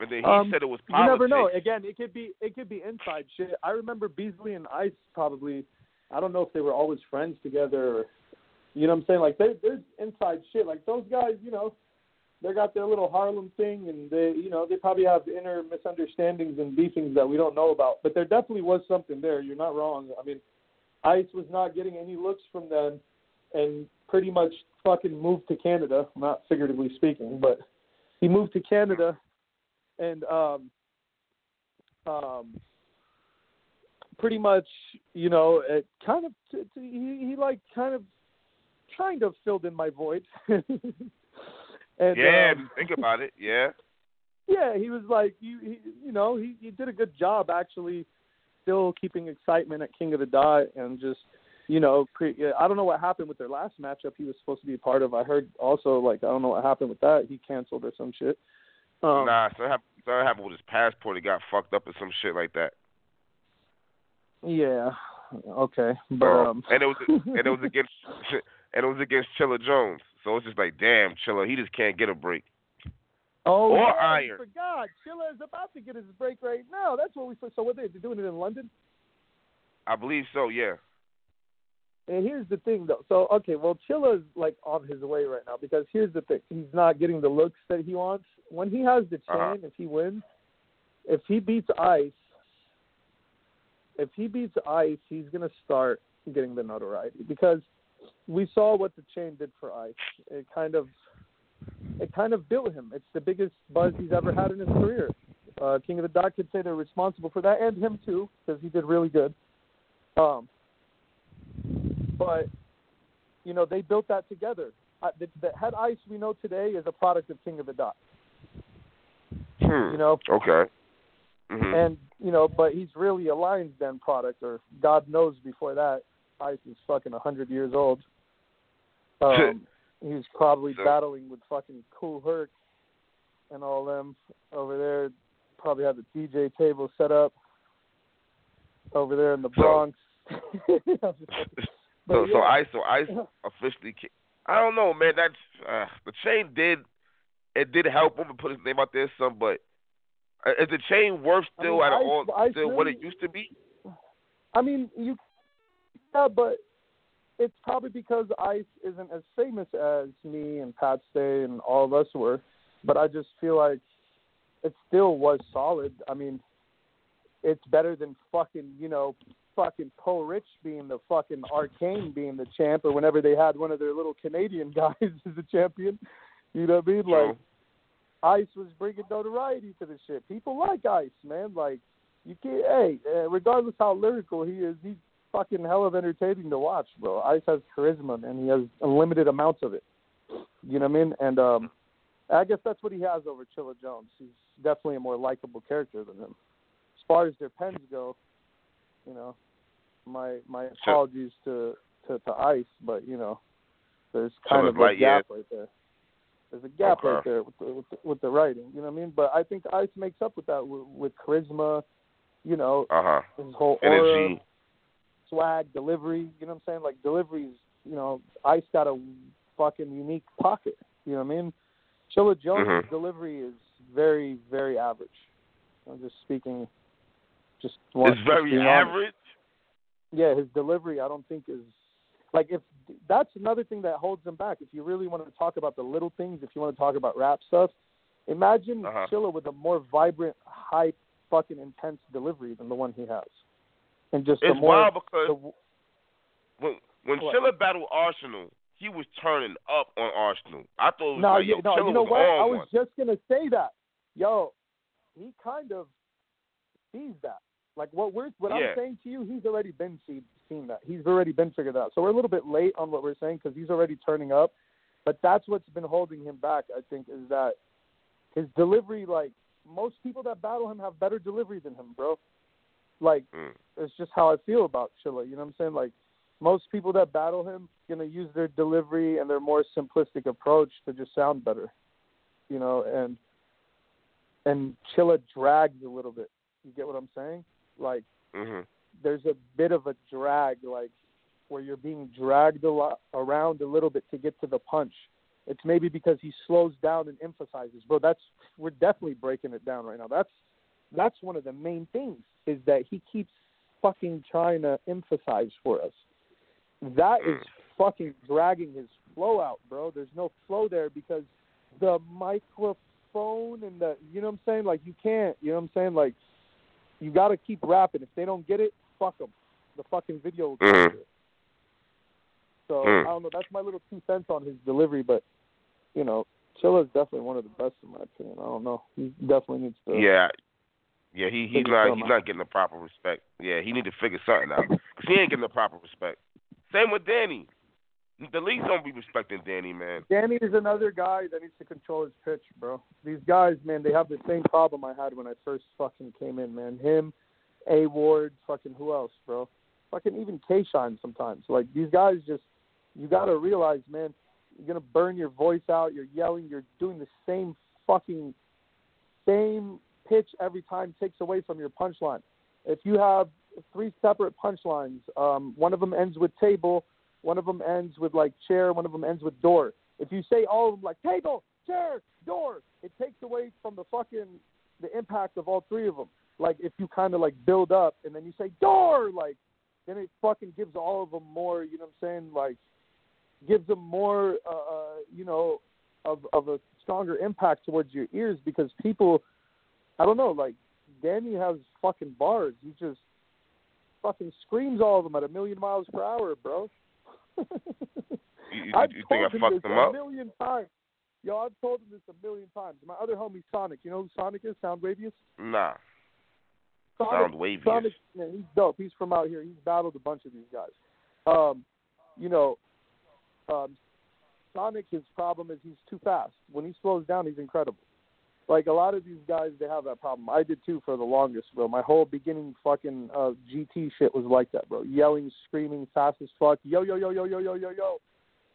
And then he Um, said it was You never know. Again, it could be it could be inside shit. I remember Beasley and Ice probably. I don't know if they were always friends together. or You know what I'm saying? Like there, there's inside shit. Like those guys, you know, they got their little Harlem thing, and they, you know, they probably have inner misunderstandings and beefings that we don't know about. But there definitely was something there. You're not wrong. I mean, Ice was not getting any looks from them, and pretty much fucking moved to Canada. Not figuratively speaking, but he moved to Canada, and um, um, pretty much, you know, it kind of t- t- he, he like kind of kind of filled in my void. (laughs) and yeah, um, think about it. Yeah. (laughs) yeah, he was like you he, you know, he he did a good job actually still keeping excitement at King of the Dot and just you know, pre- I don't know what happened with their last matchup he was supposed to be a part of. I heard also like I don't know what happened with that. He canceled or some shit. Um, nah, something happened, something happened with his passport. He got fucked up or some shit like that. Yeah. Okay. But Uh, um and it was and it was (laughs) against and it was against Chilla Jones. So it's just like, damn, Chilla, he just can't get a break. Oh, Or yeah, I Iron. forgot. Chilla is about to get his break right now. That's what we. So what they they're doing it in London? I believe so. Yeah. And here's the thing, though. So okay, well, Chilla's like on his way right now because here's the thing: he's not getting the looks that he wants. When he has the chain, Uh-huh. if he wins, if he beats Ice, if he beats Ice, he's gonna start getting the notoriety because we saw what the chain did for Ice. It kind of, it kind of built him. It's the biggest buzz he's ever had in his career. Uh, King of the Dot could say they're responsible for that, and him too, because he did really good. Um, but you know they built that together. Uh, the, the head ice we know today is a product of King of the Dot. Hmm. You know, Okay. hmm and you know, but he's really a Lions Den product, or God knows before that, Ice is fucking a hundred years old. (laughs) Um, he was probably So- battling with fucking Kool Herc and all them over there. Probably had the DJ table set up over there in the So- Bronx. (laughs) So so. Ice so Ice (clears throat) officially. ca- I don't know, man. That's uh, the chain did it did help him to put his name out there some, but uh, is the chain worth I still mean, at Ice- all Ice still what it used to be? I mean, you, yeah, but it's probably because Ice isn't as famous as me and Pat Stay and all of us were. But I just feel like it still was solid. I mean, it's better than fucking, you know, fucking Poe Rich being the fucking Arcane being the champ, or whenever they had one of their little Canadian (laughs) guys as the champion. You know what I mean? Like Ice was bringing notoriety to the shit. People like Ice, man. Like you can't. Hey, uh, regardless how lyrical he is, he's fucking hell of entertaining to watch, bro. Ice has charisma, and he has unlimited amounts of it. You know what I mean? And um, I guess that's what he has over Chilla Jones. He's definitely a more likable character than him. As far as their pens go, you know, my my apologies to to, to Ice, but you know, there's kind Chilla's of a light gap right there. There's a gap Okay. right there with the, with the with the writing. You know what I mean? But I think Ice makes up with that with, with charisma. You know, Uh huh. his whole aura, Energy. Swag, delivery. You know what I'm saying? Like deliveries. You know, Ice got a fucking unique pocket. You know what I mean? Chilla Jones' Mhm. delivery is very, very average. I'm just speaking. Just one, It's very average. Yeah, his delivery I don't think is like if that's another thing that holds him back. If you really want to talk about the little things, if you want to talk about rap stuff, imagine Uh-huh. Chilla with a more vibrant, high, fucking intense delivery than the one he has, and just the It's more wild because the, when when What? Chilla battled Arsonal, he was turning up on Arsonal. I thought it was no, like, yo, no, Chilla you know was what? I was one. just gonna say that. Yo, he kind of sees that. Like what we're what Yeah. I'm saying to you, he's already been see, seen that. He's already been figured out. So we're a little bit late on what we're saying because he's already turning up. But that's what's been holding him back. I think is that his delivery. Like most people that battle him have better delivery than him, bro. Like Mm. it's just how I feel about Chilla. You know what I'm saying? Like most people that battle him gonna use their delivery and their more simplistic approach to just sound better. You know, and and Chilla drags a little bit. You get what I'm saying? Like hmm there's a bit of a drag, like where you're being dragged a lot around a little bit to get to the punch, It's maybe because he slows down and emphasizes. Bro, that's we're definitely breaking it down right now. That's that's one of the main things is that he keeps fucking trying to emphasize for us. That is fucking dragging his flow out, bro. There's no flow there because the microphone and the you know what I'm saying? Like you can't, you know what I'm saying? Like you got to keep rapping. If they don't get it, fuck them. The fucking video will Mhm. capture it. So Mm. I don't know. That's my little two cents on his delivery, but you know, Chilla's definitely one of the best in my opinion. I don't know. He definitely needs to. Yeah, yeah. He he's not he's not getting the proper respect. Yeah, he need to figure something out because he ain't getting the proper respect. Same with Danny. The league don't be respecting Danny, man. Danny is another guy that needs to control his pitch, bro. These guys, man, they have the same problem I had when I first fucking came in, man. Him, A Ward, fucking who else, bro? Fucking even K Shine sometimes. Like these guys just you gotta realize, man, you're gonna burn your voice out, you're yelling, you're doing the same fucking same pitch every time takes away from your punchline. If you have three separate punchlines, um, one of them ends with table, one of them ends with like chair, one of them ends with door. If you say all of them like table, chair, door, it takes away from the fucking the impact of all three of them. Like if you kind of like build up and then you say door, like then it fucking gives all of them more. You know what I'm saying? Like gives them more, uh, uh, you know, of of a stronger impact towards your ears because people, I don't know, like Danny has fucking bars. He just fucking screams all of them at a million miles per hour, bro. (laughs) You, you, I've you told think I him fucked this a up? million times. Yo, I've told him this a million times. My other homie Sonic, you know who Sonic is? Sound Wavius? Nah, Sonic, sound wavy. Sonic, man, he's dope. He's from out here. He's battled a bunch of these guys. Um, you know, um, Sonic, his problem is he's too fast. When he slows down, he's incredible. Like a lot of these guys, they have that problem. I did too for the longest, bro. My whole beginning fucking uh, GT shit was like that, bro. Yelling, screaming, fast as fuck. Yo, yo, yo, yo, yo, yo, yo, yo.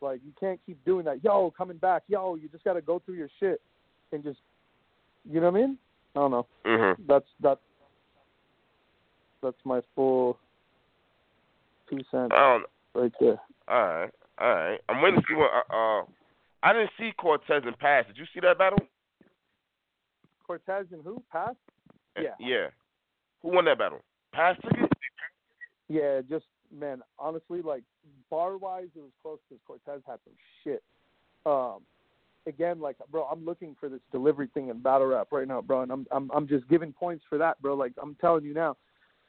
Like you can't keep doing that. Yo, coming back. Yo, you just got to go through your shit and just, you know what I mean? I don't know Mhm. that's that's that's my full two cents I don't. right there. All right, all right. I'm waiting to see what. Uh, uh, I didn't see Cortez and Pass. Did you see that battle? Cortez and who? Pass? Yeah. Yeah. Who won that battle? Pass took it. Yeah, just man, honestly, like bar wise, it was close because Cortez had some shit. Um, again, like bro, I'm looking for this delivery thing in battle rap right now, bro, and I'm I'm I'm just giving points for that, bro. Like I'm telling you now,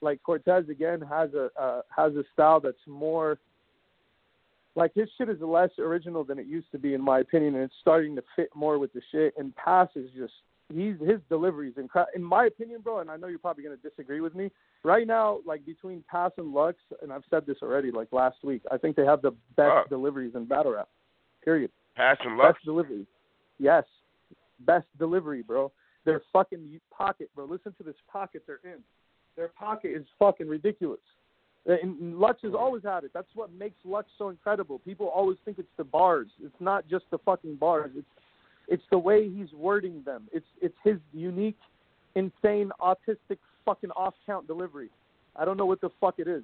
like Cortez again has a uh, has a style that's more. Like his shit is less original than it used to be, in my opinion, and it's starting to fit more with the shit. And Pass is just he's his delivery is incredible, in my opinion, bro. And I know you're probably gonna disagree with me right now, like between Pass and Lux, and I've said this already, like last week, I think they have the best Wow. deliveries in battle rap. Period. Pass and Lux. Best delivery. Yes, best delivery, bro. Their fucking pocket, bro. Listen to this pocket they're in. Their pocket is fucking ridiculous. And and Lux has always had it. That's what makes Lux so incredible. People always think it's the bars. It's not just the fucking bars. It's it's the way he's wording them. It's it's his unique, insane, autistic, fucking off count delivery. I don't know what the fuck it is,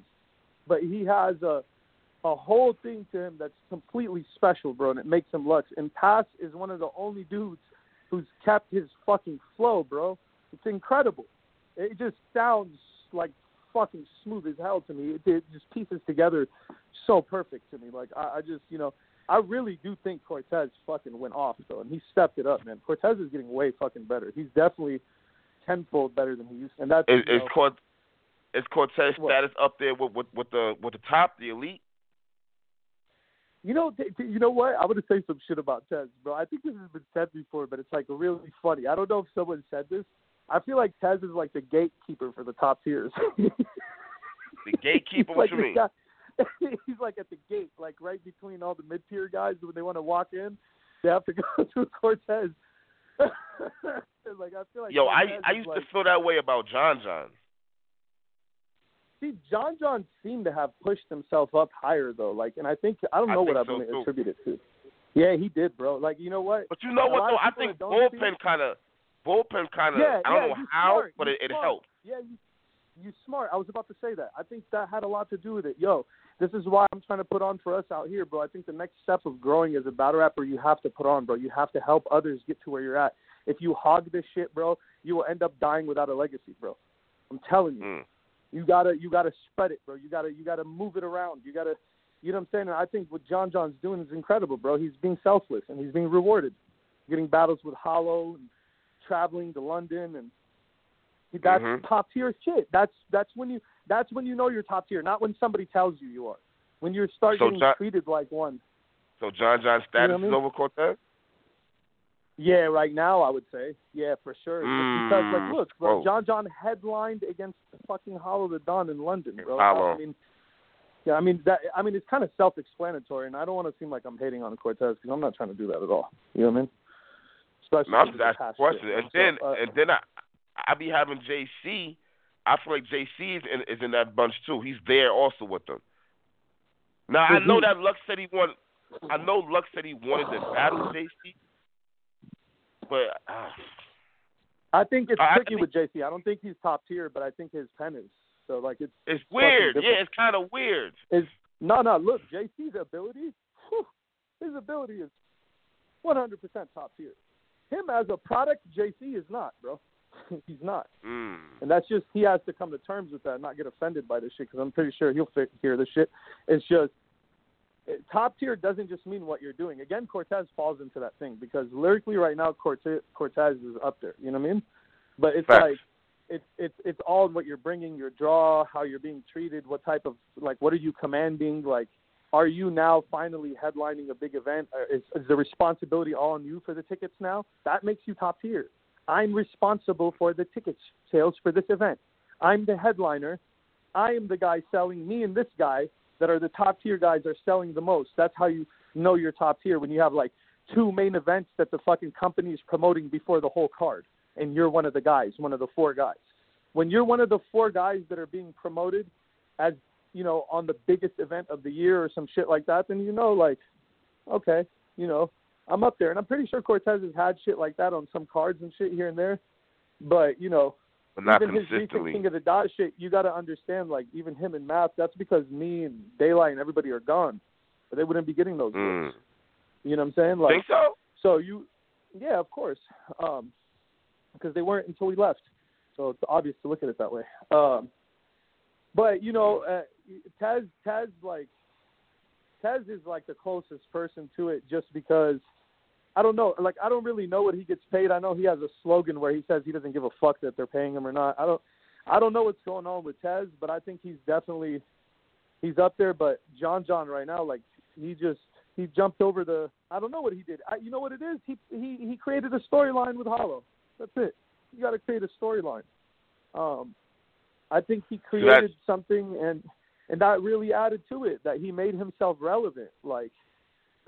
but he has a a whole thing to him that's completely special, bro, and it makes him Lux. And Pass is one of the only dudes who's kept his fucking flow, bro. It's incredible. It just sounds like fucking smooth as hell to me. It, it just pieces together so perfect to me. Like I, I just, you know, I really do think Cortez fucking went off though, and he stepped it up, man. Cortez is getting way fucking better. He's definitely tenfold better than he used. To, and that's Is you is know, Cort is Cortez What? status up there with, with with the with the top, the elite? You know, t- t- you know what? I'm gonna say some shit about Tez, bro. I think this has been said before, but it's like really funny. I don't know if someone said this. I feel like Tez is like the gatekeeper for the top tiers. (laughs) The gatekeeper. What like you mean? guy- (laughs) he's like at the gate, like right between all the mid tier guys. When they want to walk in, they have to (laughs) go through Cortez. (laughs) like I feel like Yo, I Cortez I is used like, to feel that way about John John. See, John John seemed to have pushed himself up higher though. Like, and I think I don't I know what I'm so, going to attribute it to. Yeah, he did, bro. Like, you know what? But you know what though? I think that don't see bullpen kind of bullpen kind of yeah, I don't yeah, know how, smart. but it, it helped. Yeah, you, you smart. I was about to say that. I think that had a lot to do with it. Yo, this is why I'm trying to put on for us out here, bro. I think the next step of growing as a battle rapper, you have to put on, bro. You have to help others get to where you're at. If you hog this shit, bro, you will end up dying without a legacy, bro. I'm telling you. Mm. You gotta you gotta spread it, bro. You gotta you gotta move it around. You gotta you know what I'm saying? And I think what John John's doing is incredible, bro. He's being selfless and he's being rewarded. Getting battles with Hollow and traveling to London and that's Mhm. top tier shit. That's that's when you that's when you know you're top tier, not when somebody tells you you are. When you start So getting John- treated like one. So John John's status what I mean? is over Cortez. Yeah, right now I would say. Yeah, for sure. Just because like Mm, look, bro, whoa. John John headlined against fucking Hollow the Don in London, bro. Hollow. I mean yeah, I mean that. I mean, it's kind of self-explanatory, and I don't want to seem like I'm hating on Cortez because I'm not trying to do that at all. You know what I mean? Especially No, I'm just asking a past question. And So, then uh, and then I I be having JC. I feel like JC is in, is in that bunch too. He's there also with them. Now I know that Lux said he wanted. I know Lux said he wanted to battle JC, but uh, I think it's I tricky think- with JC. I don't think he's top tier, but I think his pen is. So like it's it's weird. Yeah, it's kind of weird. is no no. Look, JC's ability, whew, his ability is 100% top tier. Him as a product, JC is not, bro. (laughs) he's not. Mm. And that's just he has to come to terms with that, and not get offended by this shit. Because I'm pretty sure he'll fi- hear this shit. It's just it, top tier doesn't just mean what you're doing. Again, Cortez falls into that thing because lyrically, right now, Cortez Cortez is up there. You know what I mean? But it's Facts. like it's it's it's all what you're bringing, your draw, how you're being treated, what type of like what are you commanding, like. Are you now finally headlining a big event? Or Is, is the responsibility all on you for the tickets now? That makes you top tier. I'm responsible for the ticket sales for this event. I'm the headliner. I am the guy selling. Me and this guy that are the top tier guys are selling the most. That's how you know you're top tier when you have like two main events that the fucking company is promoting before the whole card, and you're one of the guys, one of the four guys. When you're one of the four guys that are being promoted as you know on the biggest event of the year or some shit like that, then you know like, okay, you know I'm up there, and I'm pretty sure Cortez has had shit like that on some cards and shit here and there. But you know, But not even his. King of the Dot shit, you got to understand, like even him and Math, that's because me and Daylyt and everybody are gone, or they wouldn't be getting those. Mm. You know what I'm saying? Like, Think so? so you, yeah, of course, um, because they weren't until we left. So it's obvious to look at it that way. Um, but you know, uh, Taz, Taz, like, Tez is like the closest person to it, just because I don't know, like I don't really know what he gets paid. I know he has a slogan where he says he doesn't give a fuck that they're paying him or not. I don't, I don't know what's going on with Tez, but I think he's definitely he's up there. But John John right now, like he just he jumped over the. I don't know what he did. I, you know what it is? He he he created a storyline with Hollow. That's it. You got to create a storyline. Um, I think he created something, and and that really added to it. That he made himself relevant. Like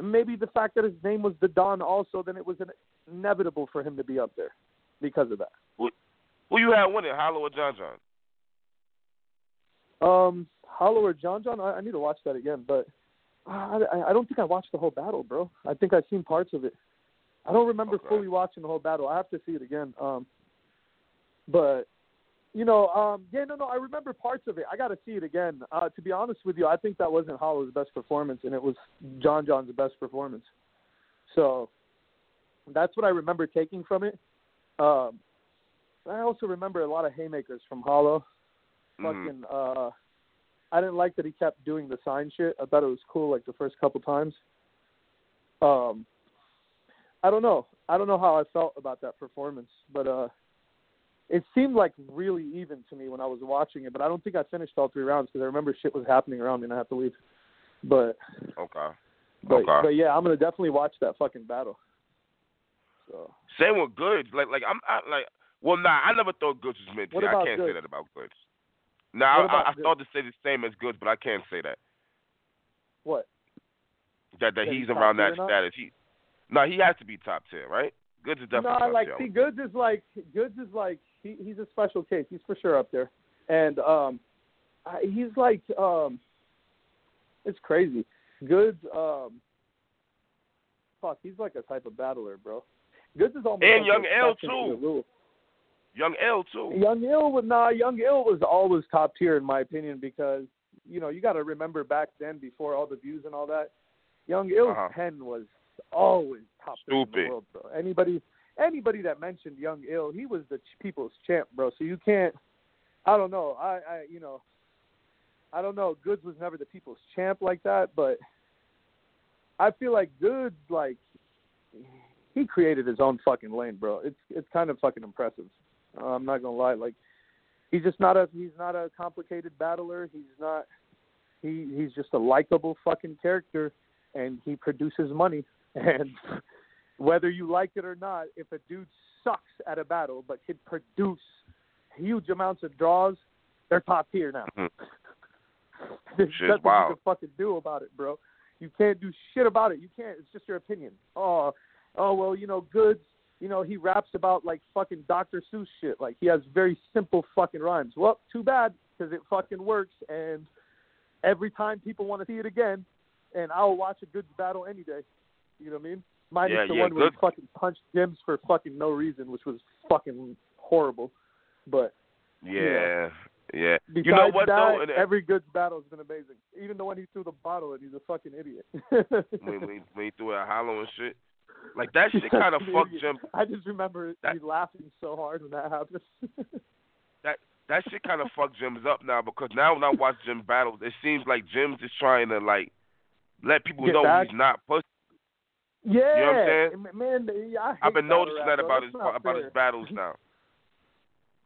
maybe the fact that his name was the Don also, then it was inevitable for him to be up there because of that. Who you had winning, Hollow or John John? Um, Hollow or John John? I, I need to watch that again, but I, I- I don't think I watched the whole battle, bro. I think I've seen parts of it. I don't remember Okay. fully watching the whole battle. I have to see it again. Um, but you know, um, yeah, no, no, I remember parts of it. I got to see it again. Uh, to be honest with you, I think that wasn't Hollow's best performance, and it was John John's best performance. So that's what I remember taking from it. Um, I also remember a lot of haymakers from Hollow Mhm. fucking uh I didn't like that he kept doing the sign shit. I thought it was cool like the first couple times. Um I don't know. I don't know how I felt about that performance, but uh it seemed like really even to me when I was watching it, but I don't think I finished all three rounds because I remember shit was happening around me and I had to leave. But Okay. but Okay. but yeah, I'm gonna definitely watch that fucking battle. So Same with Goodz. Like like I'm I, like well nah, I never thought Goodz was mid What I can't say that about Goodz. Nah, I, I, I thought to say the same as Goodz, but I can't say that. what? That that That he's he's around that status. He no, he has to be top tier, right? Goodz is definitely no, top like tier. see, Goodz is like Goodz is like he he's a special case. He's for sure up there, and um, I, he's like um, it's crazy. Goodz um, fuck, he's like a type of battler, bro. Goodz is almost And like Young Ill too. Young Ill too. Young Ill was nah. Young Ill was always top tier in my opinion because you know, you got to remember back then, before all the views and all that, Young Ill's Uh-huh. pen was always top three in Stupid. the world, bro. Anybody, anybody that mentioned Young Ill, he was the people's champ, bro. So you can't. I don't know. I, I, you know, I don't know. Goodz was never the people's champ like that, but I feel like Goodz, like, he created his own fucking lane, bro. It's it's kind of fucking impressive. Uh, I'm not gonna lie. Like, he's just not a he's not a complicated battler. He's not. He he's just a likable fucking character, and he produces money. (laughs) And whether you like it or not, if a dude sucks at a battle but can produce huge amounts of draws, they're top tier now. Mhm. (laughs) There's Shit's nothing wild. you can fucking do about it, bro. You can't do shit about it. You can't. It's just your opinion. Oh, oh well, you know, Goodz. You know, he raps about like fucking Dr. Seuss shit. Like he has very simple fucking rhymes. Well, too bad because it fucking works. And every time people want to see it again, and I'll watch a Goodz battle any day. You know what I mean? Minus Yeah, the yeah, one where he fucking punched Jims for fucking no reason, which was fucking horrible. But Yeah, yeah. besides You know what that, though? Every Goodz battle has been amazing. Even the one he threw the bottle and he's a fucking idiot. (laughs) when, when, when he threw a hollow and shit, like that (laughs) shit kind of fucked. Jim. I just remember That- me laughing so hard when that happened. (laughs) That that shit kind of fucked Jim's up now because now when I watch Jim battles, it seems like Jim's is trying to like let people Get know back? he's not pussy. Yeah, you know what I'm saying? man. I hate I've been noticing that about his about fair. his battles now. (laughs)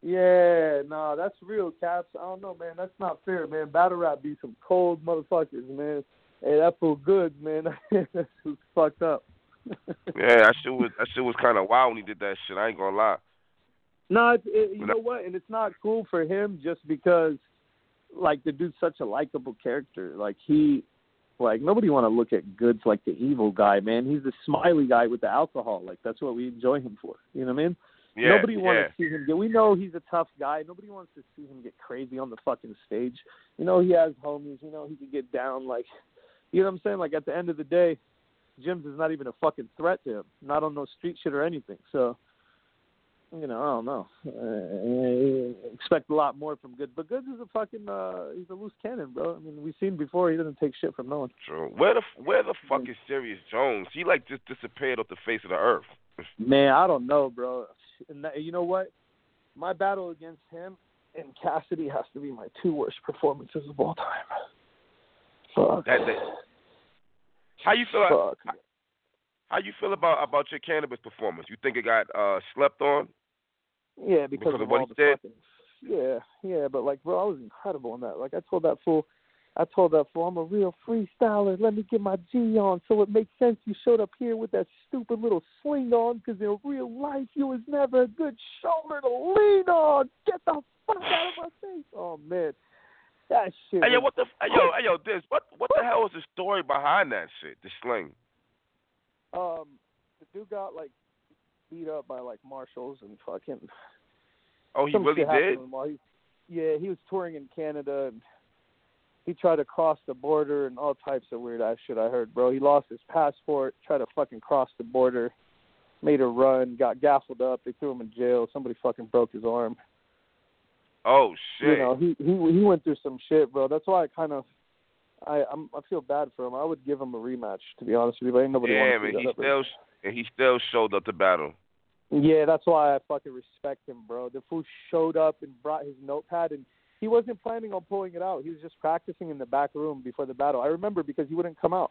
Yeah, nah, that's real, Caps. I don't know, man. That's not fair, man. Battle rap be some cold motherfuckers, man. Hey, that feel good, man. (laughs) That's who's fucked up. (laughs) Yeah, that shit was that shit was kind of wild when he did that shit. I ain't gonna lie. No, it, it, you know what? And it's not cool for him just because, like, the dude's such a likable character. Like he, like nobody want to look at Goodz like the evil guy, man. He's the smiley guy with the alcohol. Like that's what we enjoy him for. You know what I mean? Yeah, Nobody yeah. wants to see him get. We know he's a tough guy. Nobody wants to see him get crazy on the fucking stage. You know he has homies. You know he can get down. Like, you know what I'm saying? Like at the end of the day, Jim's is not even a fucking threat to him. Not on no street shit or anything. So, you know, I don't know. Uh, expect a lot more from Goodz, but Goodz is a fucking. uh He's a loose cannon, bro. I mean, we've seen before. He doesn't take shit from no one. True. Where the where the fuck is Serius Jones? He like just disappeared off the face of the earth. (laughs) Man, I don't know, bro. And you know what? My battle against him and Cassidy has to be my two worst performances of all time. Fuck. How you feel? Fuck. How you feel about about your Canibus performance? You think it got uh slept on? Yeah, because, because of, what all he the did? fucking. Yeah, yeah, but like, bro, I was incredible in that. Like, I told that fool, I told that fool, I'm a real freestyler. Let me get my G on, so it makes sense you showed up here with that stupid little sling on, because in real life you was never a good shoulder to lean on. Get the fuck out of my face. Oh man, that shit. Hey yo, what the hey, yo hey yo this what what the hell is the story behind that shit? The sling. Um, the dude got like beat up by like marshals and fucking. Oh, he some really did. while he, yeah, he was touring in Canada and he tried to cross the border and all types of weird ass shit. I heard, bro. He lost his passport, tried to fucking cross the border, made a run, got gaffled up. They threw him in jail. Somebody fucking broke his arm. Oh shit. You know, he he he went through some shit, bro. That's why I kind of. I I'm, I feel bad for him. I would give him a rematch, to be honest with you. But ain't nobody yeah, wants to He still and he still showed up to battle. Yeah, that's why I fucking respect him, bro. The fool showed up and brought his notepad, and he wasn't planning on pulling it out. He was just practicing in the back room before the battle. I remember because he wouldn't come out,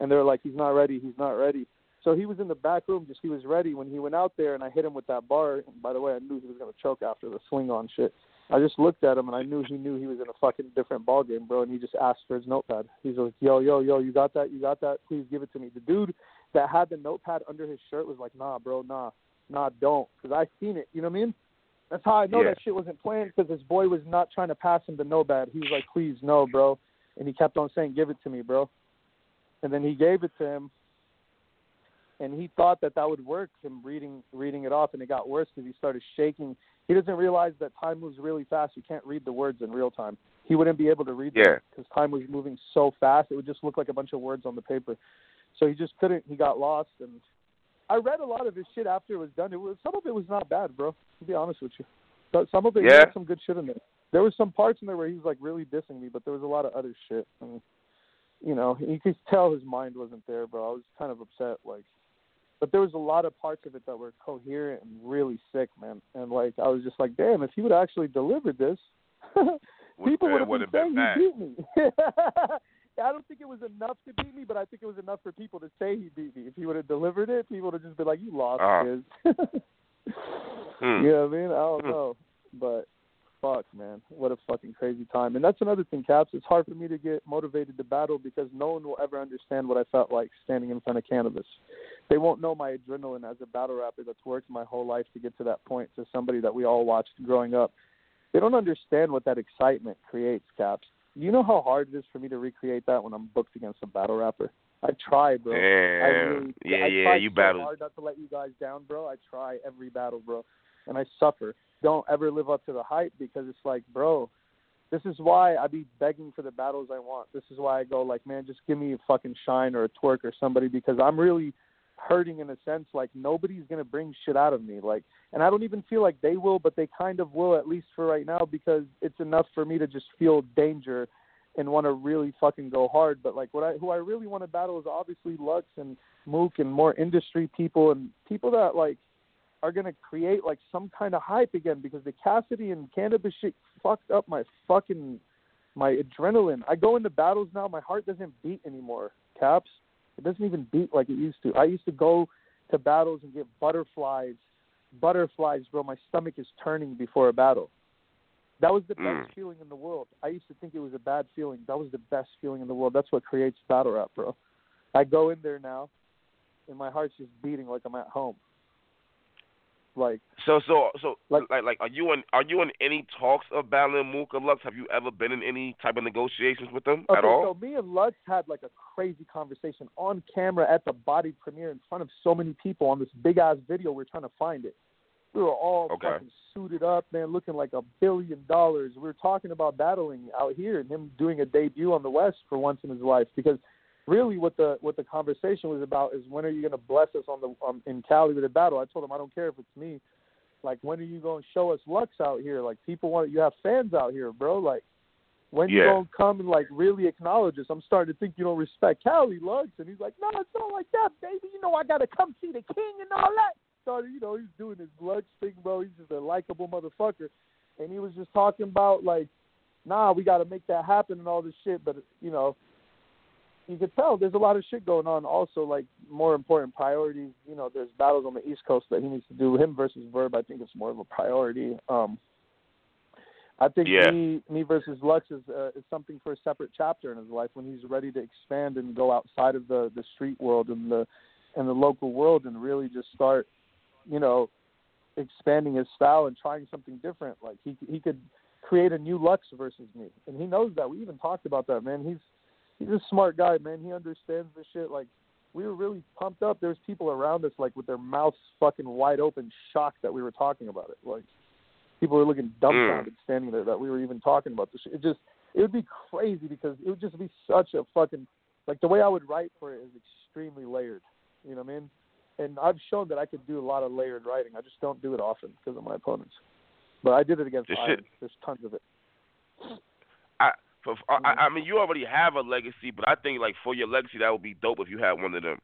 and they were like, "He's not ready. He's not ready." So he was in the back room, just he was ready when he went out there, and I hit him with that bar. And by the way, I knew he was gonna choke after the swing on shit. I just looked at him and I knew he knew he was in a fucking different ball game, bro. And he just asked for his notepad. He's like, "Yo, yo, yo, you got that? You got that? Please give it to me." The dude that had the notepad under his shirt was like, "Nah, bro, nah." nah, don't, because I seen it. You know what I mean? That's how I know Yeah. that shit wasn't planned because his boy was not trying to pass him the no bad. He was like, please, no, bro. And he kept on saying, give it to me, bro. And then he gave it to him, and he thought that that would work. Him reading reading it off, and it got worse because he started shaking. He doesn't realize that time moves really fast. You can't read the words in real time. He wouldn't be able to read Yeah. them because time was moving so fast. It would just look like a bunch of words on the paper. So he just couldn't. He got lost, and I read a lot of his shit after it was done. It was some of it was not bad, bro. To be honest with you, but some of it Yeah. had some good shit in there. there was some parts in there where he was like really dissing me, but there was a lot of other shit. And, you know, you could tell his mind wasn't there, bro. I was kind of upset, like. But there was a lot of parts of it that were coherent and really sick, man. And like, I was just like, damn, if he would actually delivered this, (laughs) people would have been saying been he beat me. (laughs) I don't think it was enough to beat me, but I think it was enough for people to say he beat me. If he would have delivered it, people would have just been like, "You lost, Uh-huh. kids." (laughs) Hmm. You know what I mean? I don't Hmm. know, but fuck, man, what a fucking crazy time. And that's another thing, Caps. It's hard for me to get motivated to battle because no one will ever understand what I felt like standing in front of Canibus. They won't know my adrenaline as a battle rapper that's worked my whole life to get to that point. To somebody that we all watched growing up, they don't understand what that excitement creates, Caps. You know how hard it is for me to recreate that when I'm booked against a battle rapper. I try, bro. Yeah, I really, yeah, I yeah, try you so battled. hard not to let you guys down, bro. I try every battle, bro, and I suffer. Don't ever live up to the hype because it's like, bro, this is why I be begging for the battles I want. This is why I go like, man, just give me a fucking shine or a Twerk or somebody because I'm really hurting in a sense. Like nobody's gonna bring shit out of me. Like, and I don't even feel like they will, but they kind of will at least for right now because it's enough for me to just feel danger and want to really fucking go hard. But like what I who I really want to battle is obviously Lux and Mook and more industry people and people that like are gonna create like some kind of hype again because the Cassidy and Canibus shit fucked up my fucking my adrenaline. I go into battles now, my heart doesn't beat anymore. Caps. It doesn't even beat like it used to. I used to go to battles and get butterflies butterflies, bro. My stomach is turning before a battle. That was the Mm. best feeling in the world. I used to think it was a bad feeling. That was the best feeling in the world. That's what creates battle rap, bro. I go in there now, and my heart's just beating like I'm at home. Like, So so so Like- like like, are you in are you in any talks of battling Mook or Lux? Have you ever been in any type of negotiations with them okay, at all? so me and Lux had like a crazy conversation on camera at the Bodied premiere in front of so many people on this big ass video. We're trying to find it. We were all Okay. fucking suited up, man, looking like a billion dollars. We were talking about battling out here and him doing a debut on the West for once in his life because really what the what the conversation was about is when are you going to bless us on the um, in Cali with a battle? I told him I don't care if it's me. Like when are you going to show us Lux out here? Like people want you have fans out here, bro. Like when you Yeah. gonna come and like really acknowledge us? I'm starting to think you don't respect Cali Lux, and he's like, no, it's not like that, baby. You know I gotta come see the king and all that. Started, you know, he's doing his Lux thing, bro. He's just a likable motherfucker, and he was just talking about like, nah, we gotta make that happen and all this shit. But you know, you could tell there's a lot of shit going on. Also, like more important priorities. You know, there's battles on the East Coast that he needs to do. Him versus Verb, I think it's more of a priority. Um, I think Yeah. me me versus Lux is uh, is something for a separate chapter in his life when he's ready to expand and go outside of the the street world and the and the local world and really just start, you know, expanding his style and trying something different. Like he he could create a new Lux versus me, and he knows that. We even talked about that, man. He's he's a smart guy, man. He understands the shit. Like we were really pumped up. There was people around us like with their mouths fucking wide open, shocked that we were talking about it. Like people were looking dumbfounded mm. standing there that we were even talking about this shit. It just it would be crazy because it would just be such a fucking like the way I would write for it is extremely layered. You know what I mean? And I've shown that I could do a lot of layered writing. I just don't do it often because of my opponents. But I did it against This Iron. shit- There's tons of it. For, I, I mean, you already have a legacy, but I think like for your legacy, that would be dope if you had one of them.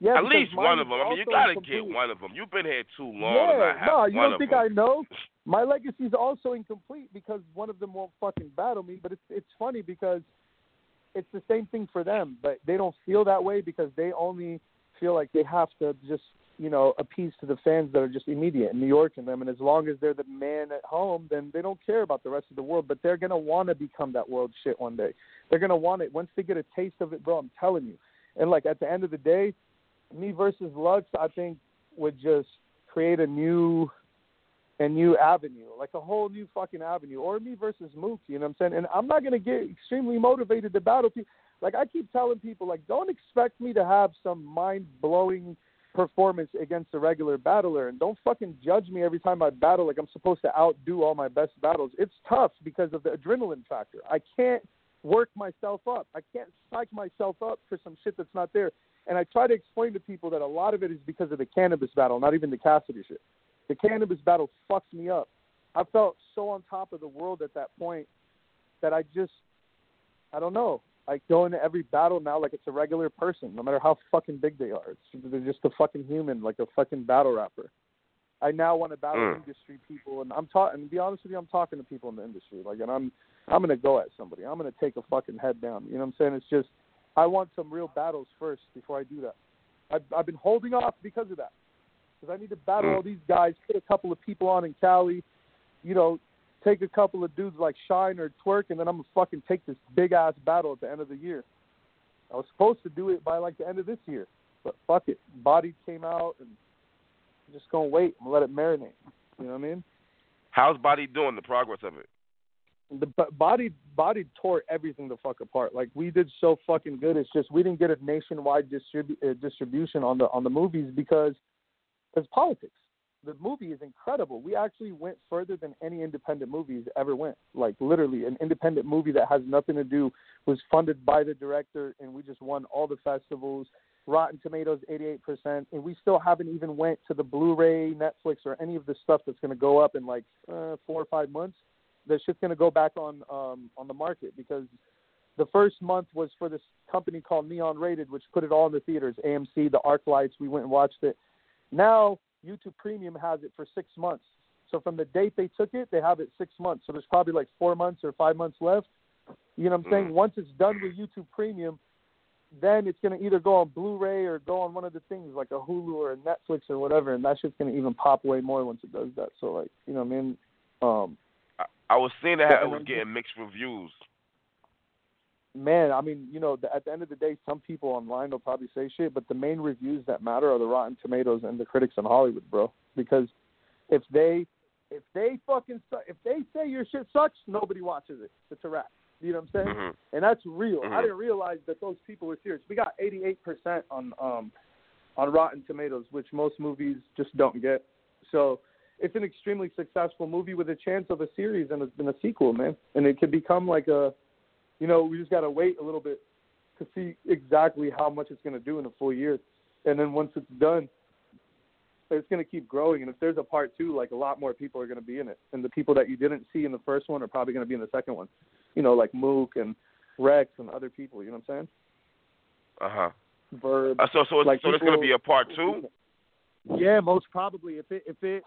Yeah, At least one of them. I mean, you gotta incomplete. get one of them. You've been here too long Yeah, no, you don't think them. I know? (laughs) My legacy is also incomplete because one of them won't fucking battle me. But it's it's funny because it's the same thing for them, but they don't feel that way because they only feel like they have to just you know appease to the fans that are just immediate in New York and them. And as long as they're the man at home, then they don't care about the rest of the world. But they're gonna want to become that world shit one day. They're gonna want it once they get a taste of it, bro. I'm telling you. And like at the end of the day, me versus Lux, I think would just create a new a new avenue, like a whole new fucking avenue. Or me versus Mook, you know what I'm saying? And I'm not gonna get extremely motivated to battle people. Like I keep telling people, like don't expect me to have some mind blowing performance against a regular battler, and don't fucking judge me every time I battle like I'm supposed to outdo all my best battles. It's tough because of the adrenaline factor. I can't work myself up. I can't psych myself up for some shit that's not there. And I try to explain to people that a lot of it is because of the Canibus battle, not even the Cassidy shit. The Canibus battle fucks me up I felt so on top of the world at that point that I just I don't know. I go into every battle now like it's a regular person, no matter how fucking big they are. It's, they're just a fucking human, like a fucking battle rapper. I now want to battle Mm. industry people, and I'm talking. And to be honest with you, I'm talking to people in the industry, like, and I'm I'm gonna go at somebody. I'm gonna take a fucking head down. You know what I'm saying? It's just I want some real battles first before I do that. I've I've been holding off because of that, because I need to battle Mm. all these guys, put a couple of people on in Cali, you know, take a couple of dudes like Shine or Twerk, and then I'm gonna fucking take this big ass battle at the end of the year. I was supposed to do it by like the end of this year, but fuck it. Bodied came out, and I'm just gonna wait and let it marinate. You know what I mean? How's Bodied doing? The progress of it? The body body tore everything the fuck apart. Like we did so fucking good. It's just we didn't get a nationwide distribu- uh, distribution on the on the movies because because politics. The movie is incredible. We actually went further than any independent movies ever went. Like literally, an independent movie that has nothing to do was funded by the director, and we just won all the festivals. Rotten Tomatoes, 88%, and we still haven't even went to the Blu-ray, Netflix, or any of the stuff that's going to go up in like uh, four or five months. That shit's going to go back on um, on the market because the first month was for this company called Neon Rated, which put it all in the theaters. AMC, the ArcLights, we went and watched it. Now YouTube Premium has it for six months. So from the date they took it, they have it six months. So there's probably like four months or five months left. You know what I'm saying? Mm. Once it's done with YouTube Premium, then it's gonna either go on Blu-ray or go on one of the things like a Hulu or a Netflix or whatever, and that shit's gonna even pop way more once it does that. So like, you know what I mean? Um, I, I was seeing that it was getting mixed reviews. Man, I mean, you know, at the end of the day, some people online will probably say shit, but the main reviews that matter are the Rotten Tomatoes and the critics in Hollywood, bro. Because if they if they fucking su- if they say your shit sucks, nobody watches it. It's a wrap. You know what I'm saying? hmm And that's real. I Mhm. didn't realize that those people were serious. We got 88% on um on Rotten Tomatoes, which most movies just don't get. So it's an extremely successful movie with a chance of a series and a, and a sequel, man. And it could become like a, you know, we just got to wait a little bit to see exactly how much it's going to do in a full year. And then once it's done, it's going to keep growing. And if there's a part two, like a lot more people are going to be in it. And the people that you didn't see in the first one are probably going to be in the second one. You know, like Mook and Rex and other people. You know what I'm saying? Uh huh. Verb. Uh, so so it's, Like so there's gonna be a part two. Yeah, most probably. If it if it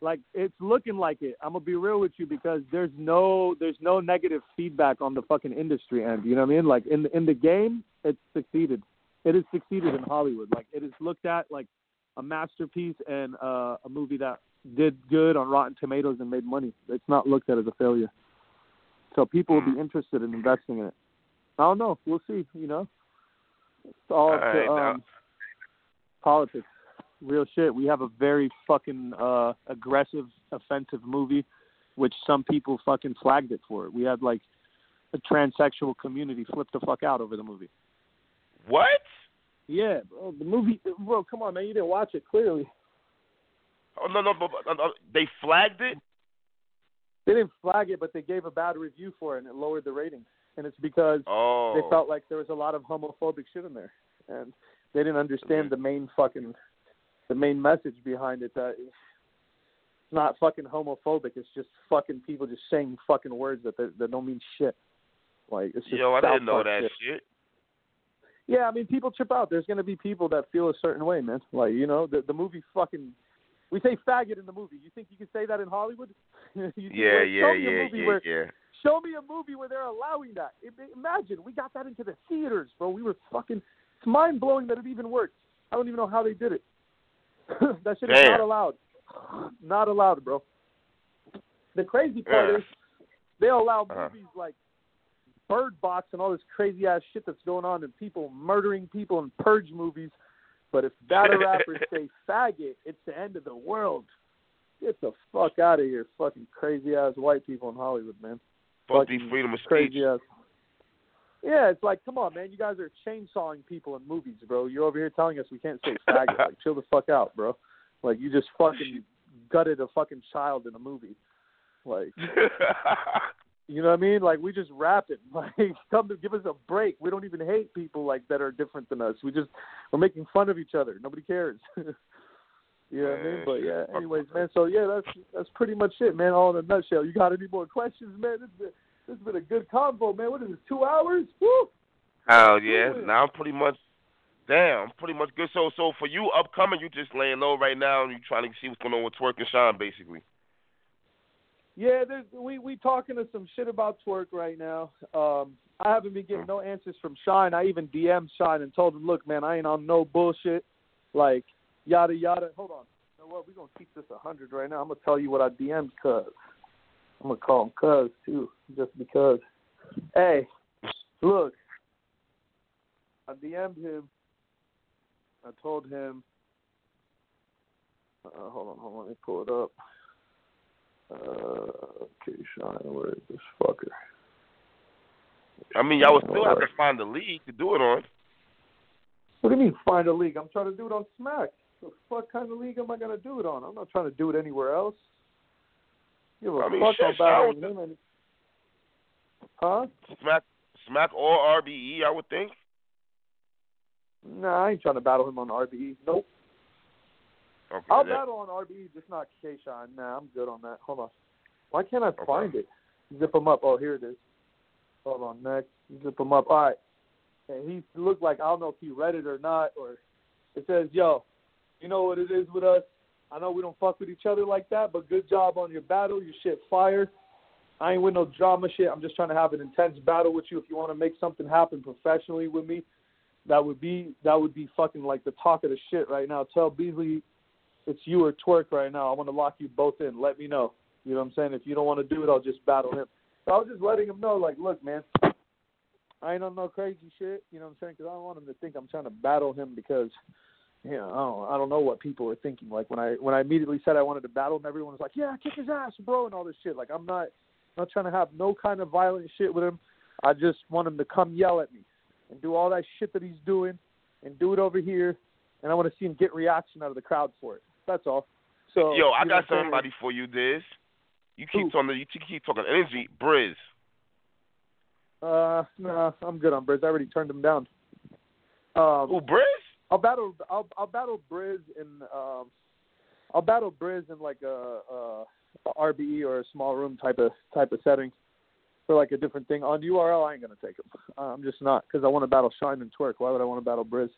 like it's looking like it. I'm gonna be real with you because there's no there's no negative feedback on the fucking industry end. You know what I mean? Like in the, in the game, it's succeeded. It has succeeded in Hollywood. Like it is looked at like a masterpiece and uh, a movie that did good on Rotten Tomatoes and made money. It's not looked at as a failure. So people will be interested in investing in it. I don't know. We'll see. You know, it's all to um, politics real shit. We have a very fucking uh aggressive, offensive movie, which some people fucking flagged it for. We had like a transsexual community flip the fuck out over the movie. What? Yeah, bro. The movie, bro. Come on, man. You didn't watch it clearly. Oh no no, but, but, uh, they flagged it. They didn't flag it, but they gave a bad review for it, and it lowered the rating. And it's because Oh. they felt like there was a lot of homophobic shit in there, and they didn't understand the main fucking, the main message behind it. That it's not fucking homophobic. It's just fucking people just saying fucking words that they, that don't mean shit. Like it's just Yo, I didn't know that shit. shit. Yeah, I mean, people trip out. There's going to be people that feel a certain way, man. Like, you know, the the movie fucking. We say faggot in the movie. You think you can say that in Hollywood? (laughs) you Yeah, yeah, show me yeah, a movie yeah, where, yeah. Show me a movie where they're allowing that. Imagine we got that into the theaters, bro. We were fucking. It's mind blowing that it even worked. I don't even know how they did it. (coughs) that shit is Damn. not allowed. Not allowed, bro. The crazy part Yeah. is they allow Uh-huh. movies like Bird Box and all this crazy ass shit that's going on and people murdering people in purge movies. But if battle rappers (laughs) say faggot, it's the end of the world. Get the fuck out of here, fucking crazy ass white people in Hollywood, man. Supposed to be freedom of speech. Crazy ass. Yeah, it's like, come on, man. You guys are chainsawing people in movies, bro. You're over here telling us we can't say faggot. like, chill the fuck out, bro. Like, you just fucking gutted a fucking child in a movie. Like, (laughs) you know what I mean? Like, we just rap it. (laughs) Like, come to give us a break. We don't even hate people like that are different than us. We just we're making fun of each other. Nobody cares. (laughs) You know what I mean? But yeah, anyways, man. So yeah, that's that's pretty much it, man. All in a nutshell. You got any more questions, man? This has been, this has been a good convo, man. What is it? Two hours? Woo! Hell yeah. Now I'm pretty much damn, I'm pretty much good. So so for you upcoming you just laying low right now and you trying to see what's going on with Twerk and Shine basically. Yeah, there's, we we talking to some shit about twerk right now. Um, I haven't been getting no answers from Shine. I even DM'd Shine and told him, look, man, I ain't on no bullshit. Like yada yada. Hold on. You know what? We're gonna keep this a hundred right now. I'm gonna tell you what I DM'd Cuz. I'm gonna call him Cuz too, just because. Hey, look. I DM'd him. I told him. Uh, hold on, hold on. Let me pull it up. Uh, okay, Shine, where is this fucker? I mean y'all would still have to find the league to do it on. What do you mean find a league? I'm trying to do it on Smack. The fuck kind of league am I gonna do it on? I'm not trying to do it anywhere else. Give a I mean, fuck shit, about. Any- huh? Smack Smack or RBE, I would think. Nah, I ain't trying to battle him on RBE. Nope. Okay. I'll that- battle on RBE, just not K Shine. Nah, I'm good on that. Hold on. Why can't I Okay. find it? Zip him up. Oh, here it is. Hold on, next. Zip him up. All right. And he looked like I don't know if he read it or not, or it says, "Yo, you know what it is with us. I know we don't fuck with each other like that, but good job on your battle. Your shit fire. I ain't with no drama shit. I'm just trying to have an intense battle with you. If you want to make something happen professionally with me, that would be that would be fucking like the talk of the shit right now. Tell Beasley it's you or Twerk right now. I want to lock you both in. Let me know. You know what I'm saying? If you don't want to do it, I'll just battle him. So I was just letting him know, like, look, man, I ain't on no crazy shit. You know what I'm saying? Because I don't want him to think I'm trying to battle him because, you know, I don't, I don't know what people were thinking. Like when I when I immediately said I wanted to battle him, everyone was like, yeah, kick his ass, bro, and all this shit. Like I'm not not trying to have no kind of violent shit with him. I just want him to come yell at me and do all that shit that he's doing and do it over here. And I want to see him get reaction out of the crowd for it. That's all. So Yo, I got I'm somebody for you, Diz. You keep Who? talking. You keep talking energy, Briz. Uh, no, I'm good on Briz. I already turned him down. Um, Who, Briz? I'll battle. I'll I'll battle Briz in. Um, I'll battle Briz in like a, a, a RBE or a small room type of type of setting for like a different thing. On URL, I ain't gonna take him. (laughs) I'm just not because I want to battle Shine and Twerk. Why would I want to battle Briz?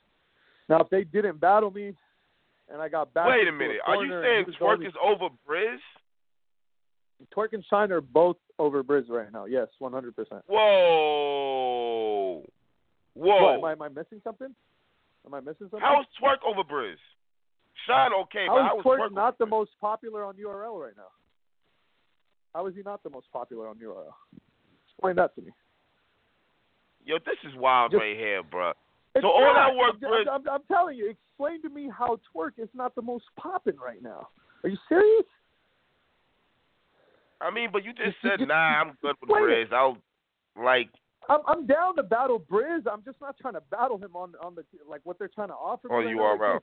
Now, if they didn't battle me, and I got back. Wait a minute. Are you saying he was the Twerk only- is over Briz? Twerk and Shine are both over Briz right now? Yes, 100. percent Whoa. Whoa. What? Am I, am I missing something? Am I missing something? How is Twerk over Briz? Shine okay, but How how is Twerk Twerk not the Briz? most popular on URL right now? How is he not the most popular on URL? Explain that to me. Yo, this is wild Just- right here, bro. So all not. that work, I'm, I'm, I'm telling you, explain to me how Twerk is not the most popping right now. Are you serious? I mean, but you just said, nah, I'm good with Briz. I'll, like, I'm I'm down to battle Briz. I'm just not trying to battle him on on the like what they're trying to offer. Oh, me On. Like, URL.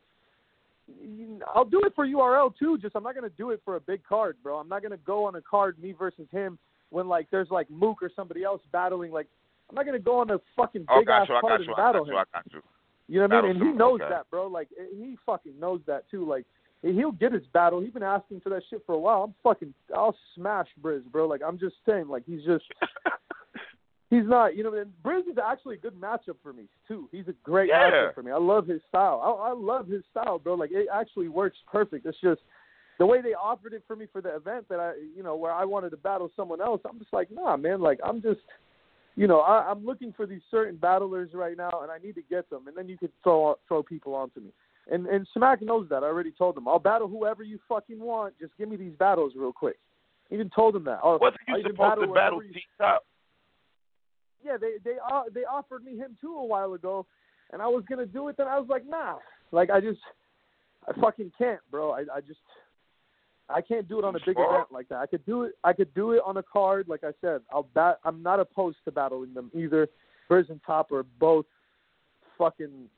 I'll do it for URL too. Just I'm not gonna do it for a big card, bro. I'm not gonna go on a card me versus him when like there's like Mook or somebody else battling. Like I'm not gonna go on a fucking oh, big got ass you, card and you, I battle him. you, I got you. You know what I mean? And he knows okay. that, bro. Like he fucking knows that too. Like he'll get his battle. He's been asking for that shit for a while. I'm fucking. I'll smash Briz, bro. Like I'm just saying. Like he's just. (laughs) He's not, you know, and Briz is actually a good matchup for me too. He's a great Yeah. matchup for me. I love his style. I, I love his style, bro. Like it actually works perfect. It's just the way they offered it for me for the event that I, you know, where I wanted to battle someone else. I'm just like, nah, man. Like I'm just, you know, I, I'm looking for these certain battlers right now, and I need to get them. And then you could throw throw people onto me. And and Smack knows that. I already told him. I'll battle whoever you fucking want. Just give me these battles real quick. Even told him that. I'll, Wasn't you supposed to battle you- T-Top? Yeah, they they uh, they offered me him too a while ago, and I was gonna do it. Then I was like, nah, like I just, I fucking can't, bro. I I just, I can't do it on a big event like that. I could do it. I could do it on a card, like I said. I'll bat. I'm not opposed to battling them either. Briz and Top are both fucking,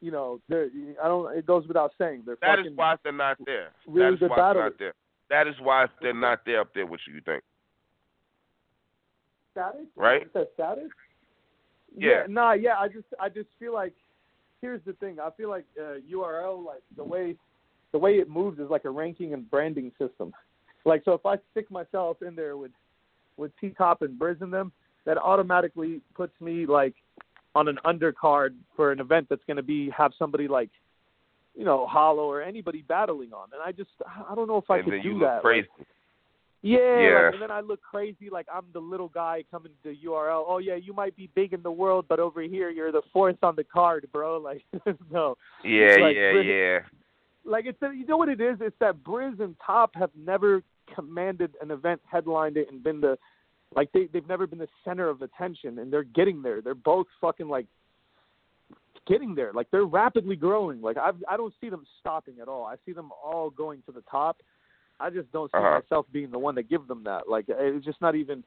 you know, they're. I don't. It goes without saying. They're That fucking. is why they're not there. really that is why they're not there. That is why they're not there up there with you, you think. Status, Right? Is that status? Yeah. Nah. Yeah. I just I just feel like here's the thing. I feel like uh, URL like the way the way it moves is like a ranking and branding system. Like so, if I stick myself in there with with T Top and Briz in them, that automatically puts me like on an undercard for an event that's going to be have somebody like you know Hollow or anybody battling on, and I just I don't know if I and could do that. crazy. Like, yeah, Yeah. Like, and then I look crazy like I'm the little guy coming to URL. Oh yeah, you might be big in the world, but over here you're the fourth on the card, bro. (laughs) Like no, yeah, like, yeah, Briz- yeah. like it's you know what it is? It's that Briz and Top have never commanded an event, headlined it, and been the like they they've never been the center of attention, and they're getting there. They're both fucking like getting there. Like they're rapidly growing. Like I I don't see them stopping at all. I see them all going to the top. I just don't see Uh-huh. myself being the one to give them that. Like it's just not even.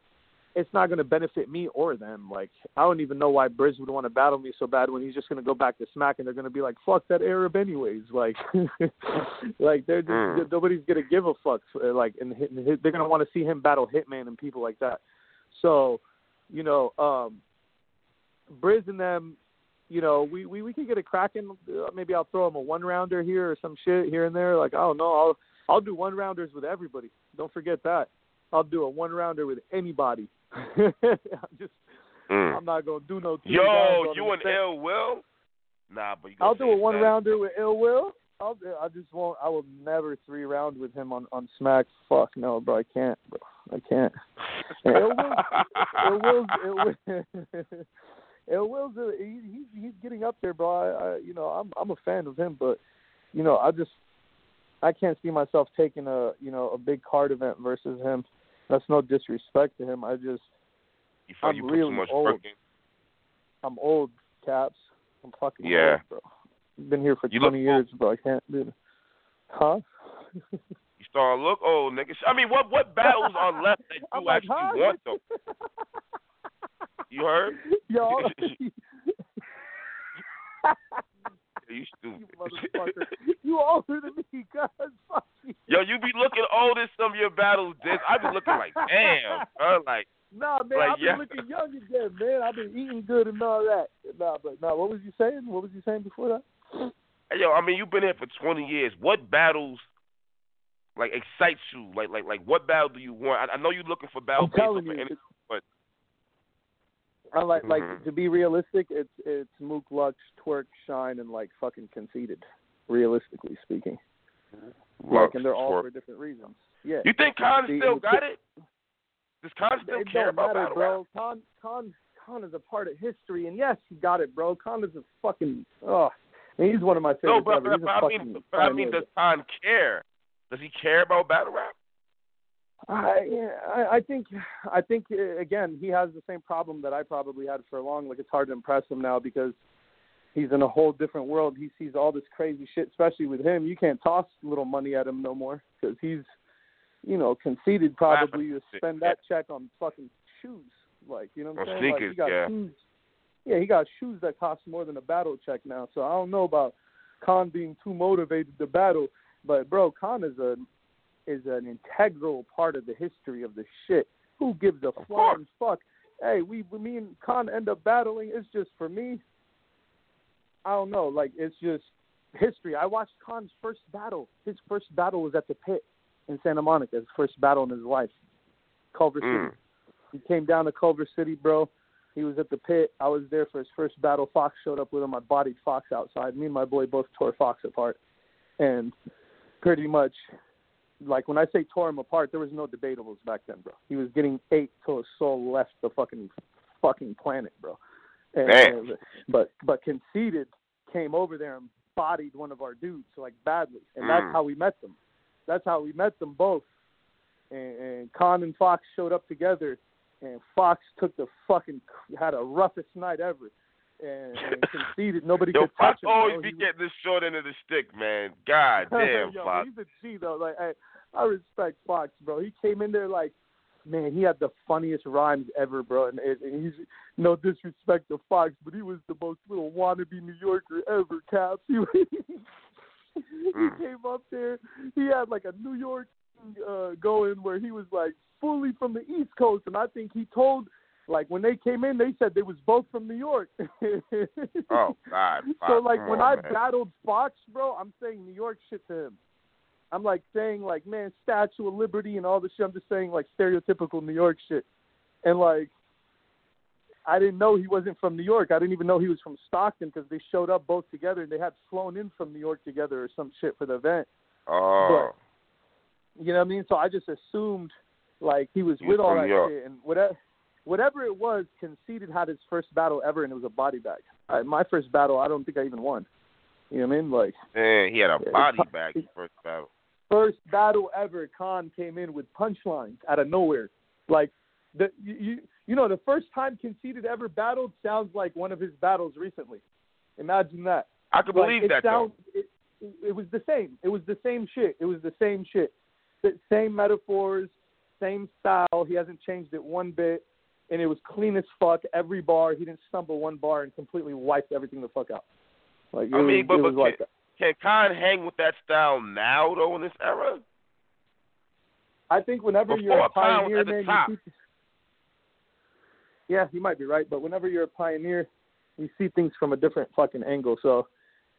It's not going to benefit me or them. Like I don't even know why Briz would want to battle me so bad when he's just going to go back to Smack and they're going to be like, "Fuck that Arab anyways." Like, (laughs) like they're just Mm. nobody's going to give a fuck. uh, Like, and and they're going to want to see him battle Hitman and people like that. So, you know, um, Briz and them, you know, we we we could get a cracking. Uh, maybe I'll throw him a one rounder here or some shit here and there. Like I don't know. I'll I'll do one rounders with everybody. Don't forget that. I'll do a one rounder with anybody. (laughs) I'm just Mm. I'm not gonna do no. Yo, you and Ill Will? Nah, but you I'll do a one rounder with Ill Will. I'll I just won't. I will never three round with him on on Smack. Fuck no, bro. I can't, bro. I can't. Ill Will's, Ill Will's, Ill Will, (laughs) Ill Will's a, he, he's he's getting up there, bro. I, I you know I'm I'm a fan of him, but you know I just I can't see myself taking a you know a big card event versus him. That's no disrespect to him. I just You I'm you really much old. I'm old, Caps. I'm fucking Yeah. old, bro. Been here for You 20 years, bro. I can't do it. Huh? You starting to look old, nigga. I mean, what what battles are left that (laughs) you I'm actually want though? You heard? (laughs) Yo, (laughs) You you stupid. motherfucker. (laughs) You older than me, cuz. (laughs) Fuck you. Yo, you be looking old in some of your battles, Diz. I be looking like, (laughs) damn, bro. Like, Nah, man, Like, I've been yeah. looking young again, man. I've been eating good and all that. Nah, but nah, what was you saying? What was you saying before that? hey, yo, I mean, you've been here for 20 years. What battles, like, excites you? Like, like, like, what battle do you want? I, I know you're looking for battle I'm telling you, but I like like Mhm. to be realistic. It's it's Mook Lux, Twerk, Shine, and like fucking conceited. Realistically speaking, like, and they're all Twerk. for different reasons. Yeah. You think Khan See, still got it? Does Khan still it care about matter, bro. rap? Khan, Khan, Khan is a part of history, and yes, he got it, bro. Khan is a fucking oh, he's one of my favorite. No, but, but, but I mean, but I mean, does Khan care? Does he care about battle rap? I, I, I think, I think uh, again, he has the same problem that I probably had for a long. Like it's hard to impress him now because he's in a whole different world. He sees all this crazy shit, especially with him. You can't toss little money at him no more because he's, you know, conceited probably to spend that check on fucking shoes. Like you know what I'm saying? like, sneakers, he got yeah. shoes. Yeah, he got shoes that cost more than a battle check now. So I don't know about Khan being too motivated to battle, but bro, Khan is a is an integral part of the history of the shit. Who gives a flying fuck? Hey, we me and Khan end up battling. It's just for me. I don't know. Like it's just history. I watched Khan's first battle. His first battle was at the pit in Santa Monica. His first battle in his life, Culver Mm. City. He came down to Culver City, bro. He was at the pit. I was there for his first battle. Fox showed up with him. I bodied Fox outside. Me and my boy both tore Fox apart. And pretty much, like when I say tore him apart, there was no debatables back then, bro. He was getting eight till his soul left the fucking fucking planet, bro. And, Damn. and- but but Conceited came over there and bodied one of our dudes like badly, and that's Mm. how we met them. That's how we met them both. And, and Khan and Fox showed up together, and Fox took the fucking had a roughest night ever, and, (laughs) and Conceited nobody Yo, could Fox touch him. always be getting the short end of the stick, man. God (laughs) damn, Yo, Fox. he's a G though. Like I, I respect Fox, bro. He came in there like, man, he had the funniest rhymes ever, bro. And, and, and he's no disrespect to Fox, but he was the most little wannabe New Yorker ever, Caps. (laughs) He, he Mm. came up there. He had like a New York uh, going where he was like fully from the East Coast, and I think he told. Like when they came in, they said they was both from New York. (laughs) Oh God. So like when I battled Fox, bro, I'm saying New York shit to him. I'm like saying like, man, Statue of Liberty and all this shit. I'm just saying like stereotypical New York shit, and like, I didn't know he wasn't from New York. I didn't even know he was from Stockton because they showed up both together and they had flown in from New York together or some shit for the event. Oh, You know what I mean? So I just assumed like he was He with all that York. shit and whatever. Whatever it was, Conceited had his first battle ever, and it was a body bag. I, my first battle, I don't think I even won. You know what I mean? Like man, he had a body it's- bag his first battle. first battle ever, Khan came in with punchlines out of nowhere. Like the you you, know the first time Conceited ever battled sounds like one of his battles recently. Imagine that. I could Like, believe it that sounds, It, it, it was the same. It was the same shit. It was the same shit. The same metaphors, same style. He hasn't changed it one bit, and it was clean as fuck. Every bar, he didn't stumble one bar and completely wiped everything the fuck out. Like I mean, was, but- but like can- Khan hang with that style now though in this era? I think whenever you're a pioneer, man, you see, yeah, you might be right, but whenever you're a pioneer, you see things from a different fucking angle. So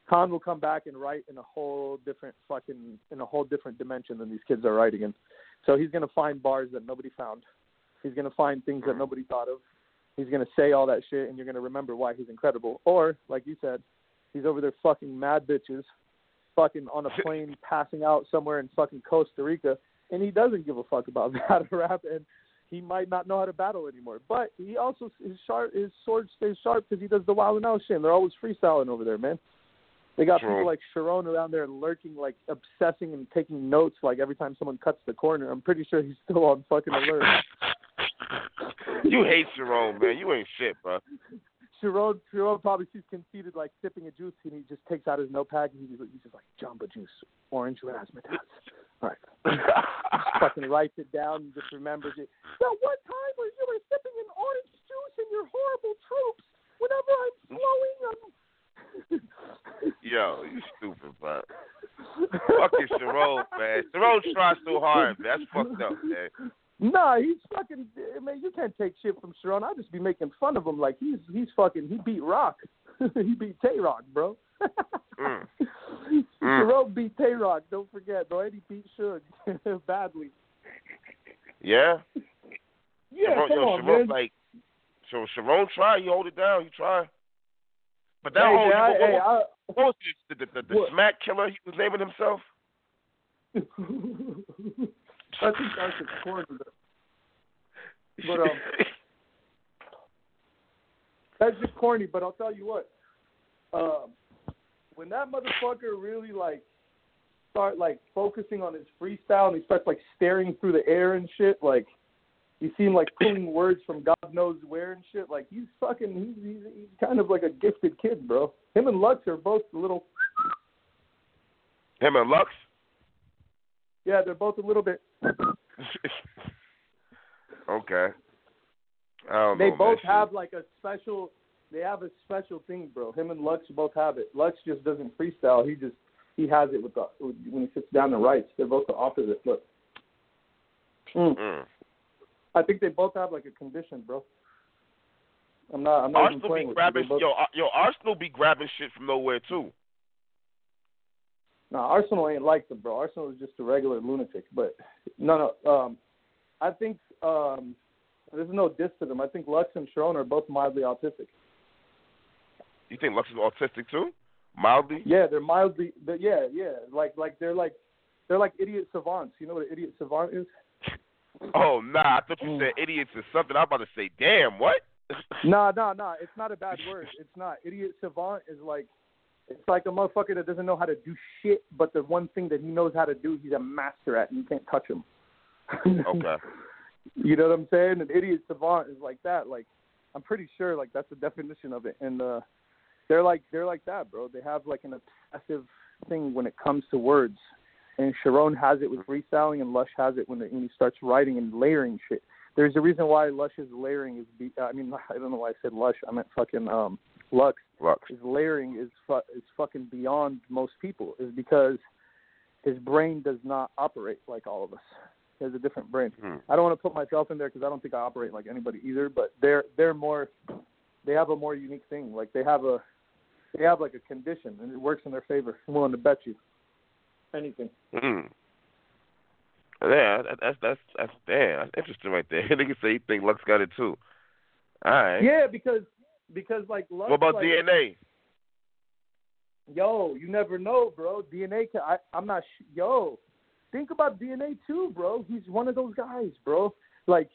Khan will come back and write in a whole different fucking in a whole different dimension than these kids are writing in. So he's gonna find bars that nobody found. He's gonna find things that nobody thought of. He's gonna say all that shit, and you're gonna remember why he's incredible. Or, like you said, he's over there fucking mad bitches, fucking on a (laughs) plane, passing out somewhere in fucking Costa Rica, and he doesn't give a fuck about (laughs) battle rap, and he might not know how to battle anymore. But he also his sharp his sword stays sharp because he does the wild and out shit. And they're always freestyling over there, man. They got True. people like Charron around there lurking, like obsessing and taking notes, like every time someone cuts the corner. I'm pretty sure he's still on fucking alert. (laughs) you hate Charron, man. You ain't shit, bro. Charron, Charron probably sees conceited like sipping a juice, and he just takes out his notepad and he's, he's just like Jamba Juice, orange razzmatazz. All right, (laughs) fucking writes it down and just remembers it. So one time where you were sipping an orange juice in your horrible troops, whenever I'm flowing, I'm. (laughs) Yo, you stupid, bro. Fucking Charron, man. Charron tries so hard, man. That's fucked up, man. Nah, he's fucking man. You can't take shit from Charron. I'll just be making fun of him like he's he's fucking. He beat Roc. (laughs) he beat Tay Roc, bro. (laughs) Mm. Charron beat Tay Roc. Don't forget, bro. And he beat Suge (laughs) badly. Yeah? Yeah, Charron, come yo, on, Charron, man. like, so Charron try, he hold it down, he try. But that hey, whole, I, what, hey, what, I, what was this, the, the, the, the smack killer he was naming himself? I think that's corny. though. But, um, (laughs) That's just corny, but I'll tell you what. Um, when that motherfucker really like start like focusing on his freestyle and he starts like staring through the air and shit, like you see him like pulling (laughs) words from God knows where and shit. Like he's fucking, he's, he's he's kind of like a gifted kid, bro. Him and Lux are both a little, Him and Lux? yeah, they're both a little bit. (laughs) okay. They know, both have like a special. They have a special thing, bro. Him and Lux both have it. Lux just doesn't freestyle. He just he has it with the when he sits down and writes. They're both the opposite. Look, mm. Mm. I think they both have like a condition, bro. I'm not. I'm not even Arsonal playing be grabbing, you. They both, yo, yo, Arsonal be grabbing shit from nowhere too. No, Arsonal ain't like them, bro. Arsonal is just a regular lunatic. But no, no. Um, I think um, there's no diss to them. I think Lux and Charron are both mildly autistic. You think Lux is autistic too? Mildly? Yeah, they're mildly. They're, yeah, yeah. Like like they're like they're like idiot savants. You know what an idiot savant is? (laughs) Oh nah, I thought you said idiots or something. I'm about to say, damn, what? Nah, nah, nah. It's not a bad (laughs) word. It's not. Idiot savant is like it's like a motherfucker that doesn't know how to do shit, but the one thing that he knows how to do, he's a master at, and you can't touch him. (laughs) Okay. You know what I'm saying? An idiot savant is like that. Like I'm pretty sure like that's the definition of it. And uh they're like they're like that, bro. They have like an obsessive thing when it comes to words. And Charron has it with freestyling, and Lush has it when, when he starts writing and layering shit. There's a reason why Lush's layering is. Be, I mean, (laughs) I don't know why I said Lush. I meant fucking um, Lux. Lux. His layering is fu- is fucking beyond most people. Is because his brain does not operate like all of us. He has a different brain. Hmm. I don't want to put myself in there because I don't think I operate like anybody either. But they're they're more, they have a more unique thing. Like they have a, they have like a condition, and it works in their favor. I'm willing to bet you. anything. Mm. Yeah, that, that's that's that's damn. That's interesting right there. (laughs) Nigga say he think Lux got it too. All right. Yeah, because because like Lux, What about like, DNA? Yo, you never know, bro. DNA. Can, I I'm not. Sh- yo, think about DNA too, bro. He's one of those guys, bro. Like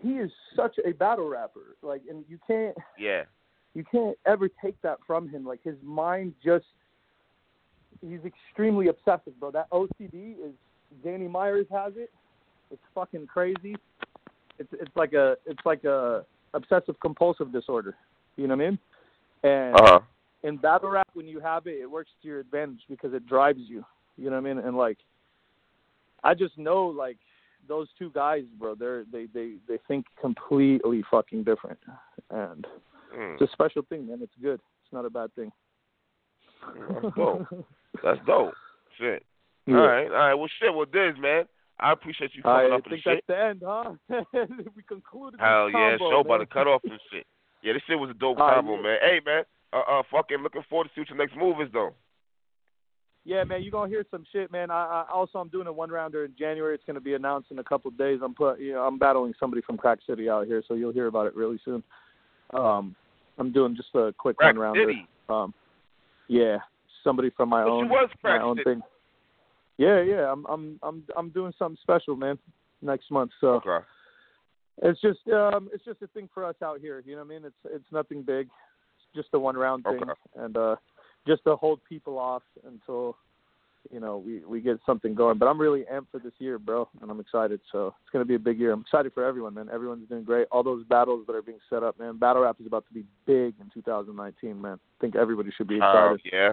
he is such a battle rapper. Like, and you can't Yeah. you can't ever take that from him. Like his mind just he's extremely obsessive, bro. That OCD is Danny Myers has it. It's fucking crazy. It's it's like a it's like a obsessive compulsive disorder. You know what I mean? And Uh huh. in battle rap when you have it, it works to your advantage because it drives you. You know what I mean? And like I just know like those two guys, bro, they're they they they think completely fucking different. And Mm. it's a special thing, man. It's good. It's not a bad thing. That's dope. That's dope. (laughs) Shit. Yeah. All right. All right. Well, shit. Well, Diz, man. I appreciate you I coming up and think shit. that's the end, huh? (laughs) we concluded. Hell yeah, combo, show about man. to cut off and shit. Yeah, this shit was a dope Oh, combo, yeah. man. Hey, man. Uh, uh, fucking looking forward to see what your next move is, though. Yeah, man, you're gonna hear some shit, man. I, I also I'm doing a one rounder in January. It's gonna be announced in a couple of days. I'm put, you know, I'm battling somebody from Crack City out here, so you'll hear about it really soon. Um, I'm doing just a quick Crack one rounder. City. Um, yeah, somebody from my But own my own City. thing. Yeah, yeah, I'm I'm I'm I'm doing something special, man, next month. So Okay. it's just um it's just a thing for us out here. You know what I mean? It's it's nothing big. It's just a one round thing, Okay. and uh just to hold people off until you know we we get something going. But I'm really amped for this year, bro, and I'm excited. So it's gonna be a big year. I'm excited for everyone, man. Everyone's doing great. All those battles that are being set up, man. Battle rap is about to be big in 2019, man. I think everybody should be excited. yeah.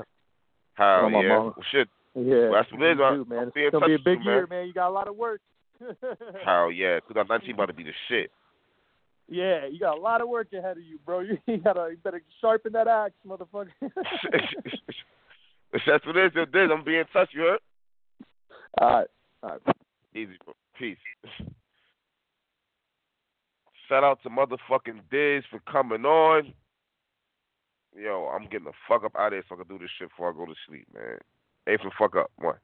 Hell Oh, yeah. Well, shit. Yeah, Well, that's what it is, uh, man. do, man. I'll be in It's gonna be a big you, man. year, man. You got a lot of work. (laughs) Hell yeah. 2019 about to be the shit. Yeah, you got a lot of work ahead of you, bro. (laughs) You gotta you better sharpen that axe, motherfucker. (laughs) That's what it is. It is. I'm being in touch. You heard? all right, all right. Easy, bro. Peace. Shout out to motherfucking Diz for coming on. Yo, I'm getting the fuck up out of here so I can do this shit before I go to sleep, man. For fuck up. One.